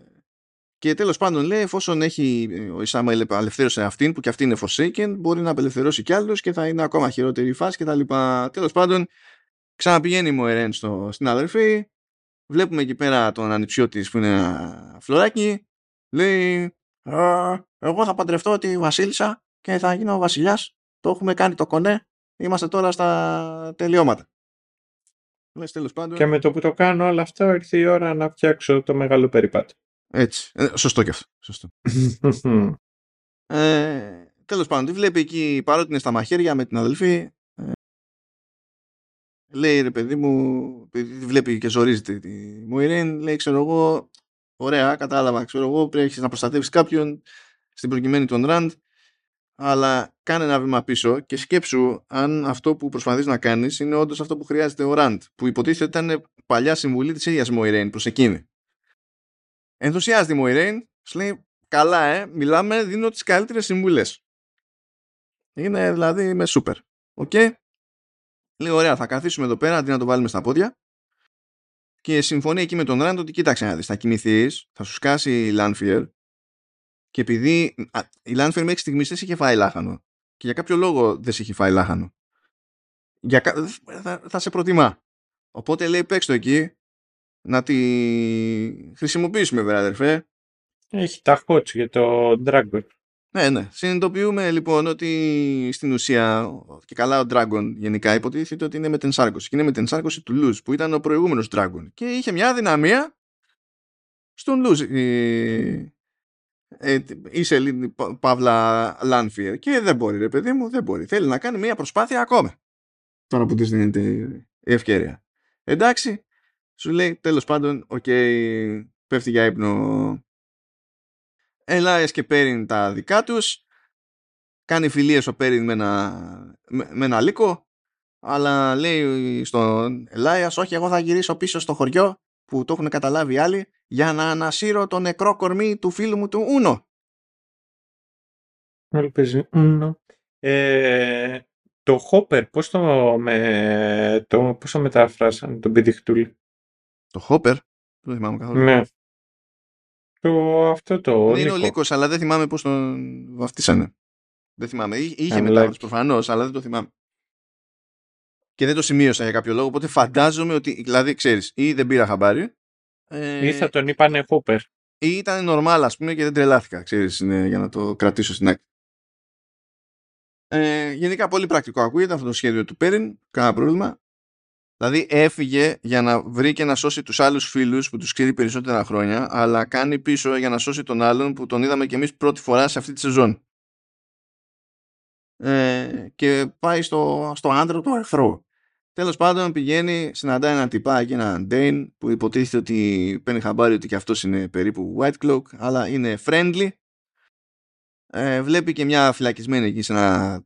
Και τέλος πάντων λέει εφόσον έχει ο Ισάμαιλ απελευθέρωσε αυτήν που και αυτή είναι Forsaken μπορεί να απελευθερώσει κι άλλους και θα είναι ακόμα χειρότερη η φάση και τα λοιπά. Τέλος πάντων ξαναπηγαίνει η Μοερέν στο, στην αδερφή βλέπουμε εκεί πέρα τον ανιψιό της που είναι ένα φλωράκι λέει εγώ θα παντρευτώ τη βασίλισσα και θα γίνω ο βασιλιάς το έχουμε κάνει το κονέ είμαστε τώρα στα τελειώματα Λες, τέλος πάντων. Και με το που το κάνω όλα αυτά ήρθε η ώρα να φτιάξω το μεγάλο περιπάτι. Έτσι. Ε, σωστό και αυτό. Σωστό. ε, τέλος πάντων, τη βλέπει εκεί παρότι είναι στα μαχαίρια με την αδελφή. Ε, λέει ρε παιδί μου, τη βλέπει και ζορίζεται τη Μοϊρέν, λέει ξέρω εγώ, ωραία, κατάλαβα, ξέρω εγώ, πρέπει να προστατεύεις κάποιον στην προκειμένη τον Ραντ αλλά κάνε ένα βήμα πίσω και σκέψου αν αυτό που προσπαθείς να κάνεις είναι όντως αυτό που χρειάζεται ο Ραντ, που υποτίθεται ήταν παλιά συμβουλή της ίδιας Μοϊρέιν προς εκείνη. Ενθουσιάζεται η Μοϊρέιν, σου λέει καλά ε, μιλάμε, δίνω τις καλύτερες συμβουλές. Είναι δηλαδή με σούπερ. OK. Okay? Λέει ωραία, θα καθίσουμε εδώ πέρα αντί να το βάλουμε στα πόδια και συμφωνεί εκεί με τον Ραντ ότι κοίταξε να δεις, θα κοιμηθείς, θα σου σκάσει η Λάνφιερ και επειδή η Λάνφερ μέχρι στιγμής δεν είχε φάει λάχανο και για κάποιο λόγο δεν σε είχε φάει λάχανο, για, θα, θα σε προτιμά. Οπότε λέει παίξτε το εκεί να τη χρησιμοποιήσουμε βέβαια αδερφέ. Έχει τα χότς για το Dragon. Ναι, ναι. Συνειδητοποιούμε λοιπόν ότι στην ουσία και καλά ο Dragon γενικά υποτίθεται ότι είναι μετενσάρκωση. Και είναι μετενσάρκωση του Lews που ήταν ο προηγούμενος Dragon. Και είχε μια αδυναμία στον Lews ε, η Σελίν παύλα Λάνφιερ και δεν μπορεί ρε παιδί μου, δεν μπορεί. Θέλει να κάνει μια προσπάθεια ακόμα. Τώρα που της δίνεται η ευκαιρία. Εντάξει, σου λέει τέλος πάντων, OK, okay, πέφτει για ύπνο. Ελάες και παίρνει τα δικά τους. Κάνει φιλίες ο Πέριν με ένα, με, με ένα λύκο. Αλλά λέει στον Ελάιας, όχι εγώ θα γυρίσω πίσω στο χωριό που το έχουν καταλάβει οι άλλοι για να ανασύρω το νεκρό κορμί του φίλου μου του Ούνο. Όλοι παίζει Ούνο. Ε, το Hopper, πώς το, με, το, πώς το μεταφράσαν, τον πηδιχτούλη. Το Hopper, δεν θυμάμαι καθόλου. Ναι. Το, αυτό το Είναι ο Λύκος, αλλά δεν θυμάμαι πώς τον βαφτίσανε. Δεν θυμάμαι. Είχε μετάφραση προφανώς, αλλά δεν το θυμάμαι. Και δεν το σημείωσα για κάποιο λόγο, οπότε φαντάζομαι ότι, δηλαδή, ξέρεις, ή δεν πήρα χαμπάρι, ε, ή θα τον είπανε Hooper. Ή ήταν normal, ας πούμε, και δεν τρελάθηκα, ξέρεις, ναι, για να το κρατήσω στην άκρη. Ε, γενικά πολύ πρακτικό ακούγεται αυτό το σχέδιο του Πέριν, κανένα πρόβλημα. Δηλαδή έφυγε για να βρει και να σώσει τους άλλους φίλους που τους ξέρει περισσότερα χρόνια, αλλά κάνει πίσω για να σώσει τον άλλον που τον είδαμε κι εμείς πρώτη φορά σε αυτή τη σεζόν. Ε, και πάει στο, στο άντρο του εχθρού. Τέλος πάντων πηγαίνει, συναντάει ένα τυπάκι, έναν Dain που υποτίθεται ότι παίρνει χαμπάρι ότι και αυτός είναι περίπου White Cloak αλλά είναι friendly. Ε, βλέπει και μια φυλακισμένη εκεί σε ένα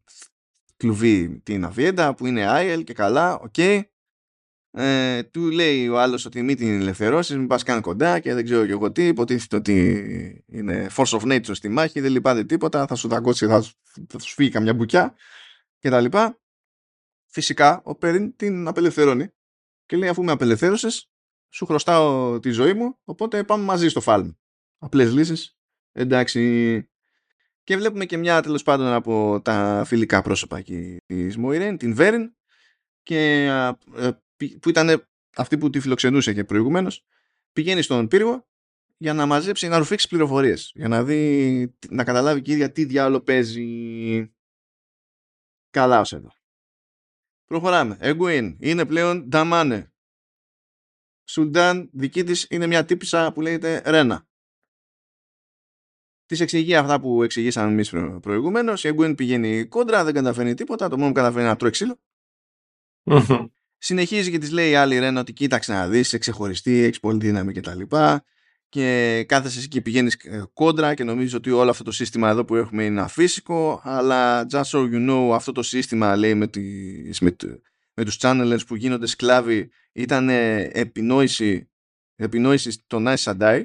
κλουβί την Αβιέντα που είναι Άιελ και καλά, OK. Okay. Ε, του λέει ο άλλος ότι μην την ελευθερώσεις, μην πας καν κοντά και δεν ξέρω και εγώ τι, υποτίθεται ότι είναι force of nature στη μάχη, δεν λυπάται τίποτα, θα σου δαγκώσει, θα, θα σου φύγει καμιά μπουκιά και τα λοιπά φυσικά ο Πέριν την απελευθερώνει και λέει αφού με απελευθέρωσες σου χρωστάω τη ζωή μου οπότε πάμε μαζί στο φάλμ. Απλές λύσεις. Εντάξει. Και βλέπουμε και μια τέλος πάντων από τα φιλικά πρόσωπα εκεί της Μοϊρέν, την Βέριν και ε, που ήταν αυτή που τη φιλοξενούσε και προηγουμένως, πηγαίνει στον πύργο για να μαζέψει, να ρουφήξει πληροφορίες για να δει, να καταλάβει και η ίδια τι διάλογο παίζει καλά ως εδώ. Προχωράμε. Εγκουίν είναι πλέον Νταμάνε. Σουλντάν δική της είναι μια τύπησα που λέγεται Ρένα. Της εξηγεί αυτά που εξηγήσαμε εμείς προηγουμένως. Η Εγκουίν πηγαίνει κόντρα, δεν καταφέρνει τίποτα. Το μόνος που καταφέρνει να τρώει ξύλο. Συνεχίζει και της λέει η άλλη Ρένα ότι κοίταξε να δεις, είσαι ξεχωριστή, έχεις πολύ δύναμη κτλ και κάθεσαι εσύ και πηγαίνεις ε, κόντρα και νομίζεις ότι όλο αυτό το σύστημα εδώ που έχουμε είναι αφύσικο. Αλλά just so you know αυτό το σύστημα λέει με, τις, με, με τους channelers που γίνονται σκλάβοι ήταν επινόηση, επινόηση των Aes Sedai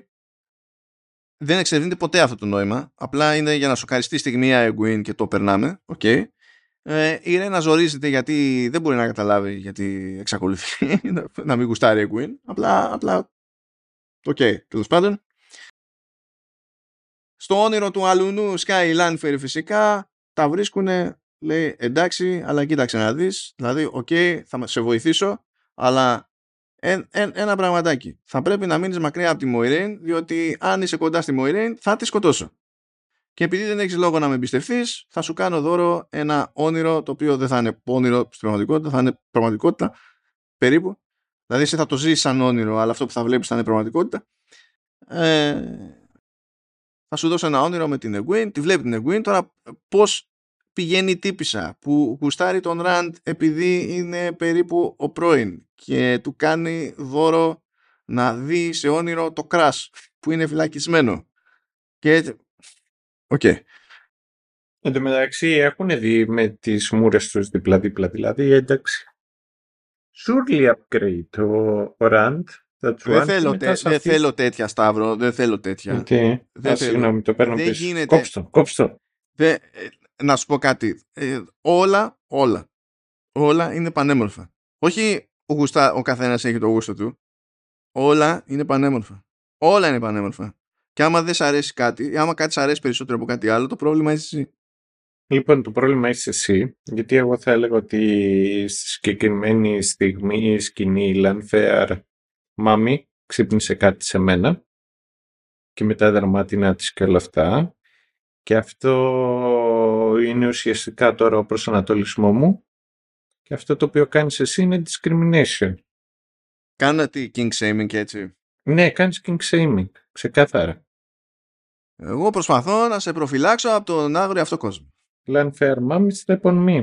δεν εξερευνείται ποτέ αυτό το νόημα. Απλά είναι για να σοκαριστεί στιγμιαία και το περνάμε. Okay. Ε, η Ρένα ζορίζεται γιατί δεν μπορεί να καταλάβει γιατί εξακολουθεί να μην γουστάρει η Egwene απλά, απλά OK, okay, τέλος πάντων. Στο όνειρο του αλουνού σκάει η Λάνφερ φυσικά, τα βρίσκουνε, λέει εντάξει, αλλά κοίταξε να δεις, δηλαδή, οκ, θα σε βοηθήσω, αλλά ένα πραγματάκι. Θα πρέπει να μείνεις μακριά από τη Μοϊρέιν, διότι αν είσαι κοντά στη Μοϊρέιν θα τη σκοτώσω. Και επειδή δεν έχεις λόγο να με εμπιστευτείς, θα σου κάνω δώρο ένα όνειρο, το οποίο δεν θα είναι όνειρο στην πραγματικότητα, θα είναι πραγματικότητα περίπου. Δηλαδή εσύ θα το ζεις σαν όνειρο, αλλά αυτό που θα βλέπεις θα είναι πραγματικότητα. Ε, θα σου δώσω ένα όνειρο με την Εγουίν, τη βλέπει την Εγουίν, τώρα πώς πηγαίνει η τύπισσα που γουστάρει τον Ραντ επειδή είναι περίπου ο πρώην και του κάνει δώρο να δει σε όνειρο το crush που είναι φυλακισμένο. Και έτσι... OK. Okay. Εν τω μεταξύ έχουν δει με τις μούρες τους δίπλα-δίπλα, δηλαδή εντάξει. Surely upgrade ο Rand δεν θέλω, τε, δεν θέλω τέτοια, Σταύρο. Δεν θέλω τέτοια. Γιατί. Δεν Συγγνώμη, το παίρνω δεν πίσω. Γίνεται... Κόψτο, κόψτο. Δεν, ε, να σου πω κάτι. Ε, όλα, όλα, όλα είναι πανέμορφα. Όχι ο, γουστά, ο καθένας έχει το γούστο του. Όλα είναι πανέμορφα. Όλα είναι πανέμορφα. Και άμα δεν σ' αρέσει κάτι, άμα κάτι σ' αρέσει περισσότερο από κάτι άλλο, το πρόβλημα είσαι εσύ. Λοιπόν, το πρόβλημα είσαι εσύ, γιατί εγώ θα έλεγα ότι στη συγκεκριμένη στιγμή η σκηνή Λανφέαρ «Μάμι, ξύπνησε κάτι σε μένα» και μετά δραμάτινα της και όλα αυτά. Και αυτό είναι ουσιαστικά τώρα ο προσανατολισμός μου και αυτό το οποίο κάνεις εσύ είναι discrimination. Κάνω τι king shaming και έτσι. Ναι, κάνεις king shaming, ξεκάθαρα. Εγώ προσπαθώ να σε προφυλάξω από τον άγριο αυτό κόσμο. Learn fair mom, step on me.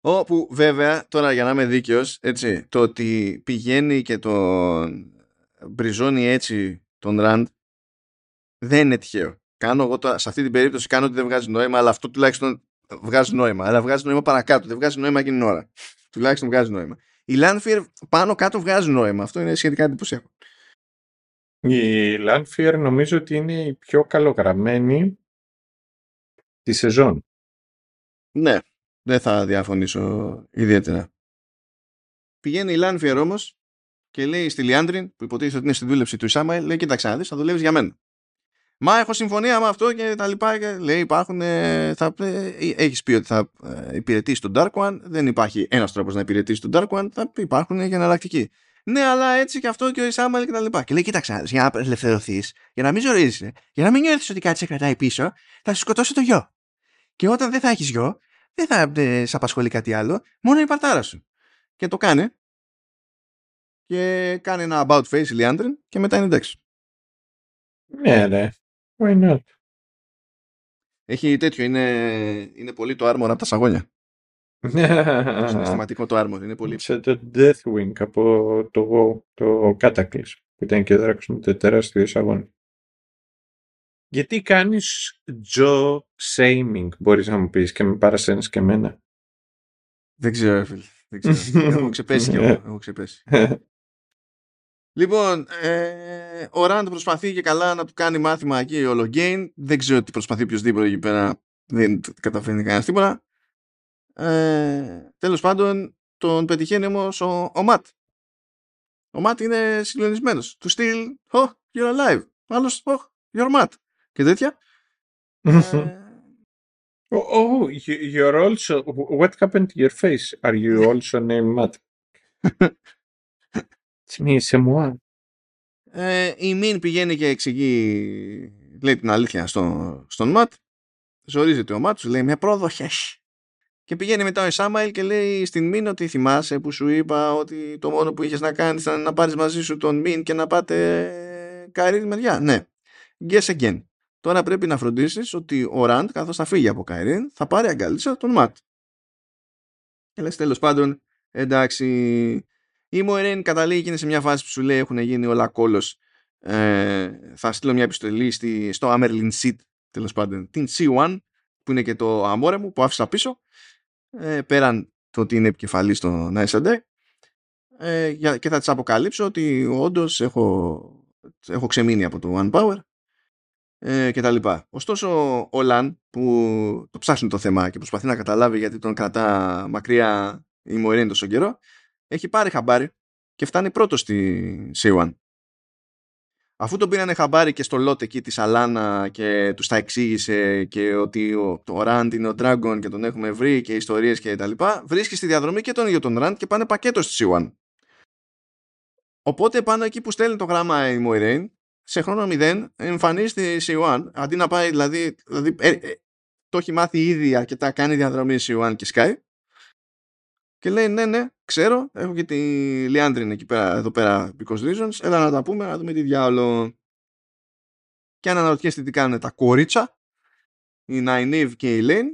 Όπου βέβαια, τώρα για να είμαι δίκαιος, έτσι, το ότι πηγαίνει και τον μπριζώνει έτσι τον Ραντ δεν είναι τυχαίο. Κάνω εγώ τώρα, σε αυτή την περίπτωση κάνω ότι δεν βγάζει νόημα, αλλά αυτό τουλάχιστον βγάζει νόημα. Αλλά βγάζει νόημα παρακάτω, δεν βγάζει νόημα εκείνη την ώρα. τουλάχιστον βγάζει νόημα. Η Landfear πάνω κάτω βγάζει νόημα. Αυτό είναι σχετικά εντυπωσιακό. Η Landfear νομίζω ότι είναι η πιο καλογραμμένη τη σεζόν. Ναι, δεν θα διαφωνήσω ιδιαίτερα. Πηγαίνει η Λάνφιερ όμως και λέει στη Λιάντριν, που υποτίθεται ότι είναι στη δούλεψη του Ισάμαελ, λέει: Κοίταξε να δεις, θα δουλεύεις για μένα. Μα έχω συμφωνία με αυτό και τα λοιπά. Και λέει: Υπάρχουν. Ε, θα, ε, έχεις πει ότι θα ε, υπηρετήσει τον Dark One. Δεν υπάρχει ένας τρόπος να υπηρετήσει τον Dark One. Θα υπάρχουν για εναλλακτική. Ναι, αλλά έτσι και αυτό και ο Ισάμαελ και τα λοιπά. Και λέει: Κοίταξε, για να απελευθερωθείς, για να μην ζορίζεσαι, για να μην νιώθεις ότι κάτι σε κρατάει πίσω, θα σου σκοτώσει το γιο. Και όταν δεν θα έχεις γιο, δεν θα ε, σε απασχολεί κάτι άλλο, μόνο η παρτάρα σου. Και το κάνει. Και κάνει ένα about face Leandrin και μετά είναι εντάξει. Ναι, ναι. Why not? Έχει τέτοιο, είναι, είναι πολύ το armor από τα σαγόνια. Συναισθηματικό το armor, είναι πολύ. Σε το Deathwing από το, το Cataclysm που ήταν και δράξο με το τεράστιο εισαγόνι. Γιατί κάνεις Joe shaming, μπορείς να μου πεις, και με παρασένεις και εμένα; Δεν ξέρω, φίλε. Δεν ξέρω. έχω ξεπέσει κι εγώ. Έχω ξεπέσει. λοιπόν, ε, ο Ραντ προσπαθεί και καλά να του κάνει μάθημα εκεί ο Λογκέιν. Δεν ξέρω τι προσπαθεί οποιοδήποτε εκεί πέρα. Δεν καταφέρνει κανένας τίποτα. Ε, τέλος πάντων, τον πετυχαίνει όμως ο, ο Ματ. Ο Ματ είναι συγκλονισμένος. Του στυλ, oh, you're alive. Άλλος, oh, you're Matt και τέτοια. Oh, oh, you're also. What happened to your face? Are you also named Matt? It's me, c'est moi. η Μιν πηγαίνει και εξηγεί, λέει την αλήθεια στο, στον Ματ. Ζορίζεται ο Ματ, σου λέει με πρόδοχες. Και πηγαίνει μετά ο Σάμαιλ και λέει στην Μιν ότι θυμάσαι που σου είπα ότι το μόνο που είχες να κάνεις ήταν να πάρεις μαζί σου τον Μιν και να πάτε καρύρι μεριά. Ναι. Guess again. Τώρα πρέπει να φροντίσεις ότι ο Ραντ καθώς θα φύγει από Καϊρίν θα πάρει αγκαλίτσα τον Ματ. Και λες τέλος πάντων εντάξει η Μοερέν καταλήγει και είναι σε μια φάση που σου λέει έχουν γίνει όλα κόλος ε, θα στείλω μια επιστολή στη, στο Amerlin Seat τέλος πάντων την C1 που είναι και το αμόρε μου που άφησα πίσω ε, πέραν το ότι είναι επικεφαλής στο Nice ε, και θα της αποκαλύψω ότι όντως έχω, έχω ξεμείνει από το One Power ε, και τα λοιπά. Ωστόσο ο Λαν που το ψάχνει το θέμα και προσπαθεί να καταλάβει γιατί τον κρατά μακριά η Μοερίνη τόσο καιρό έχει πάρει χαμπάρι και φτάνει πρώτος στη C1. Αφού τον πήρανε χαμπάρι και στο λότ εκεί της Αλάνα και τους τα εξήγησε και ότι ο, το Ραντ είναι ο Dragon και τον έχουμε βρει και ιστορίες και τα λοιπά, βρίσκεις στη διαδρομή και τον ίδιο τον Ραντ και πάνε πακέτος στη C1. Οπότε πάνω εκεί που στέλνει το γράμμα η Moiraine, σε χρόνο 0 εμφανίζεται η C1, αντί να πάει δηλαδή, δηλαδή ε, ε, το έχει μάθει ήδη αρκετά, κάνει διαδρομή C1 και Sky και λέει ναι ναι ξέρω έχω και τη Λιάντριν εκεί πέρα εδώ πέρα because reasons. Έλα να τα πούμε να δούμε τι διάολο και αν αναρωτιέστε τι κάνουν τα κορίτσα η Ναϊνίβ και η Λέιν.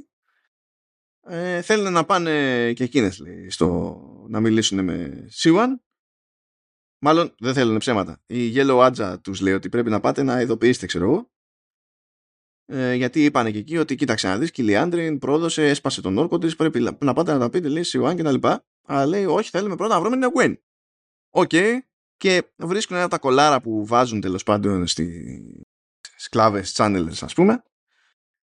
Ε, θέλουν να πάνε και εκείνες λέει, στο, να μιλήσουν με C1 μάλλον δεν θέλουν ψέματα. Η Yellow Ajah τους λέει ότι πρέπει να πάτε να ειδοποιήσετε ξέρω εγώ ε, γιατί είπαν και εκεί ότι κοίταξε να δεις και η Λιάντριν πρόδωσε, έσπασε τον όρκο της πρέπει να πάτε να τα πείτε λέει Siuan και τα λοιπά. Αλλά λέει όχι θέλουμε πρώτα να βρούμε την Egwene OK. Okay. και βρίσκουν ένα τα κολάρα που βάζουν τέλος πάντων στις σκλάβες channelers ας πούμε.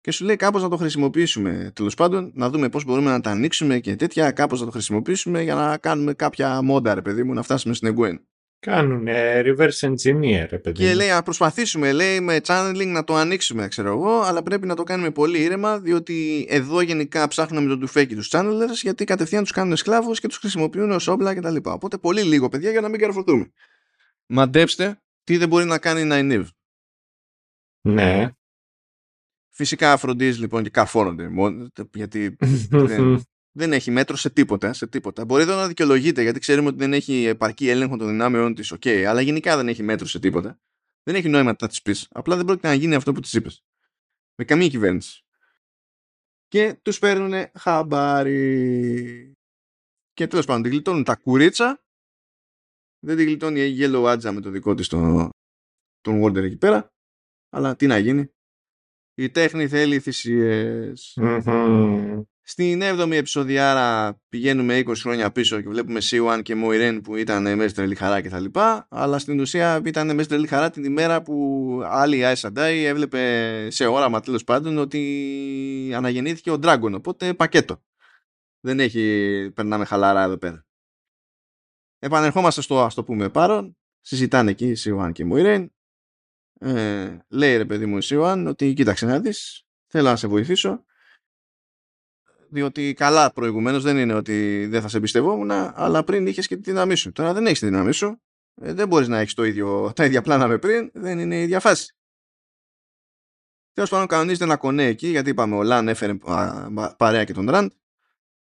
Και σου λέει κάπως να το χρησιμοποιήσουμε τέλος πάντων να δούμε πώς μπορούμε να τα ανοίξουμε και τέτοια κάπως να το χρησιμοποιήσουμε για να κάνουμε κάποια μόντα ρε παιδί μου να φτάσουμε στην Egwene Κάνουν reverse engineer, ρε παιδί. Και λέει, να προσπαθήσουμε, λέει, με channeling να το ανοίξουμε, ξέρω εγώ, αλλά πρέπει να το κάνουμε πολύ ήρεμα, διότι εδώ γενικά ψάχνουμε με τον τουφέκι τους channelers, γιατί κατευθείαν τους κάνουν σκλάβους και τους χρησιμοποιούν ως όπλα κτλ. Οπότε πολύ λίγο, παιδιά, για να μην καρφωθούμε. Μαντέψτε τι δεν μπορεί να κάνει η Nynaeve. Ναι. Φυσικά φροντίζει λοιπόν και καρφώνονται, γιατί δεν, δεν έχει μέτρο σε τίποτα, σε τίποτα. Μπορεί εδώ να δικαιολογείται γιατί ξέρουμε ότι δεν έχει επαρκή έλεγχο των δυνάμεών της, οκ, αλλά γενικά δεν έχει μέτρο σε τίποτα. Δεν έχει νόημα να της πεις. Απλά δεν πρόκειται να γίνει αυτό που της είπες. Με καμία κυβέρνηση. Και τους παίρνουν χαμπάρι. Και τέλος πάντων, τη γλιτώνουν τα κορίτσια. Δεν τη γλιτώνει η Yellow Adja με το δικό της τον, τον Warder εκεί πέρα. Αλλά τι να γίνει. Η τέχνη θέλει θυσίες. Στην 7η επεισοδιάρα πηγαίνουμε 20 χρόνια πίσω και βλέπουμε C1 και Moiraine που ήταν μέσα τρελή χαρά και τα λοιπά, αλλά στην ουσία ήταν μέσα τρελή χαρά την ημέρα που άλλη η Aes Sedai έβλεπε σε όραμα τέλος πάντων ότι αναγεννήθηκε ο Dragon, οπότε πακέτο. Δεν έχει, περνάμε χαλαρά εδώ πέρα. Επανερχόμαστε στο ας το πούμε πάρον, συζητάνε εκεί C1 και Moiraine, ε, λέει ρε παιδί μου η C1 ότι κοίταξε να δεις, θέλω να σε βοηθήσω, διότι καλά προηγουμένως δεν είναι ότι δεν θα σε εμπιστευόμουν, αλλά πριν είχες και τη δύναμή σου. Τώρα δεν έχεις τη δύναμή σου. Ε, δεν μπορείς να έχεις τα ίδια πλάνα με πριν, δεν είναι η ίδια φάση. Τέλος πάντων, κανονίζεται ένα κονέ εκεί, γιατί είπαμε, ο Λαν έφερε παρέα και τον Ραντ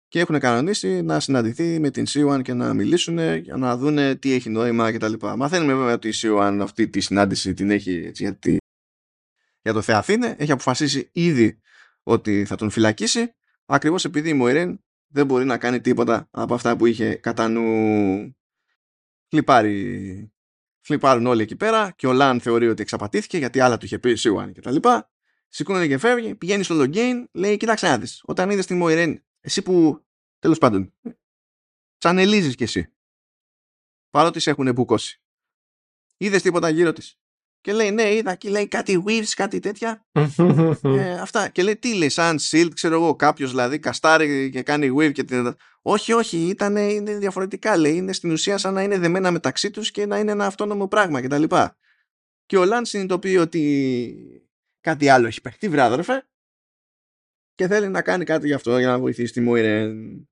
και έχουν κανονίσει να συναντηθεί με την Σίουαν και να μιλήσουν για να δούνε τι έχει νόημα κτλ. Μαθαίνουμε βέβαια ότι η Σίουαν αυτή τη συνάντηση την έχει έτσι, γιατί για το Θεαθήνε, έχει αποφασίσει ήδη ότι θα τον φυλακίσει ακριβώς επειδή η Μοϊρέν δεν μπορεί να κάνει τίποτα από αυτά που είχε κατά νου. Φλιπάρει φλιπάρουν όλοι εκεί πέρα και ο Λαν θεωρεί ότι εξαπατήθηκε γιατί άλλα του είχε πει Σιουάν και τα λοιπά. Σηκώνεται και φεύγει, πηγαίνει στο login λέει κοίταξε να δεις όταν είδες τη Μοϊρέν εσύ που τέλος πάντων τσανελίζεις κι εσύ παρότι σε έχουν μπουκώσει είδες τίποτα γύρω της και λέει, ναι, είδα εκεί λέει κάτι weaves, κάτι τέτοια. ε, αυτά. Και λέει, τι λέει, σαν shield, ξέρω εγώ, κάποιος δηλαδή καστάρει και κάνει weave και την... Όχι, όχι, ήταν, είναι διαφορετικά, λέει. Είναι στην ουσία σαν να είναι δεμένα μεταξύ τους και να είναι ένα αυτόνομο πράγμα κτλ. Και, και ο Λαν συνειδητοποιεί ότι κάτι άλλο έχει παιχτεί, βράδερφε, και θέλει να κάνει κάτι γι' αυτό για να βοηθήσει τη Μόιρεν.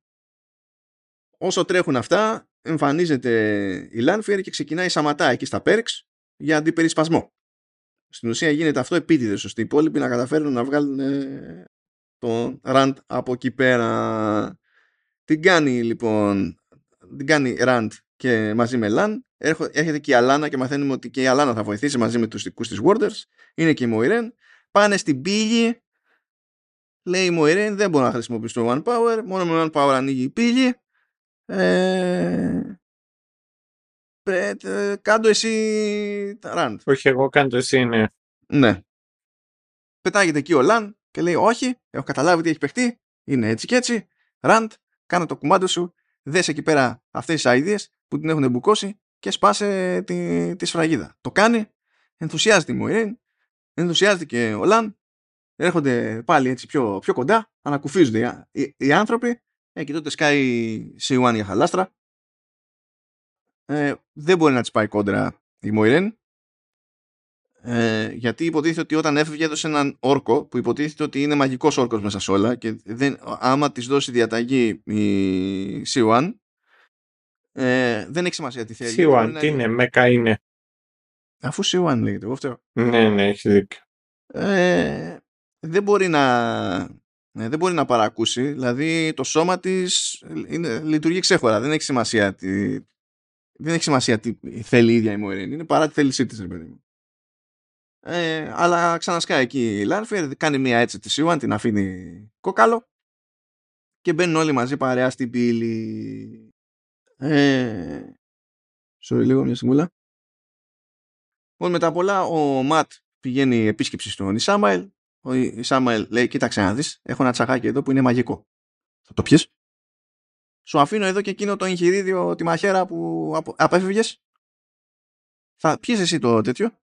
Όσο τρέχουν αυτά, εμφανίζεται η Λάνφιερ και ξεκινάει σαματά εκεί στα Perks για αντιπερισπασμό. Στην ουσία γίνεται αυτό επίτηδες ώστε οι υπόλοιποι να καταφέρουν να βγάλουν ε, τον Ραντ από εκεί πέρα. Την κάνει λοιπόν, την κάνει Ραντ και μαζί με Λαν. Έρχεται και η Αλάνα και μαθαίνουμε ότι και η Αλάνα θα βοηθήσει μαζί με τους δικούς της Warders. Είναι και η Μοϊρέν. Πάνε στην πύλη. Λέει η Μοϊρέν δεν μπορώ να χρησιμοποιήσω το One Power. Μόνο με One Power ανοίγει η πύλη. Ε, ε, κάντο εσύ ραντ. Όχι εγώ, κάντο εσύ, ναι. Ναι. Πετάγεται εκεί ο Λαν και λέει όχι, έχω καταλάβει τι έχει παιχτεί, είναι έτσι και έτσι, ραντ, κάνω το κουμάντο σου, δες εκεί πέρα αυτές τις ideas που την έχουν μπουκώσει και σπάσε τη, τη σφραγίδα. Το κάνει, ενθουσιάζεται η Μοϊρέν, ενθουσιάζεται και ο Λαν, έρχονται πάλι έτσι πιο, πιο κοντά, ανακουφίζονται οι, οι, άνθρωποι, ε, και τότε σκάει C1 για χαλάστρα ε, δεν μπορεί να της πάει κόντρα η Μοϊρέν Ε, γιατί υποτίθεται ότι όταν έφευγε έδωσε έναν όρκο που υποτίθεται ότι είναι μαγικός όρκος μέσα σε όλα και δεν, άμα της δώσει διαταγή η C1 ε, δεν έχει σημασία τι θέλει. C1, τι είναι, Μέκα είναι. Αφού C1 λέγεται, εγώ φταίω. Ναι, ναι, έχεις δίκιο. Ε, δεν μπορεί να ε, δεν μπορεί να παρακούσει δηλαδή το σώμα της είναι, λειτουργεί ξέχωρα δεν έχει σημασία τι, δεν έχει σημασία τι θέλει η ίδια η Μοερίνη είναι παρά τη θέλησή της παιδί μου ε, αλλά ξανασκάει εκεί η Λάρφερ κάνει μια έτσι τη Σιουάν την αφήνει κόκαλο και μπαίνουν όλοι μαζί παρέα στην πύλη ε, sorry λίγο μια στιγμούλα Λοιπόν, μετά πολλά ο Ματ πηγαίνει επίσκεψη στον Ισάμαελ. Ο Ισάμαελ λέει: Κοίταξε να δεις, έχω ένα τσαγάκι εδώ που είναι μαγικό. Θα το πιεις. Σου αφήνω εδώ και εκείνο το εγχειρίδιο, τη μαχαίρα που απέφευγες. Θα πιει εσύ το τέτοιο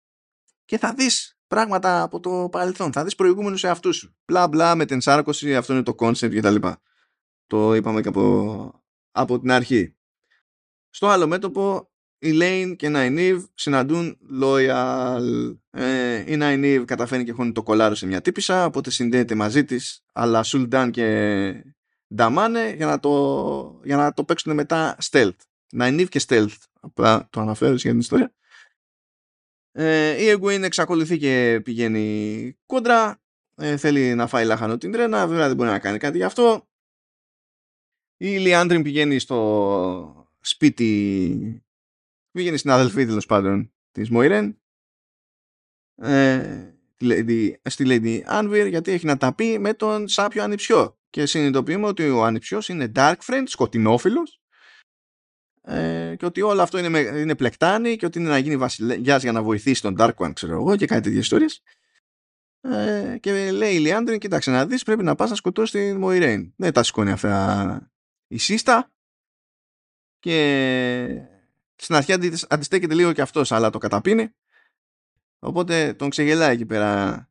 και θα δεις πράγματα από το παρελθόν. Θα δεις προηγούμενους σε αυτού σου. Μπλα μπλα με την σάρκωση, αυτό είναι το concept κτλ. Το είπαμε και από, από την αρχή. Στο άλλο μέτωπο η Lane και η Nynaeve συναντούν loyal. Ε, η Nynaeve καταφέρνει και χώνει το κολάρο σε μια τύπησα, οπότε συνδέεται μαζί της, αλλά Σουλντάν και Νταμάνε για να το, για να το παίξουν μετά stealth. Nynaeve και stealth, απλά το αναφέρω για την ιστορία. Ε, η Egwene εξακολουθεί και πηγαίνει κόντρα, ε, θέλει να φάει λάχανο την τρένα, βέβαια δεν μπορεί να κάνει κάτι γι' αυτό. Η Λιάντριν πηγαίνει στο σπίτι Πήγαινε στην αδελφή τέλος πάντων της Μοϊρέν ε, στη Lady Anvir γιατί έχει να τα πει με τον Σάπιο Ανιψιό και συνειδητοποιούμε ότι ο Ανιψιός είναι dark friend, σκοτεινόφιλος. Ε, και ότι όλο αυτό είναι, είναι πλεκτάνη και ότι είναι να γίνει βασιλιάς για να βοηθήσει τον Dark One ξέρω εγώ και κάτι τέτοιες ιστορίες. Ε, και λέει η Λιάντριν κοίταξε να δεις πρέπει να πας να σκοτώσεις την Μοϊρέν δεν τα σηκώνει αυτά η σύστα και στην αρχή αντιστέκεται λίγο και αυτός, αλλά το καταπίνει. Οπότε τον ξεγελάει εκεί πέρα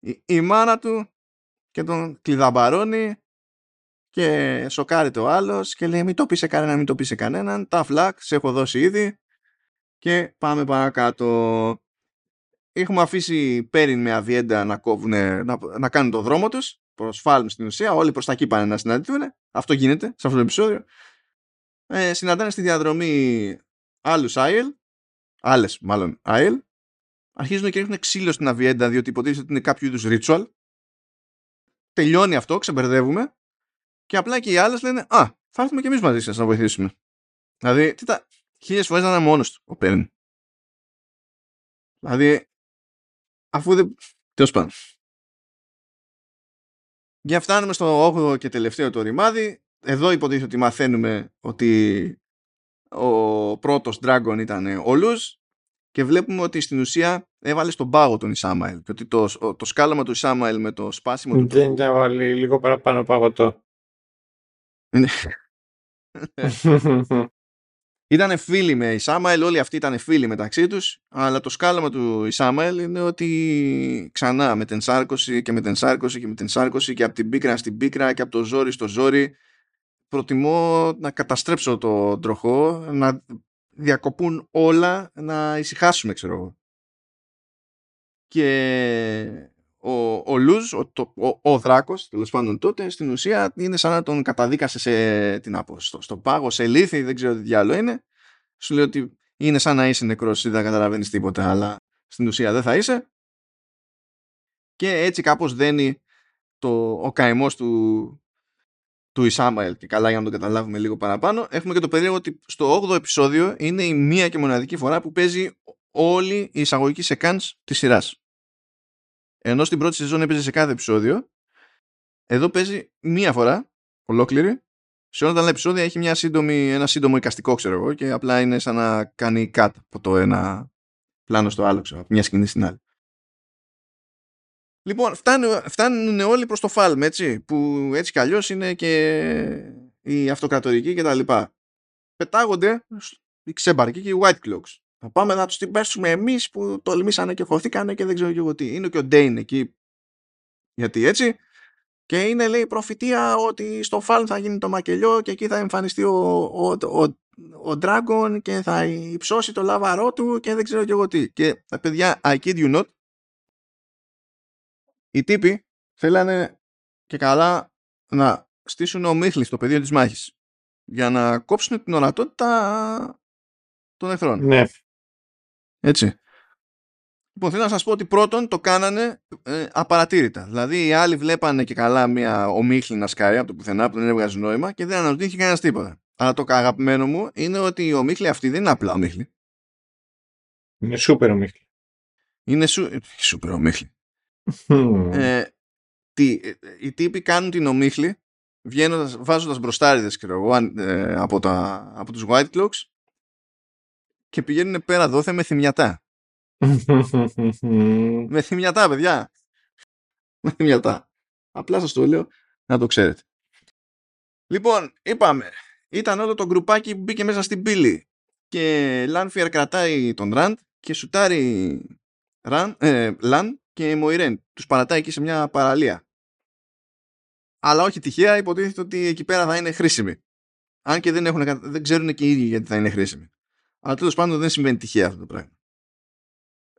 η, η μάνα του και τον κλειδαμπαρώνει και σοκάρει ο άλλος και λέει μην το πεις σε κανέναν, μην το πεις σε κανέναν. Τα φλακ, σε έχω δώσει ήδη και πάμε παρακάτω. Έχουμε αφήσει Πέριν με αβιέντα να, κόβουν, να, να κάνουν το δρόμο τους προς Φάλμ στην ουσία. Όλοι προς τα εκεί πάνε να συναντηθούν. Αυτό γίνεται σε αυτό το επεισόδιο ε, συναντάνε στη διαδρομή άλλους Άιλ, άλλες μάλλον Άιλ, αρχίζουν και ρίχνουν ξύλο στην αβιέντα διότι υποτίθεται ότι είναι κάποιο είδους ritual. Τελειώνει αυτό, ξεμπερδεύουμε και απλά και οι άλλες λένε «Α, θα έρθουμε και εμείς μαζί σας να βοηθήσουμε». Δηλαδή, τι τα... Χίλιες φορές να είναι μόνος του ο Πέρν. Δηλαδή, αφού δεν... Τέλος πάντων. Για φτάνουμε στο 8ο και τελευταίο το ρημάδι εδώ υποτίθεται ότι μαθαίνουμε ότι ο πρώτος Dragon ήταν ο Λουζ και βλέπουμε ότι στην ουσία έβαλες στον πάγο τον Ισάμαελ και ότι το, το σκάλαμα του Ισάμαελ με το σπάσιμο του... Δεν ήταν βάλει λίγο παραπάνω παγωτό. ήταν φίλοι με Ισάμαελ, όλοι αυτοί ήταν φίλοι μεταξύ τους, αλλά το σκάλαμα του Ισάμαελ είναι ότι ξανά με την σάρκωση και με την σάρκωση και με την σάρκωση και από την πίκρα στην πίκρα και από το ζόρι στο ζόρι προτιμώ να καταστρέψω το τροχό, να διακοπούν όλα, να ησυχάσουμε, ξέρω εγώ. Και ο, ο Λουζ, ο, το, ο, ο Δράκος, τέλος πάντων τότε, στην ουσία είναι σαν να τον καταδίκασε σε, την άπο, στο, στο πάγο, σε λύθη, δεν ξέρω τι διάλογο είναι. Σου λέει ότι είναι σαν να είσαι νεκρός ή δεν καταλαβαίνεις τίποτα, αλλά στην ουσία δεν θα είσαι. Και έτσι κάπως δένει το, ο καημός του του Ισάμαελ και καλά για να το καταλάβουμε λίγο παραπάνω έχουμε και το περίεργο ότι στο 8ο επεισόδιο είναι η μία και μοναδική φορά που παίζει όλη η εισαγωγική σεκάνς της σειράς ενώ στην πρώτη σεζόν έπαιζε σε κάθε επεισόδιο εδώ παίζει μία φορά ολόκληρη σε όλα τα άλλα επεισόδια έχει μια σύντομη, ένα σύντομο εικαστικό ξέρω εγώ και απλά είναι σαν να κάνει cut από το ένα πλάνο στο άλλο ξέρω, από μια σκηνή στην άλλη Λοιπόν, φτάνουν, φτάνουν όλοι προς το φάλμ, έτσι, που έτσι κι αλλιώς είναι και η αυτοκρατορική και τα λοιπά. Πετάγονται οι ξέμπαρκοι και οι white cloaks. Θα πάμε να τους την πέσουμε εμείς που τολμήσανε και χωθήκανε και δεν ξέρω και εγώ τι. Είναι και ο Ντέιν εκεί. Γιατί έτσι. Και είναι λέει προφητεία ότι στο Φάλμ θα γίνει το μακελιό και εκεί θα εμφανιστεί ο, ο, ο, ο Dragon και θα υψώσει το λάβαρό του και δεν ξέρω και εγώ τι. Και τα παιδιά, I kid you not, οι τύποι θέλανε και καλά να στήσουν ομίχλη στο πεδίο της μάχης για να κόψουν την ορατότητα των εχθρών. Ναι. Έτσι. Λοιπόν, θέλω να σας πω ότι πρώτον το κάνανε ε, απαρατήρητα. Δηλαδή οι άλλοι βλέπανε και καλά μια ομίχλη να σκάει από το πουθενά που δεν έβγαζε νόημα και δεν αναρωτήθηκε κανένας τίποτα. Αλλά το αγαπημένο μου είναι ότι η ομίχλη αυτή δεν είναι απλά ομίχλη. Είναι σούπερ ομίχλη. Είναι σου... σούπερ ομίχλη. Ε, τι, ε, οι τύποι κάνουν την ομίχλη βγαίνοντας, βάζοντας μπροστάριδες ξέρω, ε, από, τα, από τους White Cloaks και πηγαίνουν πέρα δόθε με θυμιατά. με θυμιατά, παιδιά. Με θυμιατά. Απλά σας το λέω να το ξέρετε. Λοιπόν, είπαμε, ήταν όλο το γκρουπάκι που μπήκε μέσα στην πύλη και Λάνφιερ κρατάει τον Ραντ και σουτάρει Ραν, ε, Λαν και Μοϊρέν. Τους παρατάει εκεί σε μια παραλία. Αλλά όχι τυχαία υποτίθεται ότι εκεί πέρα θα είναι χρήσιμοι. Αν και δεν, έχουν, δεν ξέρουν και οι ίδιοι γιατί θα είναι χρήσιμοι. Αλλά τέλος πάντων δεν συμβαίνει τυχαία αυτό το πράγμα.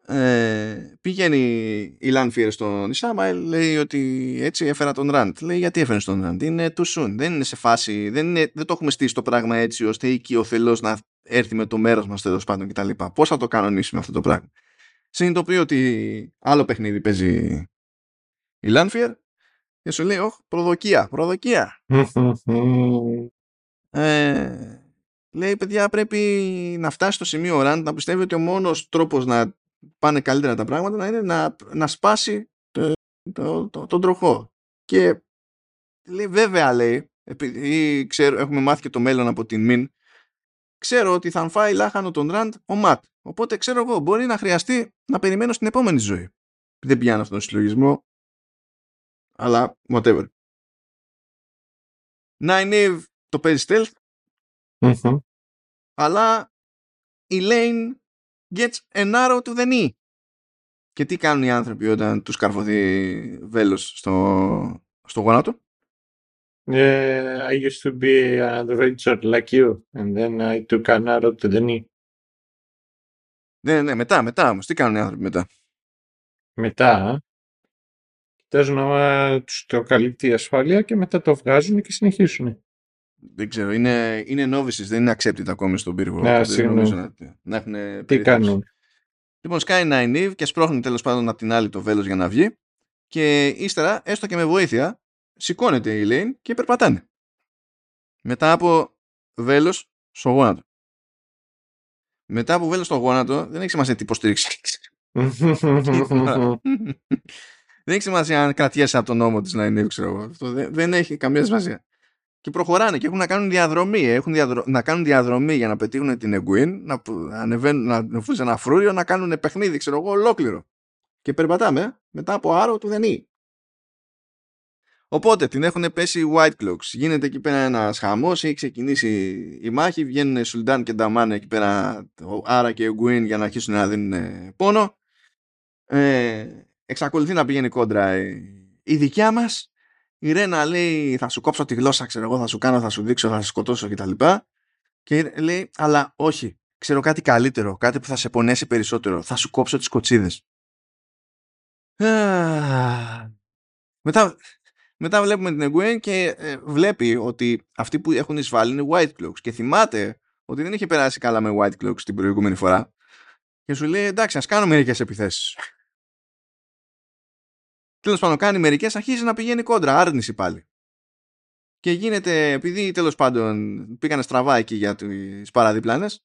Ε, πηγαίνει η Λάνφιερ στον Ισάμα, λέει ότι έτσι έφερα τον Ραντ. Λέει γιατί έφερες τον Ραντ; Είναι too soon. Δεν είναι σε φάση, δεν, είναι, δεν το έχουμε στήσει το πράγμα έτσι ώστε οικειοθελώς να έρθει με το μέρος μας τέλος πάντων κτλ. Πώς θα το κανονίσουμε αυτό το πράγμα; Συνειδητοποιεί ότι άλλο παιχνίδι παίζει η Λάνφιερ και σου λέει, όχι, προδοκία, προδοκία. ε, λέει, παιδιά, πρέπει να φτάσει στο σημείο ο Ραντ να πιστεύει ότι ο μόνος τρόπος να πάνε καλύτερα τα πράγματα να είναι να, να σπάσει το, το, το, τον τροχό. Και λέει, βέβαια, λέει, επειδή ξέρω, έχουμε μάθει και το μέλλον από την Μιν, ξέρω ότι θα φάει λάχανο τον Ραντ ο Ματ. Οπότε ξέρω εγώ, μπορεί να χρειαστεί να περιμένω στην επόμενη ζωή. Δεν πιάνω αυτόν τον συλλογισμό, αλλά whatever. Nine το παίζει stealth, αλλά η Lane gets an arrow to the knee. Και τι κάνουν οι άνθρωποι όταν τους καρφωθεί βέλος στο, στο γόνατο; Yeah, I used to be an adventure like you and then I took an arrow to the knee. Ναι, ναι, μετά, μετά όμως. Τι κάνουν οι άνθρωποι μετά; Μετά, κοιτάζουν να τους το καλύπτει η ασφάλεια και μετά το βγάζουν και συνεχίσουν. Δεν ξέρω, είναι, είναι novices, δεν είναι accepted ακόμη στον πύργο. Ναι, συγγνώμη. να, να έχουν Τι περίθαλψη. κάνουν; Λοιπόν, σκάει ένα Νιβ και σπρώχνει τέλος πάντων από την άλλη το βέλος για να βγει. Και ύστερα, έστω και με βοήθεια, σηκώνεται η Lane και περπατάνε. Μετά από βέλος στο γόνατο. Μετά από βέλος στο γόνατο, δεν έχει σημασία τι υποστήριξη. δεν έχει σημασία αν κρατιέσαι από τον νόμο της Nine ξέρω εγώ. Αυτό δεν, δεν έχει καμία σημασία. Και προχωράνε και έχουν να κάνουν διαδρομή. Έχουν διαδρο... να κάνουν διαδρομή για να πετύχουν την Εγκουίν, να που- ανεβαίνουν, να ανεβούν σε ένα φρούριο, να κάνουν παιχνίδι, ξέρω εγώ, ολόκληρο. Και περπατάμε ε, μετά από άρο του Δενή. Οπότε την έχουν πέσει οι White Cloaks. Γίνεται εκεί πέρα ένας χαμός, έχει ξεκινήσει η μάχη. Βγαίνουν Σουλντάν και Νταμάν εκεί πέρα, ο Άρα και ο Γκουίν για να αρχίσουν να δίνουν ε, πόνο. Ε, εξακολουθεί να πηγαίνει κόντρα η, η δικιά μας. Η Ρένα λέει θα σου κόψω τη γλώσσα, ξέρω εγώ, θα σου κάνω, θα σου δείξω, θα σε σκοτώσω κτλ. Και λέει, αλλά όχι, ξέρω κάτι καλύτερο, κάτι που θα σε πονέσει περισσότερο. Θα σου κόψω τις κοτσίδες. Α, Μετά, μετά βλέπουμε την Εγγουέν και ε, βλέπει ότι αυτοί που έχουν εισβάλει είναι White Cloaks και θυμάται ότι δεν είχε περάσει καλά με White Cloaks την προηγούμενη φορά και σου λέει εντάξει ας κάνω μερικές επιθέσεις. Τέλος πάντων κάνει μερικές αρχίζει να πηγαίνει κόντρα, άρνηση πάλι. Και γίνεται, επειδή τέλος πάντων πήγανε στραβά εκεί για τις παραδιπλάνες,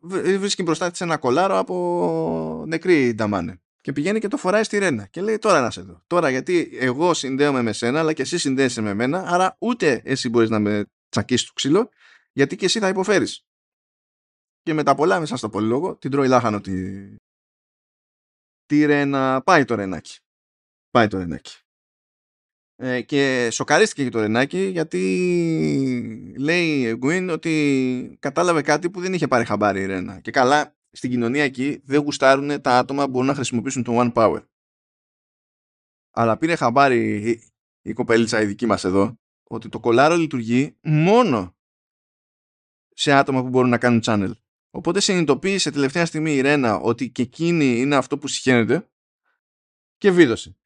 β- βρίσκει μπροστά της ένα κολάρο από νεκρή νταμάνε. Και πηγαίνει και το φοράει στη Ρένα. Και λέει τώρα να σε δω. Τώρα γιατί εγώ συνδέομαι με σένα, αλλά και εσύ συνδέεσαι με μένα, άρα ούτε εσύ μπορείς να με τσακίσεις το ξύλο, γιατί και εσύ θα υποφέρεις. Και με τα πολλά μέσα στο πολυλόγο, την τρώει λάχανο τη, τη Ρένα. Πάει το Ρενάκι. Πάει το Ρενάκι. Ε, και σοκαρίστηκε και το Ρενάκι γιατί λέει η Γκουίν ότι κατάλαβε κάτι που δεν είχε πάρει χαμπάρι η Ρένα. Και καλά, στην κοινωνία εκεί δεν γουστάρουν τα άτομα που μπορούν να χρησιμοποιήσουν το One Power. Αλλά πήρε χαμπάρι η, η κοπέλιτσα η δική μας εδώ ότι το κολάρο λειτουργεί μόνο σε άτομα που μπορούν να κάνουν channel. Οπότε συνειδητοποίησε τελευταία στιγμή η Ρένα ότι και εκείνη είναι αυτό που συχαίνεται και βίδωσε.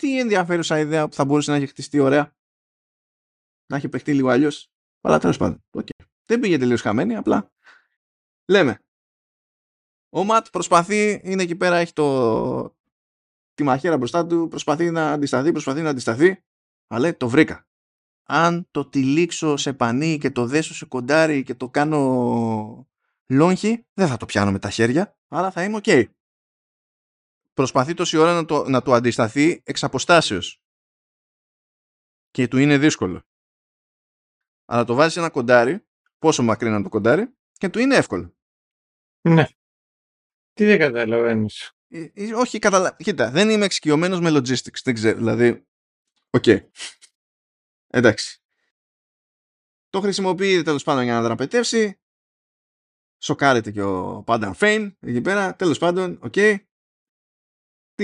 Τι ενδιαφέρουσα ιδέα που θα μπορούσε να έχει χτιστεί ωραία. Να έχει παιχτεί λίγο αλλιώς. Αλλά τέλος πάντων. Okay. Δεν πήγε τελείως χαμένη, απλά λέμε. Ο Ματ προσπαθεί, είναι εκεί πέρα, έχει το, τη μαχαίρα μπροστά του, προσπαθεί να αντισταθεί, προσπαθεί να αντισταθεί, αλλά το βρήκα. Αν το τυλίξω σε πανί και το δέσω σε κοντάρι και το κάνω λόγχη, δεν θα το πιάνω με τα χέρια, άρα θα είμαι OK. Okay. Προσπαθεί τόση ώρα να το, να το αντισταθεί εξ αποστάσεως. Και του είναι δύσκολο. Αλλά το βάζεις σε ένα κοντάρι, πόσο μακρύ να το κοντάρι, και του είναι εύκολο. Ναι. Τι δεν καταλαβαίνεις. Ε, ε, όχι, καταλα... κοίτα, δεν είμαι εξοικειωμένος με logistics. Δεν ξέρω, δηλαδή. OK. Okay. Εντάξει. Το χρησιμοποιεί τέλος πάντων για να δραπετεύσει. Σοκάρεται και ο Πάνταν Φέιν εκεί πέρα. Τέλος πάντων, OK. Okay.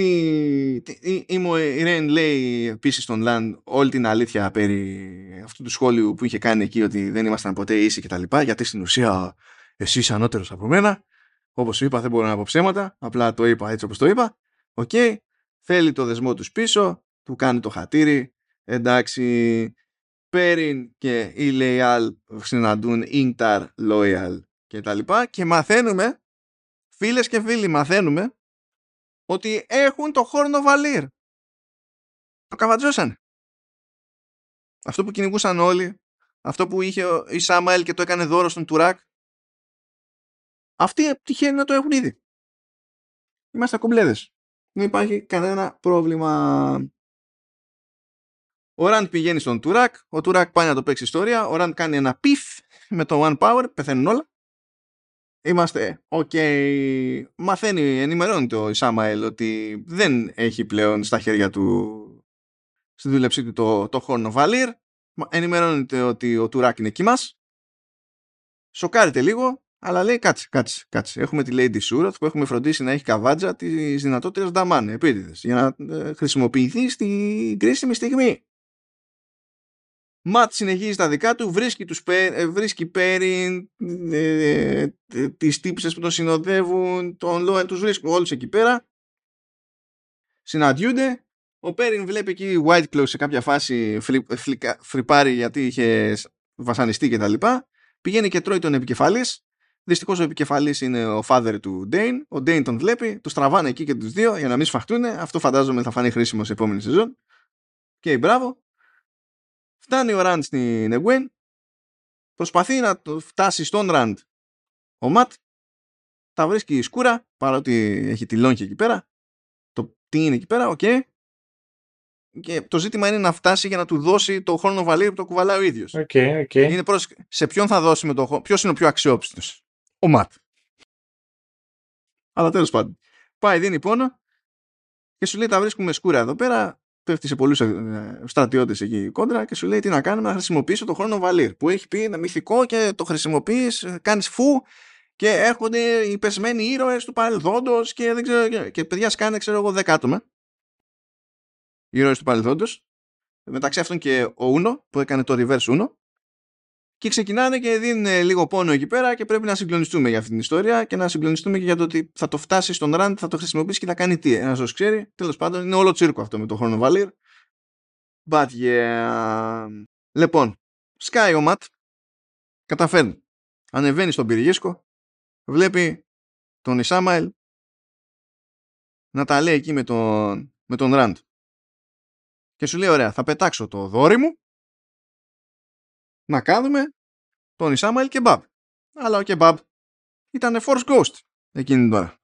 Η, η Μουρέιν λέει επίσης στον Λαν όλη την αλήθεια περί αυτού του σχόλιου που είχε κάνει εκεί ότι δεν ήμασταν ποτέ ίσοι κτλ. Γιατί στην ουσία εσύ είσαι ανώτερος από μένα. Όπως σου είπα, δεν μπορώ να πω ψέματα. Απλά το είπα έτσι όπως το είπα. OK. Okay. Θέλει το δεσμό τους πίσω. Του κάνει το χατήρι. Εντάξει. Πέριν και ο Λόιαλ συναντούν Ίνγκταρ, Loial και τα λοιπά και μαθαίνουμε φίλες και φίλοι μαθαίνουμε ότι έχουν το χόρνο Βαλίρ το καβατζώσαν αυτό που κυνηγούσαν όλοι αυτό που είχε η Σάμαελ και το έκανε δώρο στον Τουράκ αυτοί τυχαίνει να το έχουν ήδη. Είμαστε κομπλέδες. Δεν υπάρχει κανένα πρόβλημα. Ο Ραντ πηγαίνει στον Τουράκ, ο Τουράκ πάει να το παίξει ιστορία, ο Ραντ κάνει ένα πιφ με το One Power, πεθαίνουν όλα. Είμαστε, OK, okay. μαθαίνει, ενημερώνει το Ισάμαελ ότι δεν έχει πλέον στα χέρια του στη δούλεψή του το, το Horn of Valere. Ενημερώνεται ότι ο Τουράκ είναι κιμάς. Σοκάρεται λίγο, αλλά λέει κάτσε, κάτσε, κάτσε. Έχουμε τη Lady Suroth που έχουμε φροντίσει να έχει καβάτζα τις δυνατότητες Νταμάν επίτηδες για να ε, χρησιμοποιηθεί στην κρίσιμη στιγμή. Ματ συνεχίζει τα δικά του, βρίσκει, τους, ε, βρίσκει Πέριν, ε, ε, τις τύψεις που τον συνοδεύουν, τον Λόεν, τους βρίσκουν όλους εκεί πέρα. Συναντιούνται. Ο Πέριν βλέπει εκεί White Claw σε κάποια φάση φρυπάρει γιατί είχε βασανιστεί κτλ. Πηγαίνει και τρώει τον επικεφαλής Δυστυχώς ο επικεφαλής είναι ο father του Dane. Ο Dane τον βλέπει, τους τραβάνε εκεί και τους δύο για να μην σφαχτούν. Αυτό φαντάζομαι θα φανεί χρήσιμο σε επόμενη σεζόν. Και μπράβο. Φτάνει ο Ραντ στην Egwene. Προσπαθεί να το φτάσει στον Ραντ ο Ματ. Τα βρίσκει σκούρα παρότι έχει τη λόγχη εκεί πέρα. Το τι είναι εκεί πέρα, OK. Okay. Και το ζήτημα είναι να φτάσει για να του δώσει το Horn of Valere που το κουβαλάει ο ίδιος. Okay, okay. Είναι προς... Σε ποιον θα δώσουμε το Horn. Ποιος είναι ο πιο αξιόπιστος; Ο Ματ. Αλλά τέλος πάντων. Πάει, δίνει πόνο και σου λέει τα βρίσκουμε σκούρα εδώ πέρα. Πέφτει σε πολλούς ε, στρατιώτες εκεί κόντρα και σου λέει τι να κάνουμε να χρησιμοποιήσω το χρόνο Βαλίρ που έχει πει ένα μυθικό και το χρησιμοποιείς, κάνεις φου και έρχονται οι πεσμένοι ήρωες του παρελθόντος και δεν ξέρω. Και παιδιά σκάνε, ξέρω εγώ, δέκα άτομα. Ήρωες του παρελθόντος. Μεταξύ αυτών και ο Ούνο που έκανε το reverse Uno και ξεκινάνε και δίνουν λίγο πόνο εκεί πέρα και πρέπει να συγκλονιστούμε για αυτή την ιστορία και να συγκλονιστούμε και για το ότι θα το φτάσει στον Ραντ, θα το χρησιμοποιήσει και θα κάνει τι. Ένας όσο ξέρει, τέλος πάντων είναι όλο τσίρκο αυτό με το χρόνο Βαλίρ. But yeah. Λοιπόν, σκάει ο Ματ, καταφέρνει. Ανεβαίνει στον πυργίσκο, βλέπει τον Ισάμαελ να τα λέει εκεί με τον, με τον Ραντ. Και σου λέει, ωραία, θα πετάξω το δόρι μου να κάνουμε τον Ισάμαελ Κεμπάμπ. Αλλά ο Κεμπάμπ ήταν Force Ghost εκείνη την ώρα.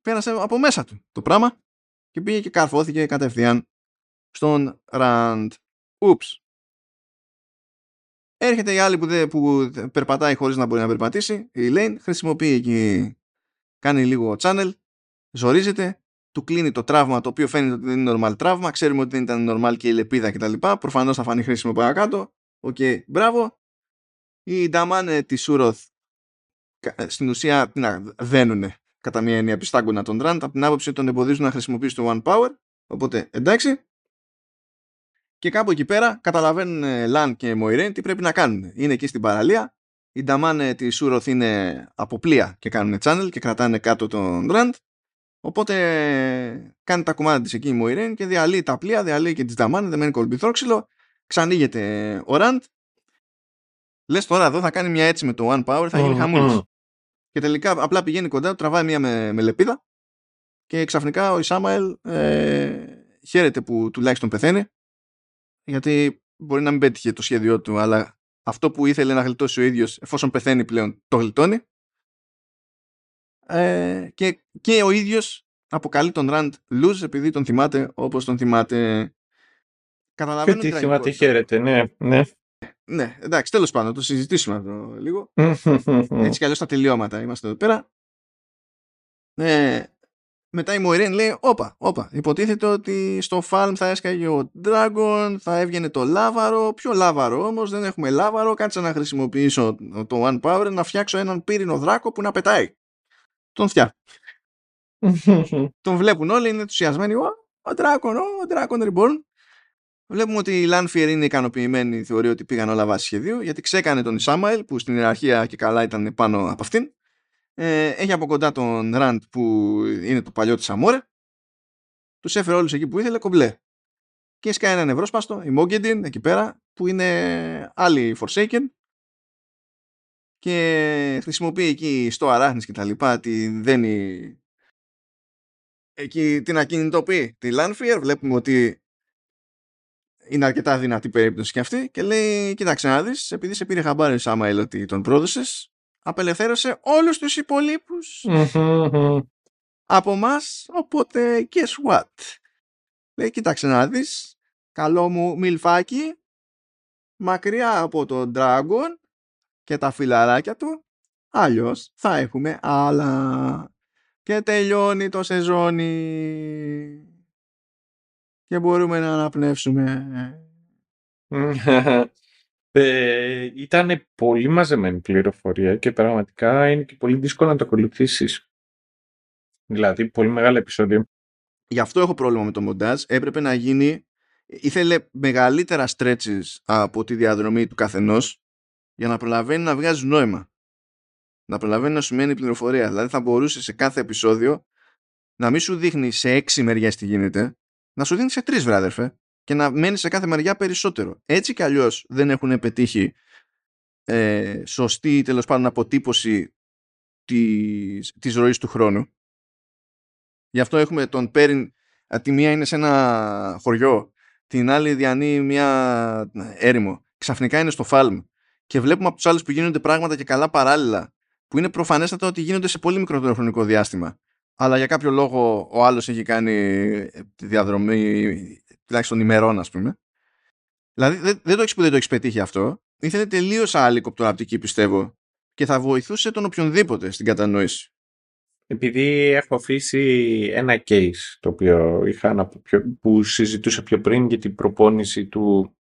Πέρασε από μέσα του το πράγμα και πήγε και καρφώθηκε κατευθείαν στον Ραντ. Ούψ. Έρχεται η άλλη που, δε, που περπατάει χωρίς να μπορεί να περπατήσει. Η Elayne χρησιμοποιεί εκεί, κάνει λίγο channel, ζορίζεται, του κλείνει το τραύμα το οποίο φαίνεται ότι δεν είναι normal τραύμα. Ξέρουμε ότι δεν ήταν normal και η λεπίδα κτλ. Προφανώς θα φανεί χρήσιμο παρακάτω. OK, okay, μπράβο. Οι Νταμάνε της Σούροθ ε, στην ουσία τι να, δένουνε κατά μία έννοια πισθάγκωνα τον Ραντ από την άποψη ότι τον εμποδίζουν να χρησιμοποιήσει το One Power. Οπότε εντάξει. Και κάπου εκεί πέρα καταλαβαίνουν Λαν και Μοϊρέν τι πρέπει να κάνουν. Είναι εκεί στην παραλία, οι Νταμάνε τη Σούροθ είναι από πλοία και κάνουν channel και κρατάνε κάτω τον Ραντ. Οπότε κάνει τα κομμάτια της εκεί η Μοϊρέν και διαλύει τα πλοία, διαλύει και τις Νταμάνε, δεν μένει κολμπιθρόξυλο. Ξανοίγεται ο Ραντ. Λες τώρα εδώ θα κάνει μια έτσι με το One Power, θα γίνει χαμούλης. Και τελικά απλά πηγαίνει κοντά, τραβάει μια με, με λεπίδα και ξαφνικά ο Ισάμαελ ε, χαίρεται που τουλάχιστον πεθαίνει γιατί μπορεί να μην πέτυχε το σχέδιό του αλλά αυτό που ήθελε να γλιτώσει ο ίδιος εφόσον πεθαίνει πλέον το γλιτώνει ε, και, και ο ίδιος αποκαλεί τον Ραντ Λουζ επειδή τον θυμάται όπως τον θυμάται Καταλαβαίνω τι θυμάται χαίρεται, ναι, ναι. Ναι, εντάξει, τέλος πάντων, το συζητήσουμε αυτό λίγο. Έτσι κι αλλιώς τα τελειώματα είμαστε εδώ πέρα. Ε, μετά η Μοϊρέν λέει, όπα, όπα, υποτίθεται ότι στο Φάλμ θα έσκαγε ο Dragon, θα έβγαινε το λάβαρο, ποιο λάβαρο όμως, δεν έχουμε λάβαρο, κάτσε να χρησιμοποιήσω το One Power να φτιάξω έναν πύρινο δράκο που να πετάει. Τον φτιά. Τον βλέπουν όλοι, είναι ενθουσιασμένοι, ο, ο Dragon, ο Dragon Reborn. Βλέπουμε ότι η Λάνφιερ είναι ικανοποιημένη, θεωρεί ότι πήγαν όλα βάσει σχεδίου, γιατί ξέκανε τον Ισάμαελ, που στην ιεραρχία και καλά ήταν πάνω από αυτήν. Ε, έχει από κοντά τον Ραντ που είναι το παλιό της Αμόρε. Τους έφερε όλους εκεί που ήθελε κομπλέ. Και σκάει έναν ευρώσπαστο, η Μόγκεντιν εκεί πέρα, που είναι άλλη Forsaken. Και χρησιμοποιεί εκεί στο αράχνης και τα λοιπά, τη δένει εκεί την ακινητοποιεί τη Λάνφιερ. Βλέπουμε ότι είναι αρκετά δυνατή περίπτωση και αυτή και λέει κοίταξε να δεις επειδή σε πήρε χαμπάρι Σάμαελ ότι τον πρόδωσες απελευθέρωσε όλους τους υπολείπους από μας οπότε guess what; Λέει κοίταξε να δεις καλό μου μιλφάκι μακριά από τον Dragon και τα φιλαράκια του αλλιώς θα έχουμε άλλα και τελειώνει το σεζόνι και μπορούμε να αναπνεύσουμε. ε, ήταν πολύ μαζεμένη πληροφορία και πραγματικά είναι και πολύ δύσκολο να το ακολουθήσεις. Δηλαδή, πολύ μεγάλο επεισόδιο. Γι' αυτό έχω πρόβλημα με το μοντάζ. Έπρεπε να γίνει... Ήθελε μεγαλύτερα stretches από τη διαδρομή του καθενός για να προλαβαίνει να βγάζει νόημα. Να προλαβαίνει να σου μένει πληροφορία. Δηλαδή θα μπορούσε σε κάθε επεισόδιο να μην σου δείχνει σε έξι μεριές τι γίνεται, να σου δίνει σε τρεις βράδερφε και να μένει σε κάθε μεριά περισσότερο. Έτσι κι αλλιώς δεν έχουν πετύχει ε, σωστή τέλος πάντων αποτύπωση της, της ροής του χρόνου. Γι' αυτό έχουμε τον Πέριν, τη μία είναι σε ένα χωριό, την άλλη διανύει μια έρημο. Ξαφνικά είναι στο Φάλμ και βλέπουμε από τους άλλους που γίνονται πράγματα και καλά παράλληλα που είναι προφανέστατα ότι γίνονται σε πολύ μικρότερο χρονικό διάστημα αλλά για κάποιο λόγο ο άλλος έχει κάνει ε, τη διαδρομή τουλάχιστον ημερών ας πούμε. Δηλαδή δεν, δεν το έχεις που δεν το έχεις πετύχει αυτό. Ήθελε τελείως άλλη κοπτοραπτική πιστεύω και θα βοηθούσε τον οποιονδήποτε στην κατανόηση. Επειδή έχω αφήσει ένα case το οποίο είχα που συζητούσα πιο πριν για την προπόνηση του,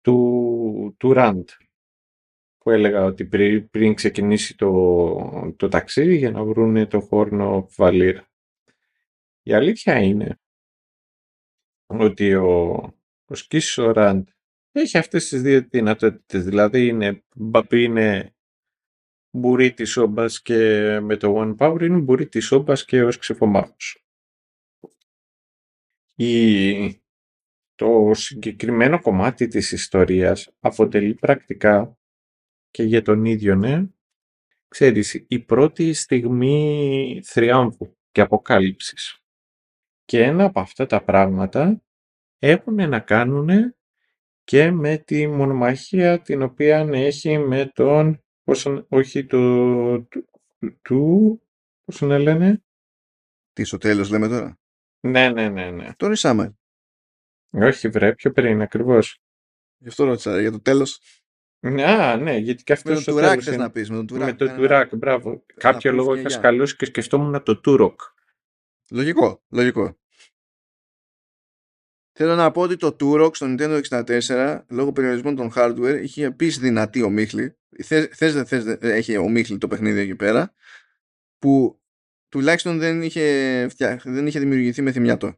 του, του Rand που έλεγα ότι πριν, ξεκινήσει το, το ταξίδι για να βρούνε το χόρνο Βαλίρα. Η αλήθεια είναι ότι ο, ο Σκίσο Ραντ έχει αυτές τις δύο δυνατότητες. Δηλαδή είναι, είναι μπουρί της όμπας και με το One Power είναι μπουρί της όμπας και ως ξεφομάχος. Η, το συγκεκριμένο κομμάτι της ιστορίας αποτελεί πρακτικά και για τον ίδιο, ναι, ξέρεις, η πρώτη στιγμή θριάμβου και αποκάλυψης. Και ένα από αυτά τα πράγματα έχουν να κάνουν και με τη μονομαχία την οποία έχει με τον, πώς, όχι το, του, του πώς να λένε. Τι στο τέλος λέμε τώρα; Ναι, ναι, ναι, ναι. Τον Ισάμερ. Όχι βρε, πιο πριν ακριβώς. Γι' αυτό ρώτησα, για το τέλος. Α, ναι, γιατί και αυτό. Με τον Τουράκ θες να πεις. Με τον Τουράκ, με τον Τουράκ μπράβο. Κάποιο λόγο είχα σκαλώσει και σκεφτόμουν το Τούροκ. Λογικό, λογικό. Θέλω να πω ότι το Turok στο Nintendo 64 λόγω περιορισμών των hardware είχε επίσης δυνατή ομίχλη. Θες δεν θες έχει ομίχλη το παιχνίδι εκεί πέρα που τουλάχιστον δεν είχε, δεν είχε δημιουργηθεί με θυμιατό.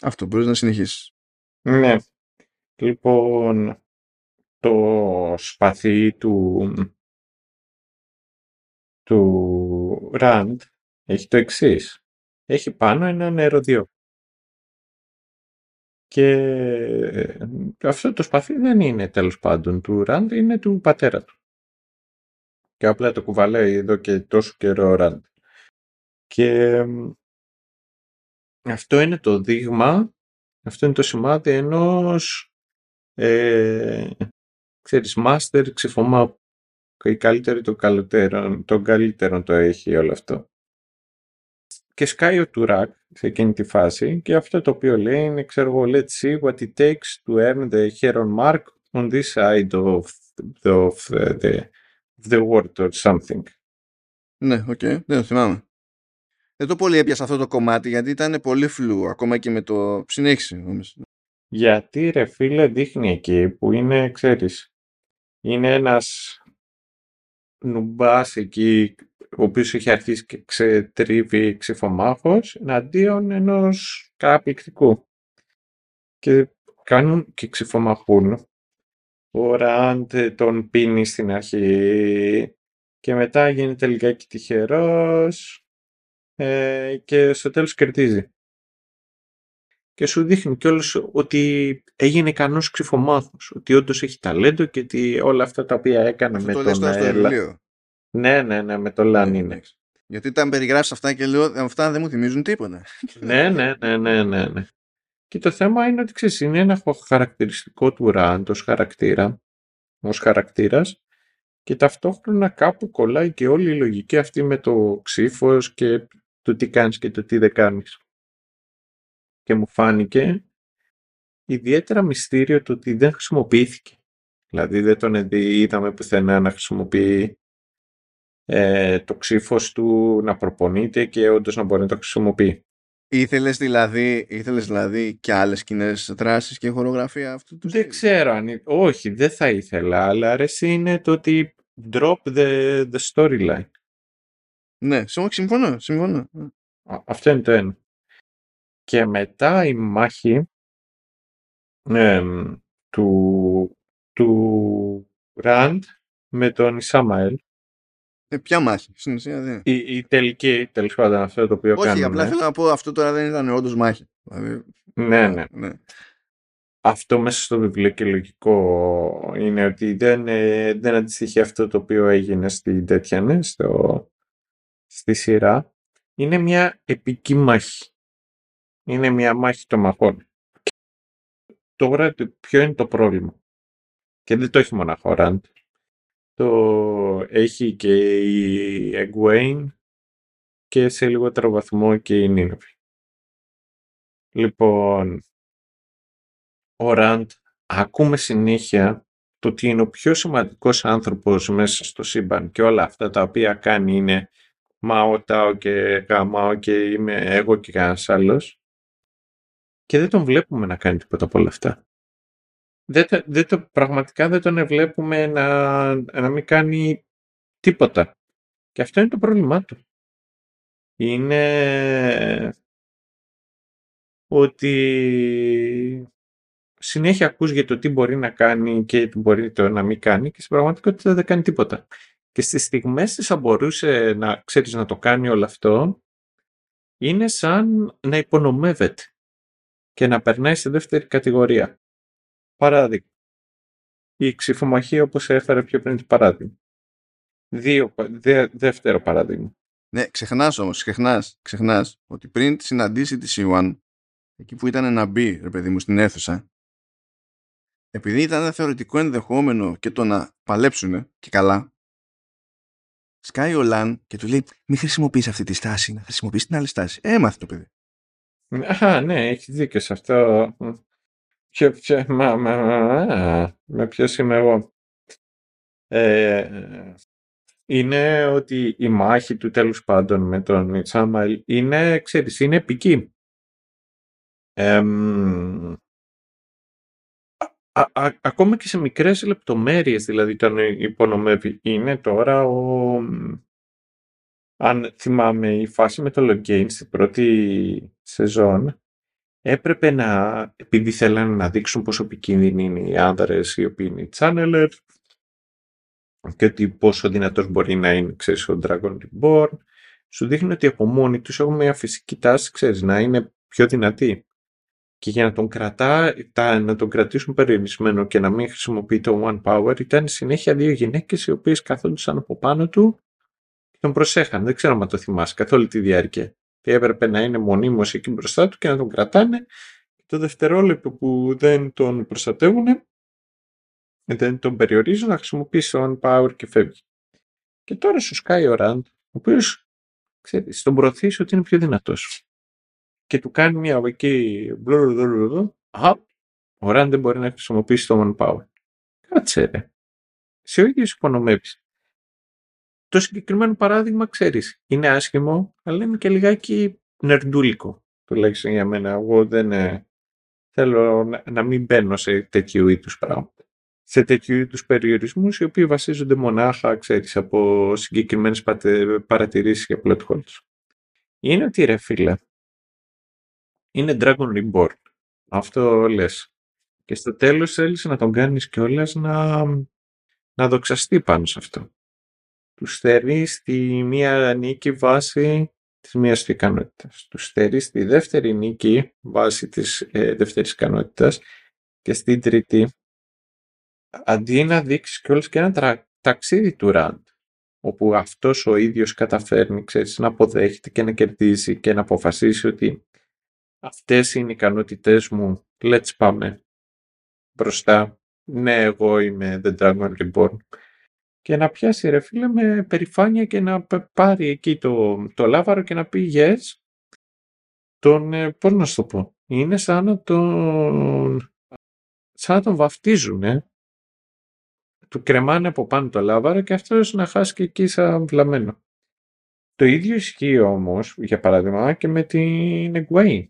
Αυτό μπορείς να συνεχίσεις. Ναι. Λοιπόν, το σπαθί του, του Rand έχει το εξής. Έχει πάνω ένα νεροδιο. Και ε, αυτό το σπαθί δεν είναι τέλος πάντων του Rand, είναι του πατέρα του. Και απλά το κουβαλάει εδώ και τόσο καιρό ο Rand. Και αυτό είναι το δείγμα, αυτό είναι το σημάδι ενός ε, ξέρεις, master ξεφωμά η καλύτερη των καλύτερων, τον καλύτερον το έχει όλο αυτό. Και σκάει ο Τουράκ σε εκείνη τη φάση και αυτό το οποίο λέει είναι, ξέρω εγώ, let's see what it takes to earn the Heron mark on this side of the, of the, the word or something. Ναι, οκ, okay. δεν το θυμάμαι. Δεν το πολύ έπιασα αυτό το κομμάτι γιατί ήταν πολύ φλού ακόμα και με το συνέχιση. Γιατί ρε φίλε δείχνει εκεί που είναι, ξέρεις, είναι ένας νουμπάς εκεί ο οποίος έχει αρχίσει και ξετρίβει ξεφομάχος εναντίον ενός καταπληκτικού. Και κάνουν και ξεφομαχούν. Ο Ραντ τον πίνει στην αρχή και μετά γίνεται λιγάκι τυχερός ε, και στο τέλος κερδίζει. Και σου δείχνει κιόλας ότι έγινε ικανός ξυφομάθος, ότι όντως έχει ταλέντο και ότι όλα αυτά τα οποία έκανε Αυτό με το τον λες τώρα στο βιβλίο. Ναι, ναι, ναι, με τον Λαν είναι. Γιατί όταν περιγράφεις αυτά και λέω αυτά δεν μου θυμίζουν τίποτα. ναι, ναι, ναι, ναι, ναι, ναι. Και το θέμα είναι ότι ξέρεις, είναι ένα χαρακτηριστικό του Ραντ ως χαρακτήρα, ως χαρακτήρας και ταυτόχρονα κάπου κολλάει και όλη η λογική αυτή με το ξύφος και το τι κάνεις και το τι δεν κάνεις. Και μου φάνηκε ιδιαίτερα μυστήριο το ότι δεν χρησιμοποιήθηκε. Δηλαδή δεν τον είδαμε πουθενά να χρησιμοποιεί ε, το ξύφος του να προπονείται και όντως να μπορεί να το χρησιμοποιεί. Ήθελες δηλαδή, ήθελες δηλαδή και άλλες κοινέ δράσεις και χορογραφία αυτού του Δεν ξέρω αν... Όχι, δεν θα ήθελα, αλλά αρέσει είναι το ότι drop the, the storyline. Ναι, συμφωνώ, συμφωνώ. Αυτό είναι το ένα. Και μετά η μάχη ε, του, του Ραντ με τον Ισάμαελ ε, ποια μάχη, στην ουσία δεν. Η, η τελική, τέλος πάντων, αυτό το οποίο Όχι, κάνουμε. απλά θέλω να πω αυτό τώρα δεν ήταν όντως μάχη. Δηλαδή, ναι, ναι, ναι. Αυτό μέσα στο βιβλίο και λογικό είναι ότι δεν, ε, δεν αντιστοιχεί αυτό το οποίο έγινε στην τέτοια, ναι, στο, στη σειρά. Είναι μια επική μάχη. Είναι μια μάχη των μαχών. Τώρα ποιο είναι το πρόβλημα; Και δεν το έχει μοναχό Ραντ. Το έχει και η Egwene και σε λιγότερο βαθμό και η Νίνοβη. Λοιπόν, ο Ραντ ακούμε συνέχεια το ότι είναι ο πιο σημαντικός άνθρωπος μέσα στο σύμπαν και όλα αυτά τα οποία κάνει είναι μαωτάω και γαμάω και είμαι εγώ και κανένας άλλος και δεν τον βλέπουμε να κάνει τίποτα από όλα αυτά δεν, δεν το, πραγματικά δεν τον βλέπουμε να, να μην κάνει τίποτα. Και αυτό είναι το πρόβλημά του. Είναι ότι συνέχεια ακούς για το τι μπορεί να κάνει και τι μπορεί το να μην κάνει και στην πραγματικότητα δεν κάνει τίποτα. Και στις στιγμές της θα μπορούσε να ξέρεις να το κάνει όλο αυτό είναι σαν να υπονομεύεται και να περνάει σε δεύτερη κατηγορία. Παράδειγμα. Η ξυφομαχία όπως έφερε πιο πριν το παράδειγμα. Δύο, δε, δεύτερο παράδειγμα. Ναι, ξεχνάς όμως, ξεχνάς, ξεχνάς ότι πριν συναντήσει της Σιουάν, εκεί που ήταν να μπει, ρε παιδί μου, στην αίθουσα, επειδή ήταν ένα θεωρητικό ενδεχόμενο και το να παλέψουν και καλά, σκάει ο Λαν και του λέει μην χρησιμοποιείς αυτή τη στάση, να χρησιμοποιείς την άλλη στάση. Έμαθε το παιδί. Α, ναι, έχεις δίκιο σε αυτό. Ποιο, ποιο, μα, μα, μα, με ποιος είμαι εγώ. Ε, είναι ότι η μάχη του τέλους πάντων με τον Ιτσάμαλ είναι, ξέρεις, είναι επική. Ε, α, α, ακόμα και σε μικρές λεπτομέρειες, δηλαδή τον υπονομεύει. Είναι τώρα ο... Αν θυμάμαι η φάση με το Λογκέιν στην πρώτη σεζόν, έπρεπε να, επειδή θέλανε να δείξουν πόσο επικίνδυνοι είναι οι άνδρες οι οποίοι είναι οι channelers και ότι πόσο δυνατός μπορεί να είναι, ξέρεις, ο Dragon Reborn, σου δείχνει ότι από μόνοι τους έχουν μια φυσική τάση, ξέρεις, να είναι πιο δυνατοί. Και για να τον κρατά, να τον κρατήσουν περιορισμένο και να μην χρησιμοποιεί το One Power, ήταν συνέχεια δύο γυναίκες οι οποίες καθόντουσαν από πάνω του και τον προσέχαν. Δεν ξέρω αν το θυμάσαι καθ' όλη τη διάρκεια. Και έπρεπε να είναι μονίμως εκεί μπροστά του και να τον κρατάνε. το δευτερόλεπτο που δεν τον προστατεύουν, δεν τον περιορίζουν να χρησιμοποιήσει το One Power και φεύγει. Και τώρα σου σκάει ο Ραντ, ο οποίος ξέρεις, τον προωθήσει ότι είναι πιο δυνατός και του κάνει μια εκεί ο Ραν δεν μπορεί να χρησιμοποιήσει το One Power. Κάτσε ρε. Σε ο ίδιος υπονομεύεις. Το συγκεκριμένο παράδειγμα ξέρεις, είναι άσχημο, αλλά είναι και λιγάκι νερντούλικο. Τουλάχιστον για μένα. Εγώ δεν ε, θέλω να, να μην μπαίνω σε τέτοιου είδους πράγματα. Σε τέτοιου είδους περιορισμούς, οι οποίοι βασίζονται μονάχα, ξέρεις, από συγκεκριμένες παρατηρήσεις για plot holes. Είναι ότι ρε φίλε, είναι Dragon Reborn. Αυτό λες. Και στο τέλος θέλεις να τον κάνεις κιόλας να, να δοξαστεί πάνω σε αυτό. Τους στερεί στη μία νίκη βάση της μίας ικανότητας. Τους στερεί στη δεύτερη νίκη βάση της ε, δεύτερης ικανότητας και στην τρίτη αντί να δείξεις κιόλας και ένα ταξίδι του Ραντ όπου αυτός ο ίδιος καταφέρνει ξέρεις, να αποδέχεται και να κερδίζει και να αποφασίσει ότι αυτές είναι οι ικανότητές μου, let's πάμε μπροστά. Ναι, εγώ είμαι The Dragon Reborn. Και να πιάσει ρε φίλε με περηφάνεια και να πάρει εκεί το, το λάβαρο και να πει yes. Τον, ε, πώς να σου το πω, είναι σαν να τον, σαν να τον βαφτίζουν, ε. Του κρεμάνε από πάνω το λάβαρο και αυτός να χάσει και εκεί σαν βλαμμένο. Το ίδιο ισχύει όμως, για παράδειγμα, και με την Egwene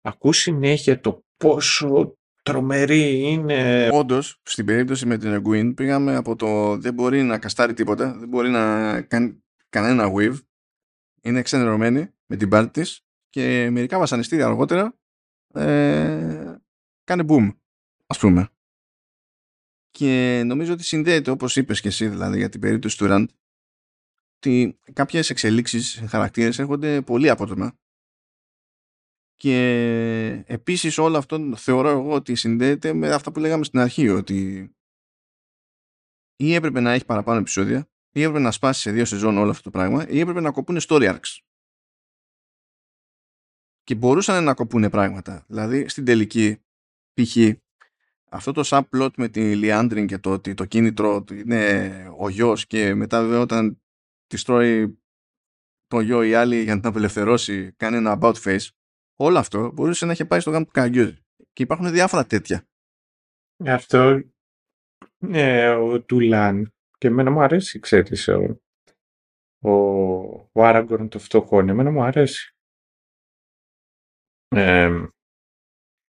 ακούς συνέχεια το πόσο τρομερή είναι. Όντως, στην περίπτωση με την Εγγουίν πήγαμε από το δεν μπορεί να καστάρει τίποτα, δεν μπορεί να κάνει κανένα wave. Είναι εξενερωμένη με την πάρτη της και μερικά βασανιστήρια αργότερα ε, κάνει boom, ας πούμε. Και νομίζω ότι συνδέεται, όπως είπες και εσύ δηλαδή για την περίπτωση του Ραντ, ότι κάποιες εξελίξεις χαρακτήρες έρχονται πολύ απότομα και επίσης όλο αυτό θεωρώ εγώ ότι συνδέεται με αυτά που λέγαμε στην αρχή ότι ή έπρεπε να έχει παραπάνω επεισόδια ή έπρεπε να σπάσει σε δύο σεζόν όλο αυτό το πράγμα ή έπρεπε να κοπούν story arcs. Και μπορούσαν να κοπούν πράγματα. Δηλαδή στην τελική π.χ. αυτό το subplot με τη Λιάντριν και το ότι το κίνητρο είναι ο γιος και μετά βέβαια όταν τη τρώει το γιο ή άλλη για να την απελευθερώσει κάνει ένα about face όλο αυτό μπορούσε να έχει πάει στο γάμο του Καραγκιόζη. Και υπάρχουν διάφορα τέτοια. Αυτό ναι, ο Τουλάν. Και εμένα μου αρέσει, ξέρεις, ο, ο, ο Άραγκορν το φτωχό. Εμένα μου αρέσει. Ε,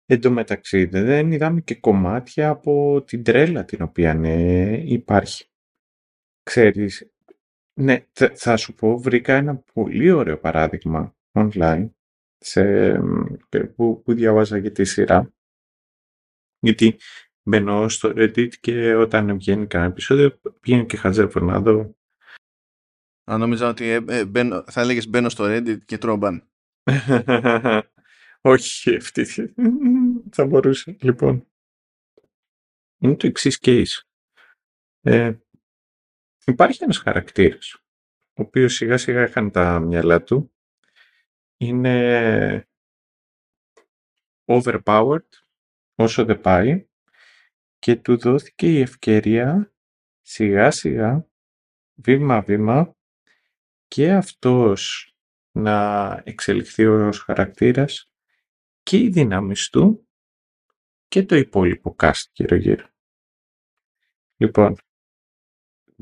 εν τω μεταξύ δεν είδαμε και κομμάτια από την τρέλα την οποία ναι, υπάρχει. Ξέρεις, ναι, θα σου πω, βρήκα ένα πολύ ωραίο παράδειγμα online σε, που, που διαβάζα για τη σειρά. Γιατί μπαίνω στο Reddit και όταν βγαίνει κανένα επεισόδιο πηγαίνω και χαζεύω να δω. Αν νόμιζα ότι ε, ε, μπαίνω, θα έλεγες μπαίνω στο Reddit και τρώμπαν. Όχι αυτή. θα μπορούσε. Λοιπόν. Είναι το εξής case. Ε, υπάρχει ένας χαρακτήρας ο οποίος σιγά σιγά είχαν τα μυαλά του είναι overpowered όσο δεν πάει και του δόθηκε η ευκαιρία σιγά σιγά, βήμα βήμα και αυτός να εξελιχθεί ως χαρακτήρας και οι δυνάμεις του και το υπόλοιπο cast γύρω γύρω. Λοιπόν,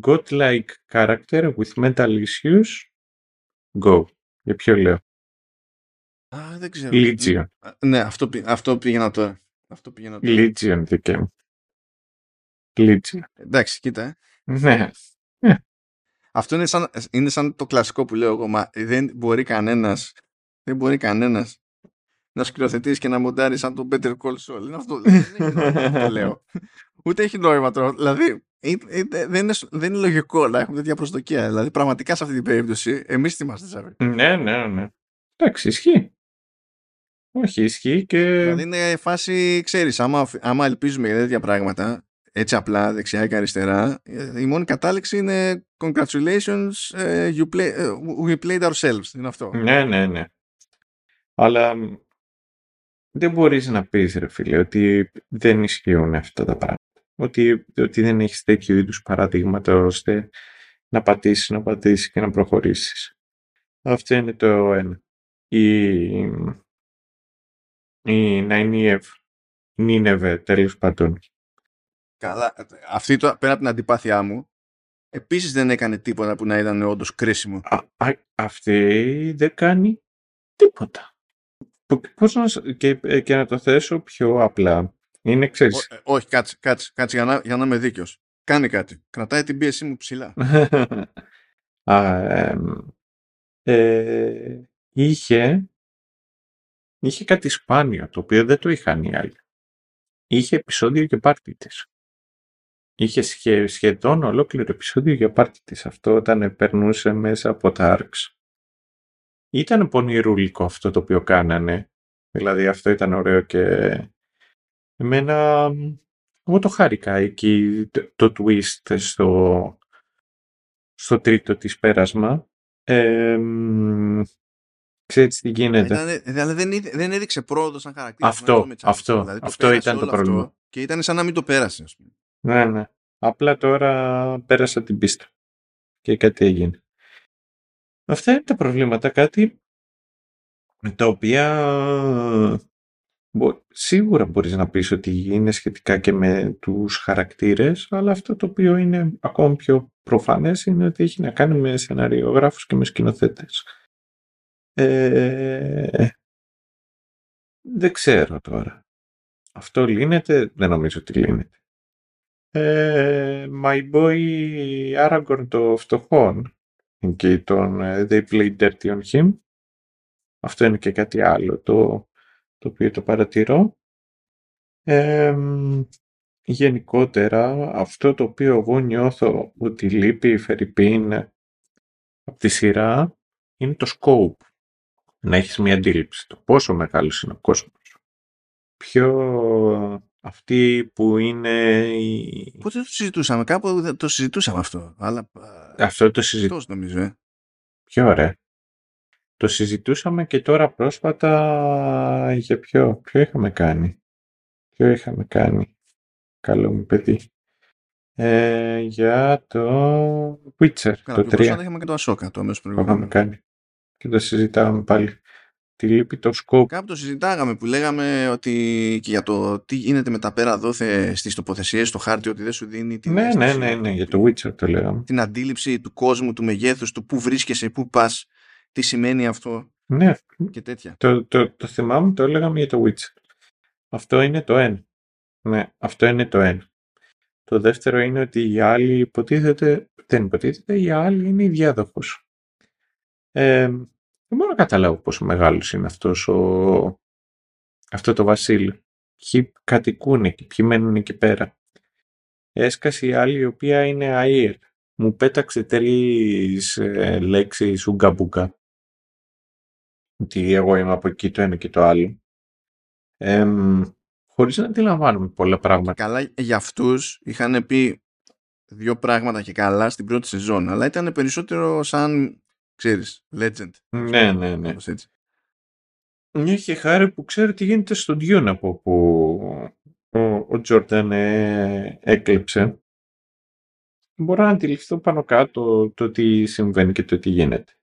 godlike character with mental issues, go. Για ποιο λέω; Α, δεν ξέρω. Legion. Ναι, αυτό, αυτό πήγαινα τώρα. Αυτό πήγαινα τώρα. Legion δικέ μου. Legion. Εντάξει, κοίτα. Ε. Ναι. Αυτό είναι σαν, είναι σαν το κλασικό που λέω εγώ, μα δεν μπορεί κανένας, δεν μπορεί κανένας να σκηνοθετήσει και να μοντάρεις σαν το Better Call Saul. Είναι αυτό. δεν έχει νόημα το λέω. Ούτε έχει νόημα τώρα. Δηλαδή, δεν είναι, δεν είναι λογικό να έχουμε τέτοια προσδοκία. Δηλαδή, πραγματικά σε αυτή την περίπτωση, εμείς τι είμαστε, Ζάβη. Ναι, ναι, ναι. Εντάξει, ισχύει. Όχι, ισχύει και. Δηλαδή, είναι φάση, ξέρεις, άμα, άμα ελπίζουμε για τέτοια πράγματα, έτσι απλά δεξιά και αριστερά, η μόνη κατάληξη είναι congratulations, uh, you play, uh, we played ourselves. Είναι αυτό. Ναι, ναι, ναι. Αλλά δεν μπορείς να πεις, ρε φίλε, ότι δεν ισχύουν αυτά τα πράγματα. Ότι, ότι δεν έχεις τέτοιου είδους παραδείγματα ώστε να πατήσεις, να πατήσεις και να προχωρήσεις. Αυτό είναι το ένα. Η, η Ναϊνίευ, Νίνεβε, τέλος πάντων. Καλά, αυτή το, πέρα από την αντιπάθειά μου, επίσης δεν έκανε τίποτα που να ήταν όντως κρίσιμο. Α, αυτή δεν κάνει τίποτα. Πώς να, και, ε, και να το θέσω πιο απλά. Είναι ξέρεις. Ό, ε, όχι, κάτσε, κάτσε, κάτσε για, να, για να είμαι δίκαιος. Κάνει κάτι. Κρατάει την πίεσή μου ψηλά. Α, ε, είχε, είχε κάτι σπάνιο, το οποίο δεν το είχαν οι άλλοι. Είχε επεισόδιο και πάρτι της. Είχε σχεδόν ολόκληρο επεισόδιο για πάρτι της. Αυτό όταν περνούσε μέσα από τα ARCs ήταν πονηρούλικο αυτό το οποίο κάνανε. Δηλαδή αυτό ήταν ωραίο και εμένα εγώ το χάρηκα εκεί το, twist στο, στο τρίτο της πέρασμα. Ε, ξέρεις τι γίνεται. δηλαδή δεν, δεν έδειξε πρόοδο σαν χαρακτήρα. Αυτό, αυτό, δηλαδή, αυτό ήταν το πρόβλημα. και ήταν σαν να μην το πέρασε. Ας πούμε. Ναι, ναι. Απλά τώρα πέρασα την πίστα και κάτι έγινε. Αυτά είναι τα προβλήματα. Κάτι τα οποία σίγουρα μπορείς να πεις ότι είναι σχετικά και με τους χαρακτήρες, αλλά αυτό το οποίο είναι ακόμη πιο προφανές είναι ότι έχει να κάνει με σεναριογράφους και με σκηνοθέτες. Ε, δεν ξέρω τώρα. Αυτό λύνεται, δεν νομίζω ότι λύνεται. Ε, my boy Aragorn το φτωχόν και τον ε, They Played Dirty on Him αυτό είναι και κάτι άλλο το, το οποίο το παρατηρώ. γενικότερα, αυτό το οποίο εγώ νιώθω ότι λείπει η Φερρυπίν από τη σειρά είναι το scope. Να έχεις μια αντίληψη το πόσο μεγάλος είναι ο κόσμος. Ποιο αυτοί που είναι... Πότε το συζητούσαμε, κάπου το συζητούσαμε αυτό. Αλλά... Αυτό το συζητούσαμε. νομίζω, ε. Πιο ωραία. Το συζητούσαμε και τώρα πρόσφατα για ποιο, ποιο είχαμε κάνει. Ποιο είχαμε κάνει. Καλό μου παιδί. Ε, για το Witcher, Καλά, το 3. Πρόσφατα είχαμε και το Ashoka, το αμέσως προηγούμενο. Το είχαμε κάνει. Και το συζητάμε πάλι. Τι λείπει το σκόπ. Κάπου το συζητάγαμε που λέγαμε ότι και για το τι γίνεται με τα πέρα δόθε στις τοποθεσίες στο χάρτη ότι δεν σου δίνει την ναι, ναι, ναι, ναι, για το Witcher το λέγαμε. Την αντίληψη του κόσμου, του μεγέθους, του πού βρίσκεσαι, πού πας τι σημαίνει αυτό ναι. και τέτοια. Το, το, το θυμάμαι, το έλεγαμε για το Witcher. Αυτό είναι το ένα. Ναι, αυτό είναι το ένα. Το δεύτερο είναι ότι οι άλλοι υποτίθεται, δεν υποτίθεται, οι άλλοι είναι η διάδοχος. Ε, δεν μπορώ να καταλάβω πόσο μεγάλος είναι αυτός ο, αυτό το βασίλειο. Ποιοι κατοικούν εκεί, ποιοι μένουν εκεί πέρα. Έσκασε η άλλη η οποία είναι αΐρ. Μου πέταξε τρεις ε, λέξεις ουγκα ότι εγώ είμαι από εκεί το ένα και το άλλο. Ε, χωρίς να αντιλαμβάνομαι πολλά πράγματα. Καλά για αυτούς είχαν πει δύο πράγματα και καλά στην πρώτη σεζόν, αλλά ήταν περισσότερο σαν, ξέρεις, legend. Ναι, ναι, ναι. Είχε χάρη που ξέρει τι γίνεται στο Dune από που ο Τζόρνταν ε, έκλεψε. Μπορώ να αντιληφθώ πάνω κάτω το τι συμβαίνει και το τι γίνεται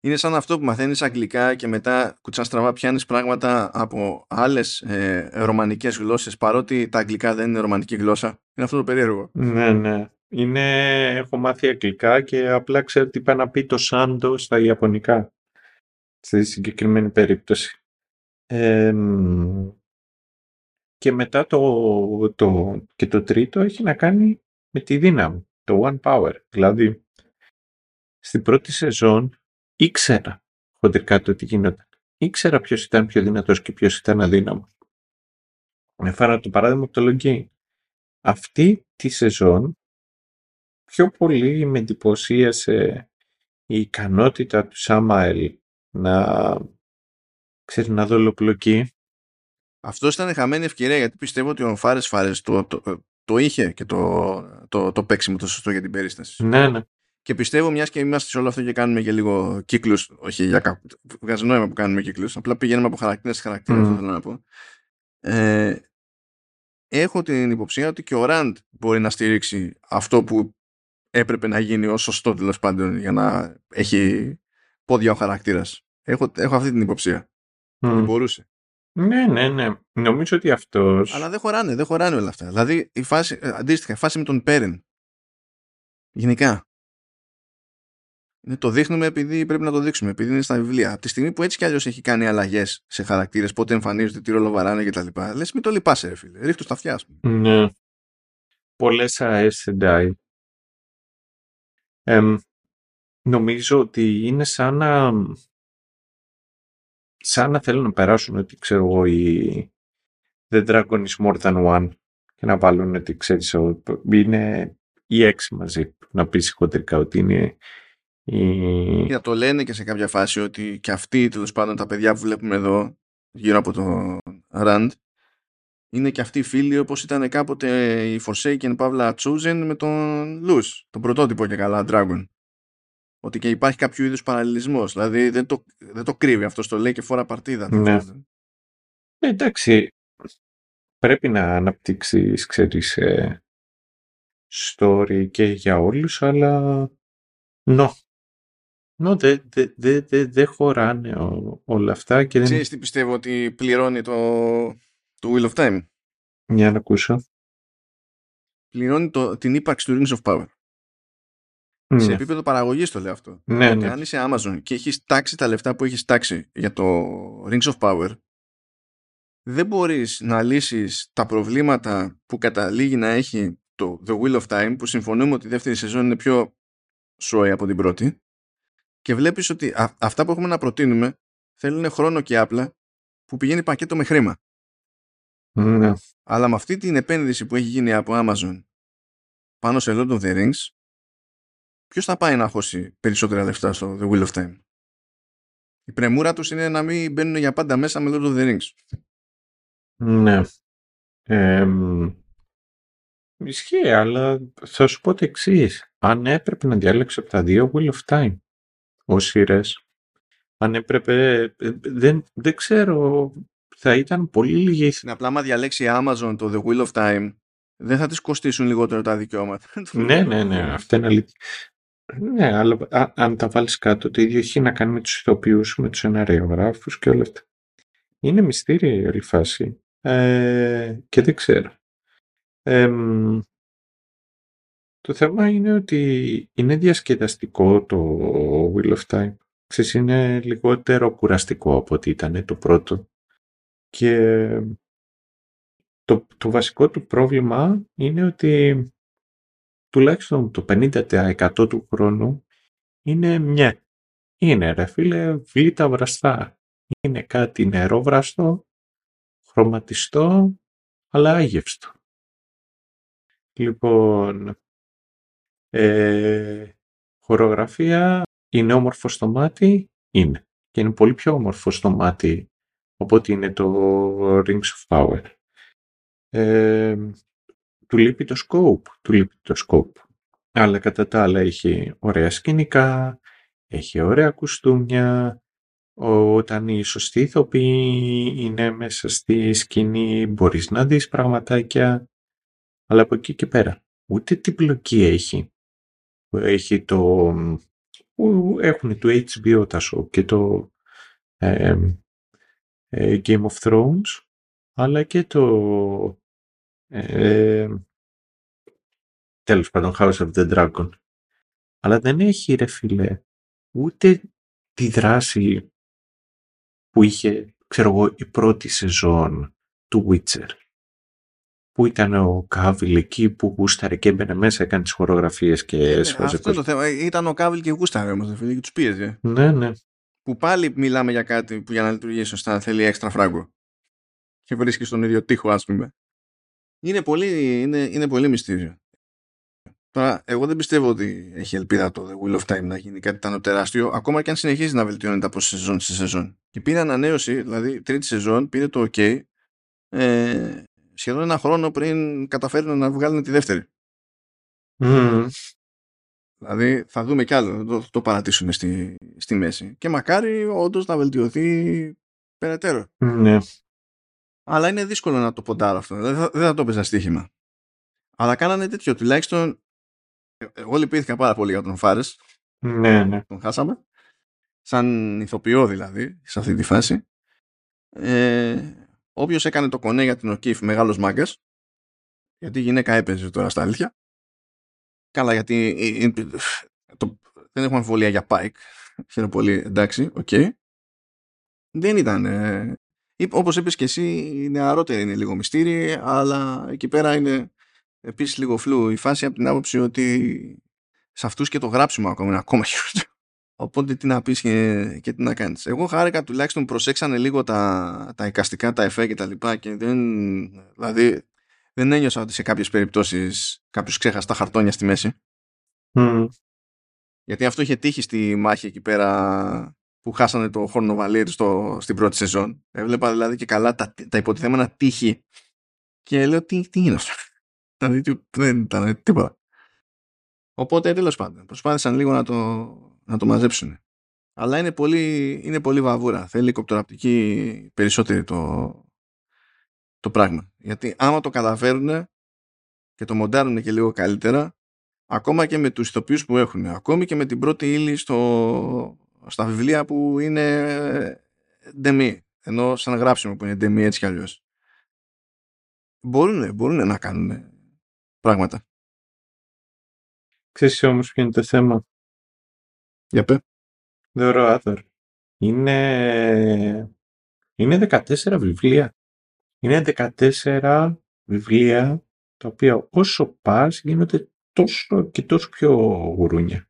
είναι σαν αυτό που μαθαίνεις αγγλικά και μετά κουτσά στραβά πιάνεις πράγματα από άλλες ε, ρωμανικές γλώσσες παρότι τα αγγλικά δεν είναι ρωμανική γλώσσα. Είναι αυτό το περίεργο. Ναι, ναι. Είναι... Έχω μάθει αγγλικά και απλά ξέρω τι πάει να πει το σάντο στα ιαπωνικά. Στη συγκεκριμένη περίπτωση. και μετά το, το, και το τρίτο έχει να κάνει με τη δύναμη. Το One Power. Δηλαδή, στην πρώτη σεζόν ήξερα χοντρικά το τι γινόταν. ήξερα ποιος ήταν πιο δυνατός και ποιος ήταν αδύναμος. Έφερα το παράδειγμα από το Login. Αυτή τη σεζόν πιο πολύ με εντυπωσίασε η ικανότητα του Σάμαελ να ξέρεις να δολοπλοκεί. Αυτός ήταν χαμένη ευκαιρία γιατί πιστεύω ότι ο Φάρες Φάρες το, το, το, είχε και το, το, το παίξιμο το σωστό για την περίσταση. Ναι, ναι. Και πιστεύω, μιας και είμαστε σε όλο αυτό και κάνουμε και λίγο κύκλους, όχι για κάπου. Βγάζει νόημα που κάνουμε κύκλους. Απλά πηγαίνουμε από χαρακτήρα σε χαρακτήρα, Mm. αυτό θέλω να πω. Ε, έχω την υποψία ότι και ο Ραντ μπορεί να στηρίξει αυτό που έπρεπε να γίνει ως σωστό τέλος πάντων για να έχει πόδια ο χαρακτήρας. Έχω, έχω αυτή την υποψία. Μμ. Μπορούσε. Ναι, ναι, ναι. Νομίζω ότι αυτός... Αλλά δεν χωράνε, δεν χωράνε όλα αυτά. Δηλαδή, η φάση, ε, αντίστοιχα, η φάση με τον Πέρεν. Γενικά. Είναι, το δείχνουμε επειδή πρέπει να το δείξουμε, επειδή είναι στα βιβλία. Από τη στιγμή που έτσι κι αλλιώς έχει κάνει αλλαγές σε χαρακτήρες, πότε εμφανίζονται, τι ρόλο βαράνε κτλ. Λες, μην το λυπάσαι, ρε φίλε. Ρίχτω στα αυτιά, ας πούμε. Ναι. Πολλές ΑΕΣ Sedai. Εμ, νομίζω ότι είναι σαν να... σαν να θέλουν να περάσουν ότι ξέρω εγώ η The Dragon is more than one και να βάλουν ότι ξέρεις ο- είναι οι έξι μαζί να πεις χοντρικά ότι είναι η... Κοίτα, το λένε και σε κάποια φάση ότι και αυτοί τέλος πάντων τα παιδιά που βλέπουμε εδώ γύρω από το Rand είναι και αυτοί οι φίλοι όπως ήταν κάποτε η Forsaken Παύλα Chosen με τον Luz, τον πρωτότυπο και καλά Dragon. Ότι και υπάρχει κάποιο είδους παραλληλισμός. Δηλαδή δεν το, δεν το κρύβει αυτός, το λέει και φορά παρτίδα. Ναι. Ε, εντάξει, πρέπει να αναπτύξεις, ξέρεις, ε, story και για όλους, αλλά no. No, δεν δε, δε, δε, δε χωράνε ο- όλα αυτά και δεν... Ξέρεις τι πιστεύω ότι πληρώνει το, το Wheel of Time. Για να ακούσω. Πληρώνει το, την ύπαρξη του Rings of Power. Σε Ναι, επίπεδο παραγωγής το λέω αυτό. ναι, ότι ναι. αν είσαι Amazon και έχεις τάξει τα λεφτά που έχεις τάξει για το Rings of Power δεν μπορείς να λύσεις τα προβλήματα που καταλήγει να έχει το The Wheel of Time που συμφωνούμε ότι η δεύτερη σεζόν είναι πιο σόη από την πρώτη και βλέπεις ότι α- αυτά που έχουμε να προτείνουμε θέλουν χρόνο και άπλα που πηγαίνει πακέτο με χρήμα. Ναι. Αλλά με αυτή την επένδυση που έχει γίνει από Amazon πάνω σε Lord of the Rings ποιος θα πάει να χώσει περισσότερα λεφτά στο The Wheel of Time; Η πρεμούρα τους είναι να μην μπαίνουν για πάντα μέσα με Lord of the Rings. Ναι. Εμ, ισχύει, αλλά θα σου πω το εξής. Αν έπρεπε να διάλεξω από τα δύο Wheel of Time ως σειρές, αν έπρεπε, ε, δεν, δεν ξέρω, θα ήταν πολύ λίγη Είναι απλά άμα διαλέξει η Amazon το The Wheel of Time δεν θα τις κοστίσουν λιγότερο τα δικαιώματα. Ναι, ναι, ναι, αυτό είναι αλήθεια. Ναι, αλλά α- αν τα βάλεις κάτω, το ίδιο έχει να κάνει με τους ηθοποιούς, με τους σεναριογράφους και όλα αυτά. Είναι μυστήρια η όλη φάση. Ε, και δεν ξέρω. Εμ, το θέμα είναι ότι είναι διασκεδαστικό το Wheel of Time. Ξέρεις, είναι λιγότερο κουραστικό από ό,τι ήταν το πρώτο. Και το, το βασικό του πρόβλημα είναι ότι τουλάχιστον το 50% του χρόνου είναι μια. Είναι ρε φίλε βλήτα βραστά. Είναι κάτι νερόβραστο, χρωματιστό, αλλά άγευστο. Λοιπόν, ε, χορογραφία είναι όμορφο στο μάτι, είναι. Και είναι πολύ πιο όμορφο στο μάτι από ότι είναι το Rings of Power. Ε, του λείπει το scope, του λείπει το scope. Αλλά κατά τα άλλα έχει ωραία σκηνικά, έχει ωραία κουστούμια, όταν οι σωστοί ηθοποιοί είναι μέσα στη σκηνή μπορείς να δεις πραγματάκια, αλλά από εκεί και πέρα ούτε την πλοκή έχει. Έχει το... που έχουν το HBO τα show και το ε, ε, Game of Thrones, αλλά και το ε, τέλος πάντων House of the Dragon. Αλλά δεν έχει ρε φίλε ούτε τη δράση που είχε, ξέρω εγώ, η πρώτη σεζόν του Witcher. Που ήταν ο Κάβιλ εκεί που γούσταρε και έμπαινε μέσα, έκανε τις χορογραφίες και έσφαζε Αυτό είναι το θέμα. Ήταν ο Κάβιλ και γούσταρε όμως, φίλε, και τους πίεζε. Ναι, ναι. Που πάλι μιλάμε για κάτι που για να λειτουργήσει σωστά θέλει έξτρα φράγκο και βρίσκει στον ίδιο τοίχο ας πούμε είναι πολύ, είναι, είναι πολύ μυστήριο Τώρα, εγώ δεν πιστεύω ότι έχει ελπίδα το The Wheel of Time να γίνει κάτι tan τεράστιο, ακόμα και αν συνεχίζει να βελτιώνεται από σεζόν σε σεζόν. Και πήρε ανανέωση, δηλαδή τρίτη σεζόν, πήρε το OK, ε, σχεδόν ένα χρόνο πριν καταφέρουν να βγάλουν τη δεύτερη. Mm. Δηλαδή θα δούμε κι άλλο, το, το παρατήσουμε στη, στη μέση. Και μακάρι όντως να βελτιωθεί περαιτέρω. Ναι. Αλλά είναι δύσκολο να το ποντάρω αυτό. Δεν θα, δεν θα το έπαιζα στοίχημα. Αλλά κάνανε τέτοιο. Τουλάχιστον εγώ λυπήθηκα πάρα πολύ για τον Φάρες. Ναι, ναι. Τον χάσαμε. Σαν ηθοποιό δηλαδή, σε αυτή τη φάση. Ε, όποιος έκανε το κονέ για την Οκίφ μεγάλος μάγκας, γιατί η γυναίκα έπαιζε τώρα στα αλήθεια. Καλά, γιατί το, δεν έχουμε αμφιβολία για Πάικ. Χαίρομαι πολύ, εντάξει, OK. Okay. Δεν ήταν... Ε, όπως είπες και εσύ, η νεαρότερη είναι λίγο μυστήρι, αλλά εκεί πέρα είναι επίσης λίγο φλου η φάση από την άποψη ότι σε αυτούς και το γράψιμο ακόμα είναι ακόμα χειρότερο. Οπότε τι να πεις και, και τι να κάνεις. Εγώ χάρηκα τουλάχιστον προσέξανε λίγο τα, τα εικαστικά, τα εφέ και τα λοιπά και δεν, δηλαδή δεν ένιωσα ότι σε κάποιες περιπτώσεις κάποιος ξέχασε τα χαρτόνια στη μέση. Mm. Γιατί αυτό είχε τύχει στη μάχη εκεί πέρα που χάσανε το Χορνοβαλίρ στο, στην πρώτη σεζόν. Έβλεπα δηλαδή και καλά τα, τα υποτιθέμενα τύχη και λέω τι, τι είναι αυτό; Δηλαδή δεν ήταν τίποτα. Οπότε τέλος πάντων προσπάθησαν λίγο να το, να το μαζέψουν. Αλλά είναι πολύ, είναι πολύ βαβούρα. Θέλει κοπτοραπτική περισσότερη το, το πράγμα. Γιατί άμα το καταφέρουν και το μοντάρουν και λίγο καλύτερα, ακόμα και με τους ηθοποιούς που έχουν, ακόμη και με την πρώτη ύλη στο, στα βιβλία που είναι ντεμή, ενώ σαν γράψιμο που είναι ντεμή έτσι κι αλλιώς. Μπορούν, μπορούν να κάνουν πράγματα. Ξέρεις όμως ποιο είναι το θέμα; Για πέ. The Roadrunner. Είναι... Είναι 14 βιβλία. Είναι 14 βιβλία τα οποία όσο πας γίνονται τόσο και τόσο πιο γουρούνια.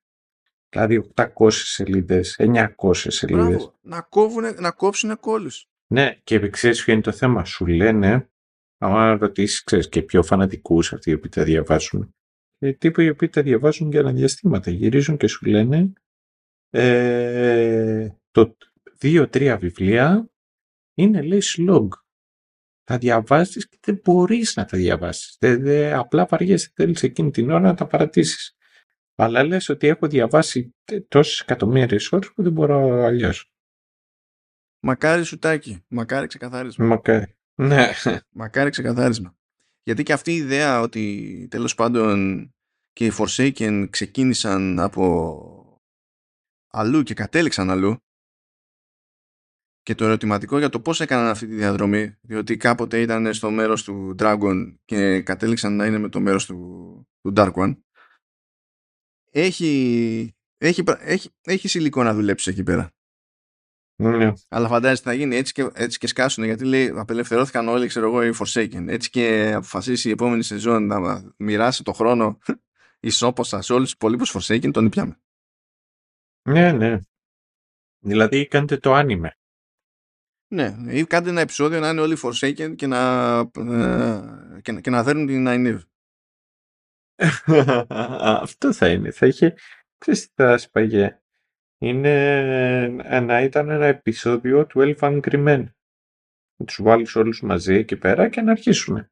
Δηλαδή 800 σελίδες, 900 σελίδες. Μπράβο. Να, κόβουνε, να κόψουν κόλλους. Ναι, και ξέρεις ποιο είναι το θέμα; Σου λένε άμα ρωτήσεις, ξέρεις και πιο φανατικούς αυτοί οι οποίοι τα διαβάζουν. Και τύποι οι οποίοι τα διαβάζουν για διαστήματα. Γυρίζουν και σου λένε ε, το δύο-τρία βιβλία είναι λέει slog. Θα διαβάσεις και δεν μπορείς να τα διαβάσεις. Δε, απλά βαριέσαι, θέλεις εκείνη την ώρα να τα παρατήσεις. Αλλά λες ότι έχω διαβάσει τόσες εκατομμύριες ώρες που δεν μπορώ αλλιώς. Μακάρι σουτάκι. Μακάρι ξεκαθάρισμα. Μακάρι. Ναι. Μακάρι ξεκαθάρισμα. Γιατί και αυτή η ιδέα ότι τέλος πάντων και οι Forsaken ξεκίνησαν από αλλού και κατέληξαν αλλού και το ερωτηματικό για το πώς έκαναν αυτή τη διαδρομή διότι κάποτε ήταν στο μέρος του Dragon και κατέληξαν να είναι με το μέρος του, του Dark One έχει, έχει, έχει, έχει υλικό να δουλέψει εκεί πέρα. Ναι. Αλλά φαντάζεσαι θα γίνει έτσι και, έτσι και σκάσουν γιατί λέει απελευθερώθηκαν όλοι ξέρω εγώ οι Forsaken. Έτσι και αποφασίσει η επόμενη σεζόν να μοιράσει το χρόνο ισόποσα σε όλους τους υπολείπους Forsaken τον ήπιαμε. Ναι, ναι. Δηλαδή κάντε το άνιμε. Ναι, ή κάντε ένα επεισόδιο να είναι όλοι Forsaken και να, ε, και, και να δέρνουν την Nynaeve. Αυτό θα είναι. Θα είχε... Ξέρεις τι θα σπαγέ είναι να ήταν ένα επεισόδιο του Elf Angry Men. Να τους βάλεις όλους μαζί εκεί πέρα και να αρχίσουν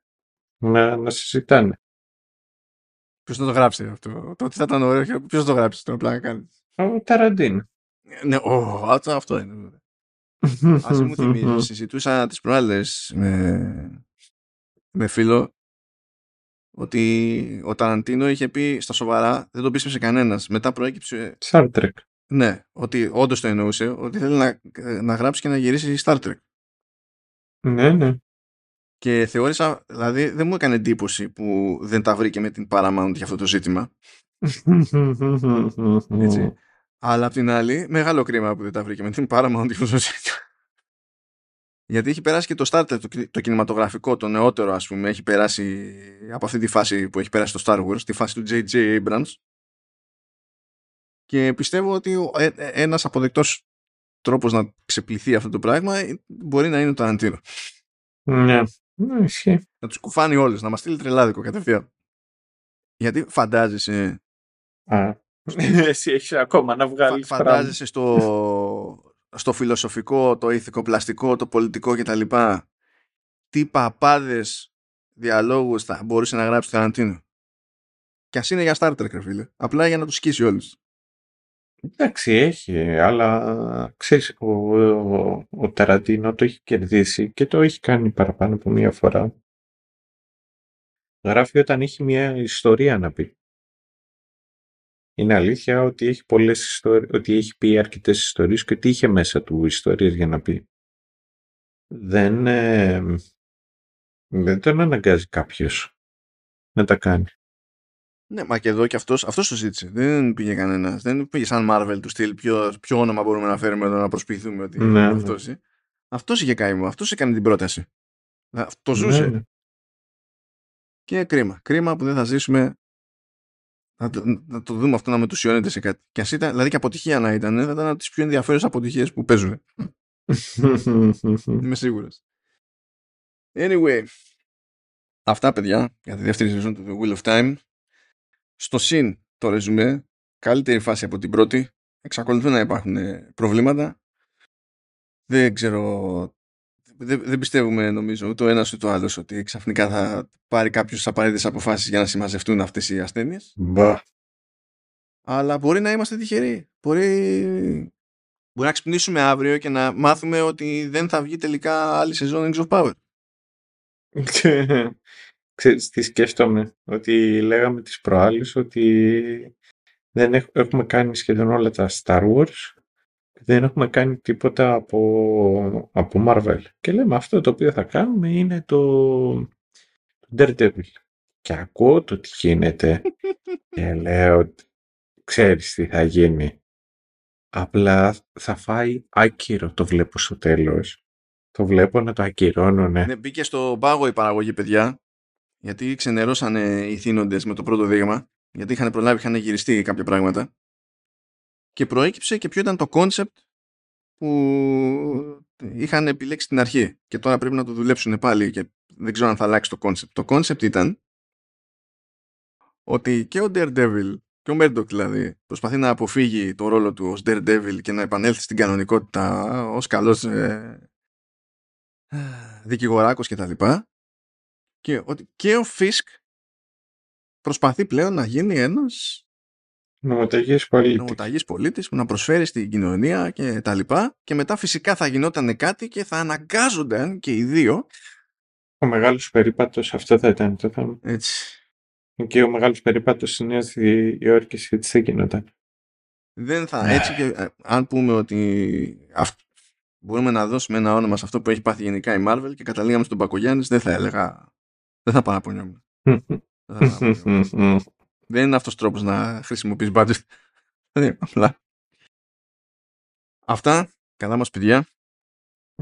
να, να συζητάνε. Ποιος θα το γράψει αυτό; Το ότι θα ήταν ωραίο. Ποιος θα το γράψει το απλά να κάνεις; Ο Ταραντίν. Ναι, ο, αυτό είναι. Α μου θυμίζει, συζητούσα τις προάλλες με, με φίλο ότι ο Ταραντίνο είχε πει στα σοβαρά, δεν το πίστεψε κανένας. Μετά προέκυψε. Star Trek. Ναι, ότι όντως το εννοούσε, ότι θέλει να, να γράψει και να γυρίσει Star Trek. Ναι, ναι. Και θεώρησα, δηλαδή δεν μου έκανε εντύπωση που δεν τα βρήκε με την Paramount για αυτό το ζήτημα. Έτσι. Αλλά απ' την άλλη, μεγάλο κρίμα που δεν τα βρήκε με την Paramount για αυτό το ζήτημα. Γιατί έχει περάσει και το Star Trek, το, το κινηματογραφικό, το νεότερο ας πούμε, έχει περάσει από αυτή τη φάση που έχει περάσει το Star Wars, τη φάση του J.J. Abrams, και πιστεύω ότι ε, ε, ένας αποδεκτός τρόπος να ξεπληθεί αυτό το πράγμα ε, μπορεί να είναι το Ταραντίνο. Ναι. Ναι, ισχύει. Να τους κουφάνει όλους, να μας στείλει τρελάδικο κατευθείαν. Γιατί φαντάζεσαι Α. Εσύ έχεις ακόμα να βγάλεις Φα- φαντάζεσαι στο, στο φιλοσοφικό, το ηθικοπλαστικό, το πολιτικό κτλ. Τι παπάδες διαλόγους θα μπορούσε να γράψει το Ταραντίνο; Και ας είναι για Star Trek, ρε φίλε. Απλά για να τους σκίσει όλους. Εντάξει, έχει, αλλά ξέρεις, ο, ο, ο Ταραντίνο το έχει κερδίσει και το έχει κάνει παραπάνω από μία φορά. Γράφει όταν έχει μια ιστορία να πει. Είναι αλήθεια ότι έχει πολλές ιστορίες, ότι έχει πει αρκετές ιστορίες και ότι είχε μέσα του ιστορίες για να πει. Δεν, ε, δεν τον αναγκάζει κάποιος να τα κάνει. Ναι, μα και εδώ και αυτός, αυτός το ζήτησε. Δεν πήγε κανένας. Δεν πήγε σαν Marvel του στυλ ποιο, ποιο όνομα μπορούμε να φέρουμε εδώ να προσποιηθούμε ότι Ναι, είναι ναι. αυτός. ε. Αυτός είχε καημό. Αυτός έκανε την πρόταση. Αυτό ζούσε. Ναι, ναι. Και κρίμα. Κρίμα που δεν θα ζήσουμε να το, να το δούμε αυτό να μετουσιώνεται σε κάτι. Και ας ήταν, δηλαδή και αποτυχία να ήταν, θα ήταν από τις πιο ενδιαφέρουσες αποτυχίες που παίζουν. Είμαι σίγουρος. Anyway, αυτά παιδιά για τη δεύτερη σεζόν του The Wheel of Time. Στο συν το ρεζουμέ, καλύτερη φάση από την πρώτη. Εξακολουθούν να υπάρχουν ε, προβλήματα. Δεν ξέρω, δεν, δεν πιστεύουμε νομίζω ούτε ο ένας ούτε ο άλλος ότι ξαφνικά θα πάρει κάποιος τις απαραίτητες αποφάσεις για να συμμαζευτούν αυτές οι ασθένειες. Μπα. Αλλά μπορεί να είμαστε τυχεροί. Μπορεί, μπορεί να ξυπνήσουμε αύριο και να μάθουμε ότι δεν θα βγει τελικά άλλη σεζόν Rings of Power. Ξέρεις τι σκέφτομαι, ότι λέγαμε τις προάλλες ότι δεν έχ- έχουμε κάνει σχεδόν όλα τα Star Wars και δεν έχουμε κάνει τίποτα από, από Marvel. Και λέμε αυτό το οποίο θα κάνουμε είναι το, το Daredevil. Και ακούω το τι γίνεται και λέω ξέρεις τι θα γίνει. Απλά θα φάει άκυρο το βλέπω στο τέλος. Το βλέπω να το ακυρώνουνε. Ναι, μπήκε στο πάγο η παραγωγή, παιδιά, γιατί ξενερώσανε οι θύνοντες με το πρώτο δείγμα, γιατί είχαν προλάβει, είχαν γυριστεί κάποια πράγματα. Και προέκυψε και ποιο ήταν το concept που είχαν επιλέξει στην αρχή. Και τώρα πρέπει να το δουλέψουν πάλι και δεν ξέρω αν θα αλλάξει το concept. Το concept ήταν ότι και ο Daredevil και ο Murdoch δηλαδή προσπαθεί να αποφύγει το ρόλο του ως Daredevil και να επανέλθει στην κανονικότητα ως καλός ε, δικηγοράκος και τα λοιπά και ότι και ο Φίσκ προσπαθεί πλέον να γίνει ένας Νομοταγής πολίτης. νομοταγής πολίτης που να προσφέρει στην κοινωνία και τα λοιπά. Και μετά φυσικά θα γινόταν κάτι και θα αναγκάζονταν και οι δύο. Ο μεγάλος περίπατος, αυτό θα ήταν το θέμα. έτσι. Και ο μεγάλος περίπατος στη Νέα Υόρκη έτσι δεν γινόταν. δεν θα έτσι και ε, αν πούμε ότι αυ- μπορούμε να δώσουμε ένα όνομα σε αυτό που έχει πάθει γενικά η Marvel και καταλήγαμε στον Πακογιάννης δεν θα έλεγα δεν θα παραπονιόμουν Δεν θα παραπονιόμουν. δεν είναι αυτός τρόπος να χρησιμοποιείς budget Δηλαδή, απλά αυτά καλά μας παιδιά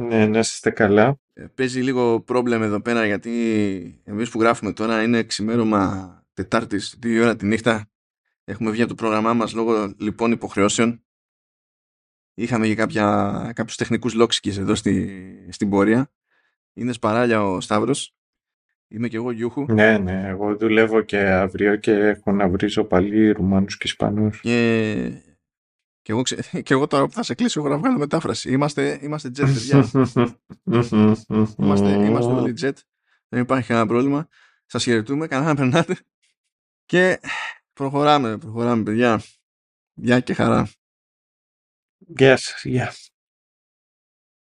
ναι, να είστε καλά. Ε, παίζει λίγο πρόβλημα εδώ πέρα γιατί εμείς που γράφουμε τώρα είναι ξημέρωμα Τετάρτης, δύο ώρα τη νύχτα. Έχουμε βγει από το πρόγραμμά μας λόγω λοιπόν υποχρεώσεων. Είχαμε και κάποια, κάποιους τεχνικούς λόξικες εδώ στη, στην πορεία. Είναι σπαράλια ο Σταύρος. Είμαι και εγώ Γιούχου. Ναι, ναι, εγώ δουλεύω και αύριο και έχω να βρίζω πάλι Ρουμάνους και Ισπανούς. Και, και, εγώ, ξε... και εγώ τώρα που θα σε κλείσω έχω να βγάλω μετάφραση. Είμαστε, είμαστε jet, παιδιά. Είμαστε, είμαστε όλοι jet. Δεν υπάρχει κανένα πρόβλημα. Σας χαιρετούμε. Καλά να περνάτε. Και προχωράμε, προχωράμε παιδιά. Γεια και χαρά. Γεια σας, γεια.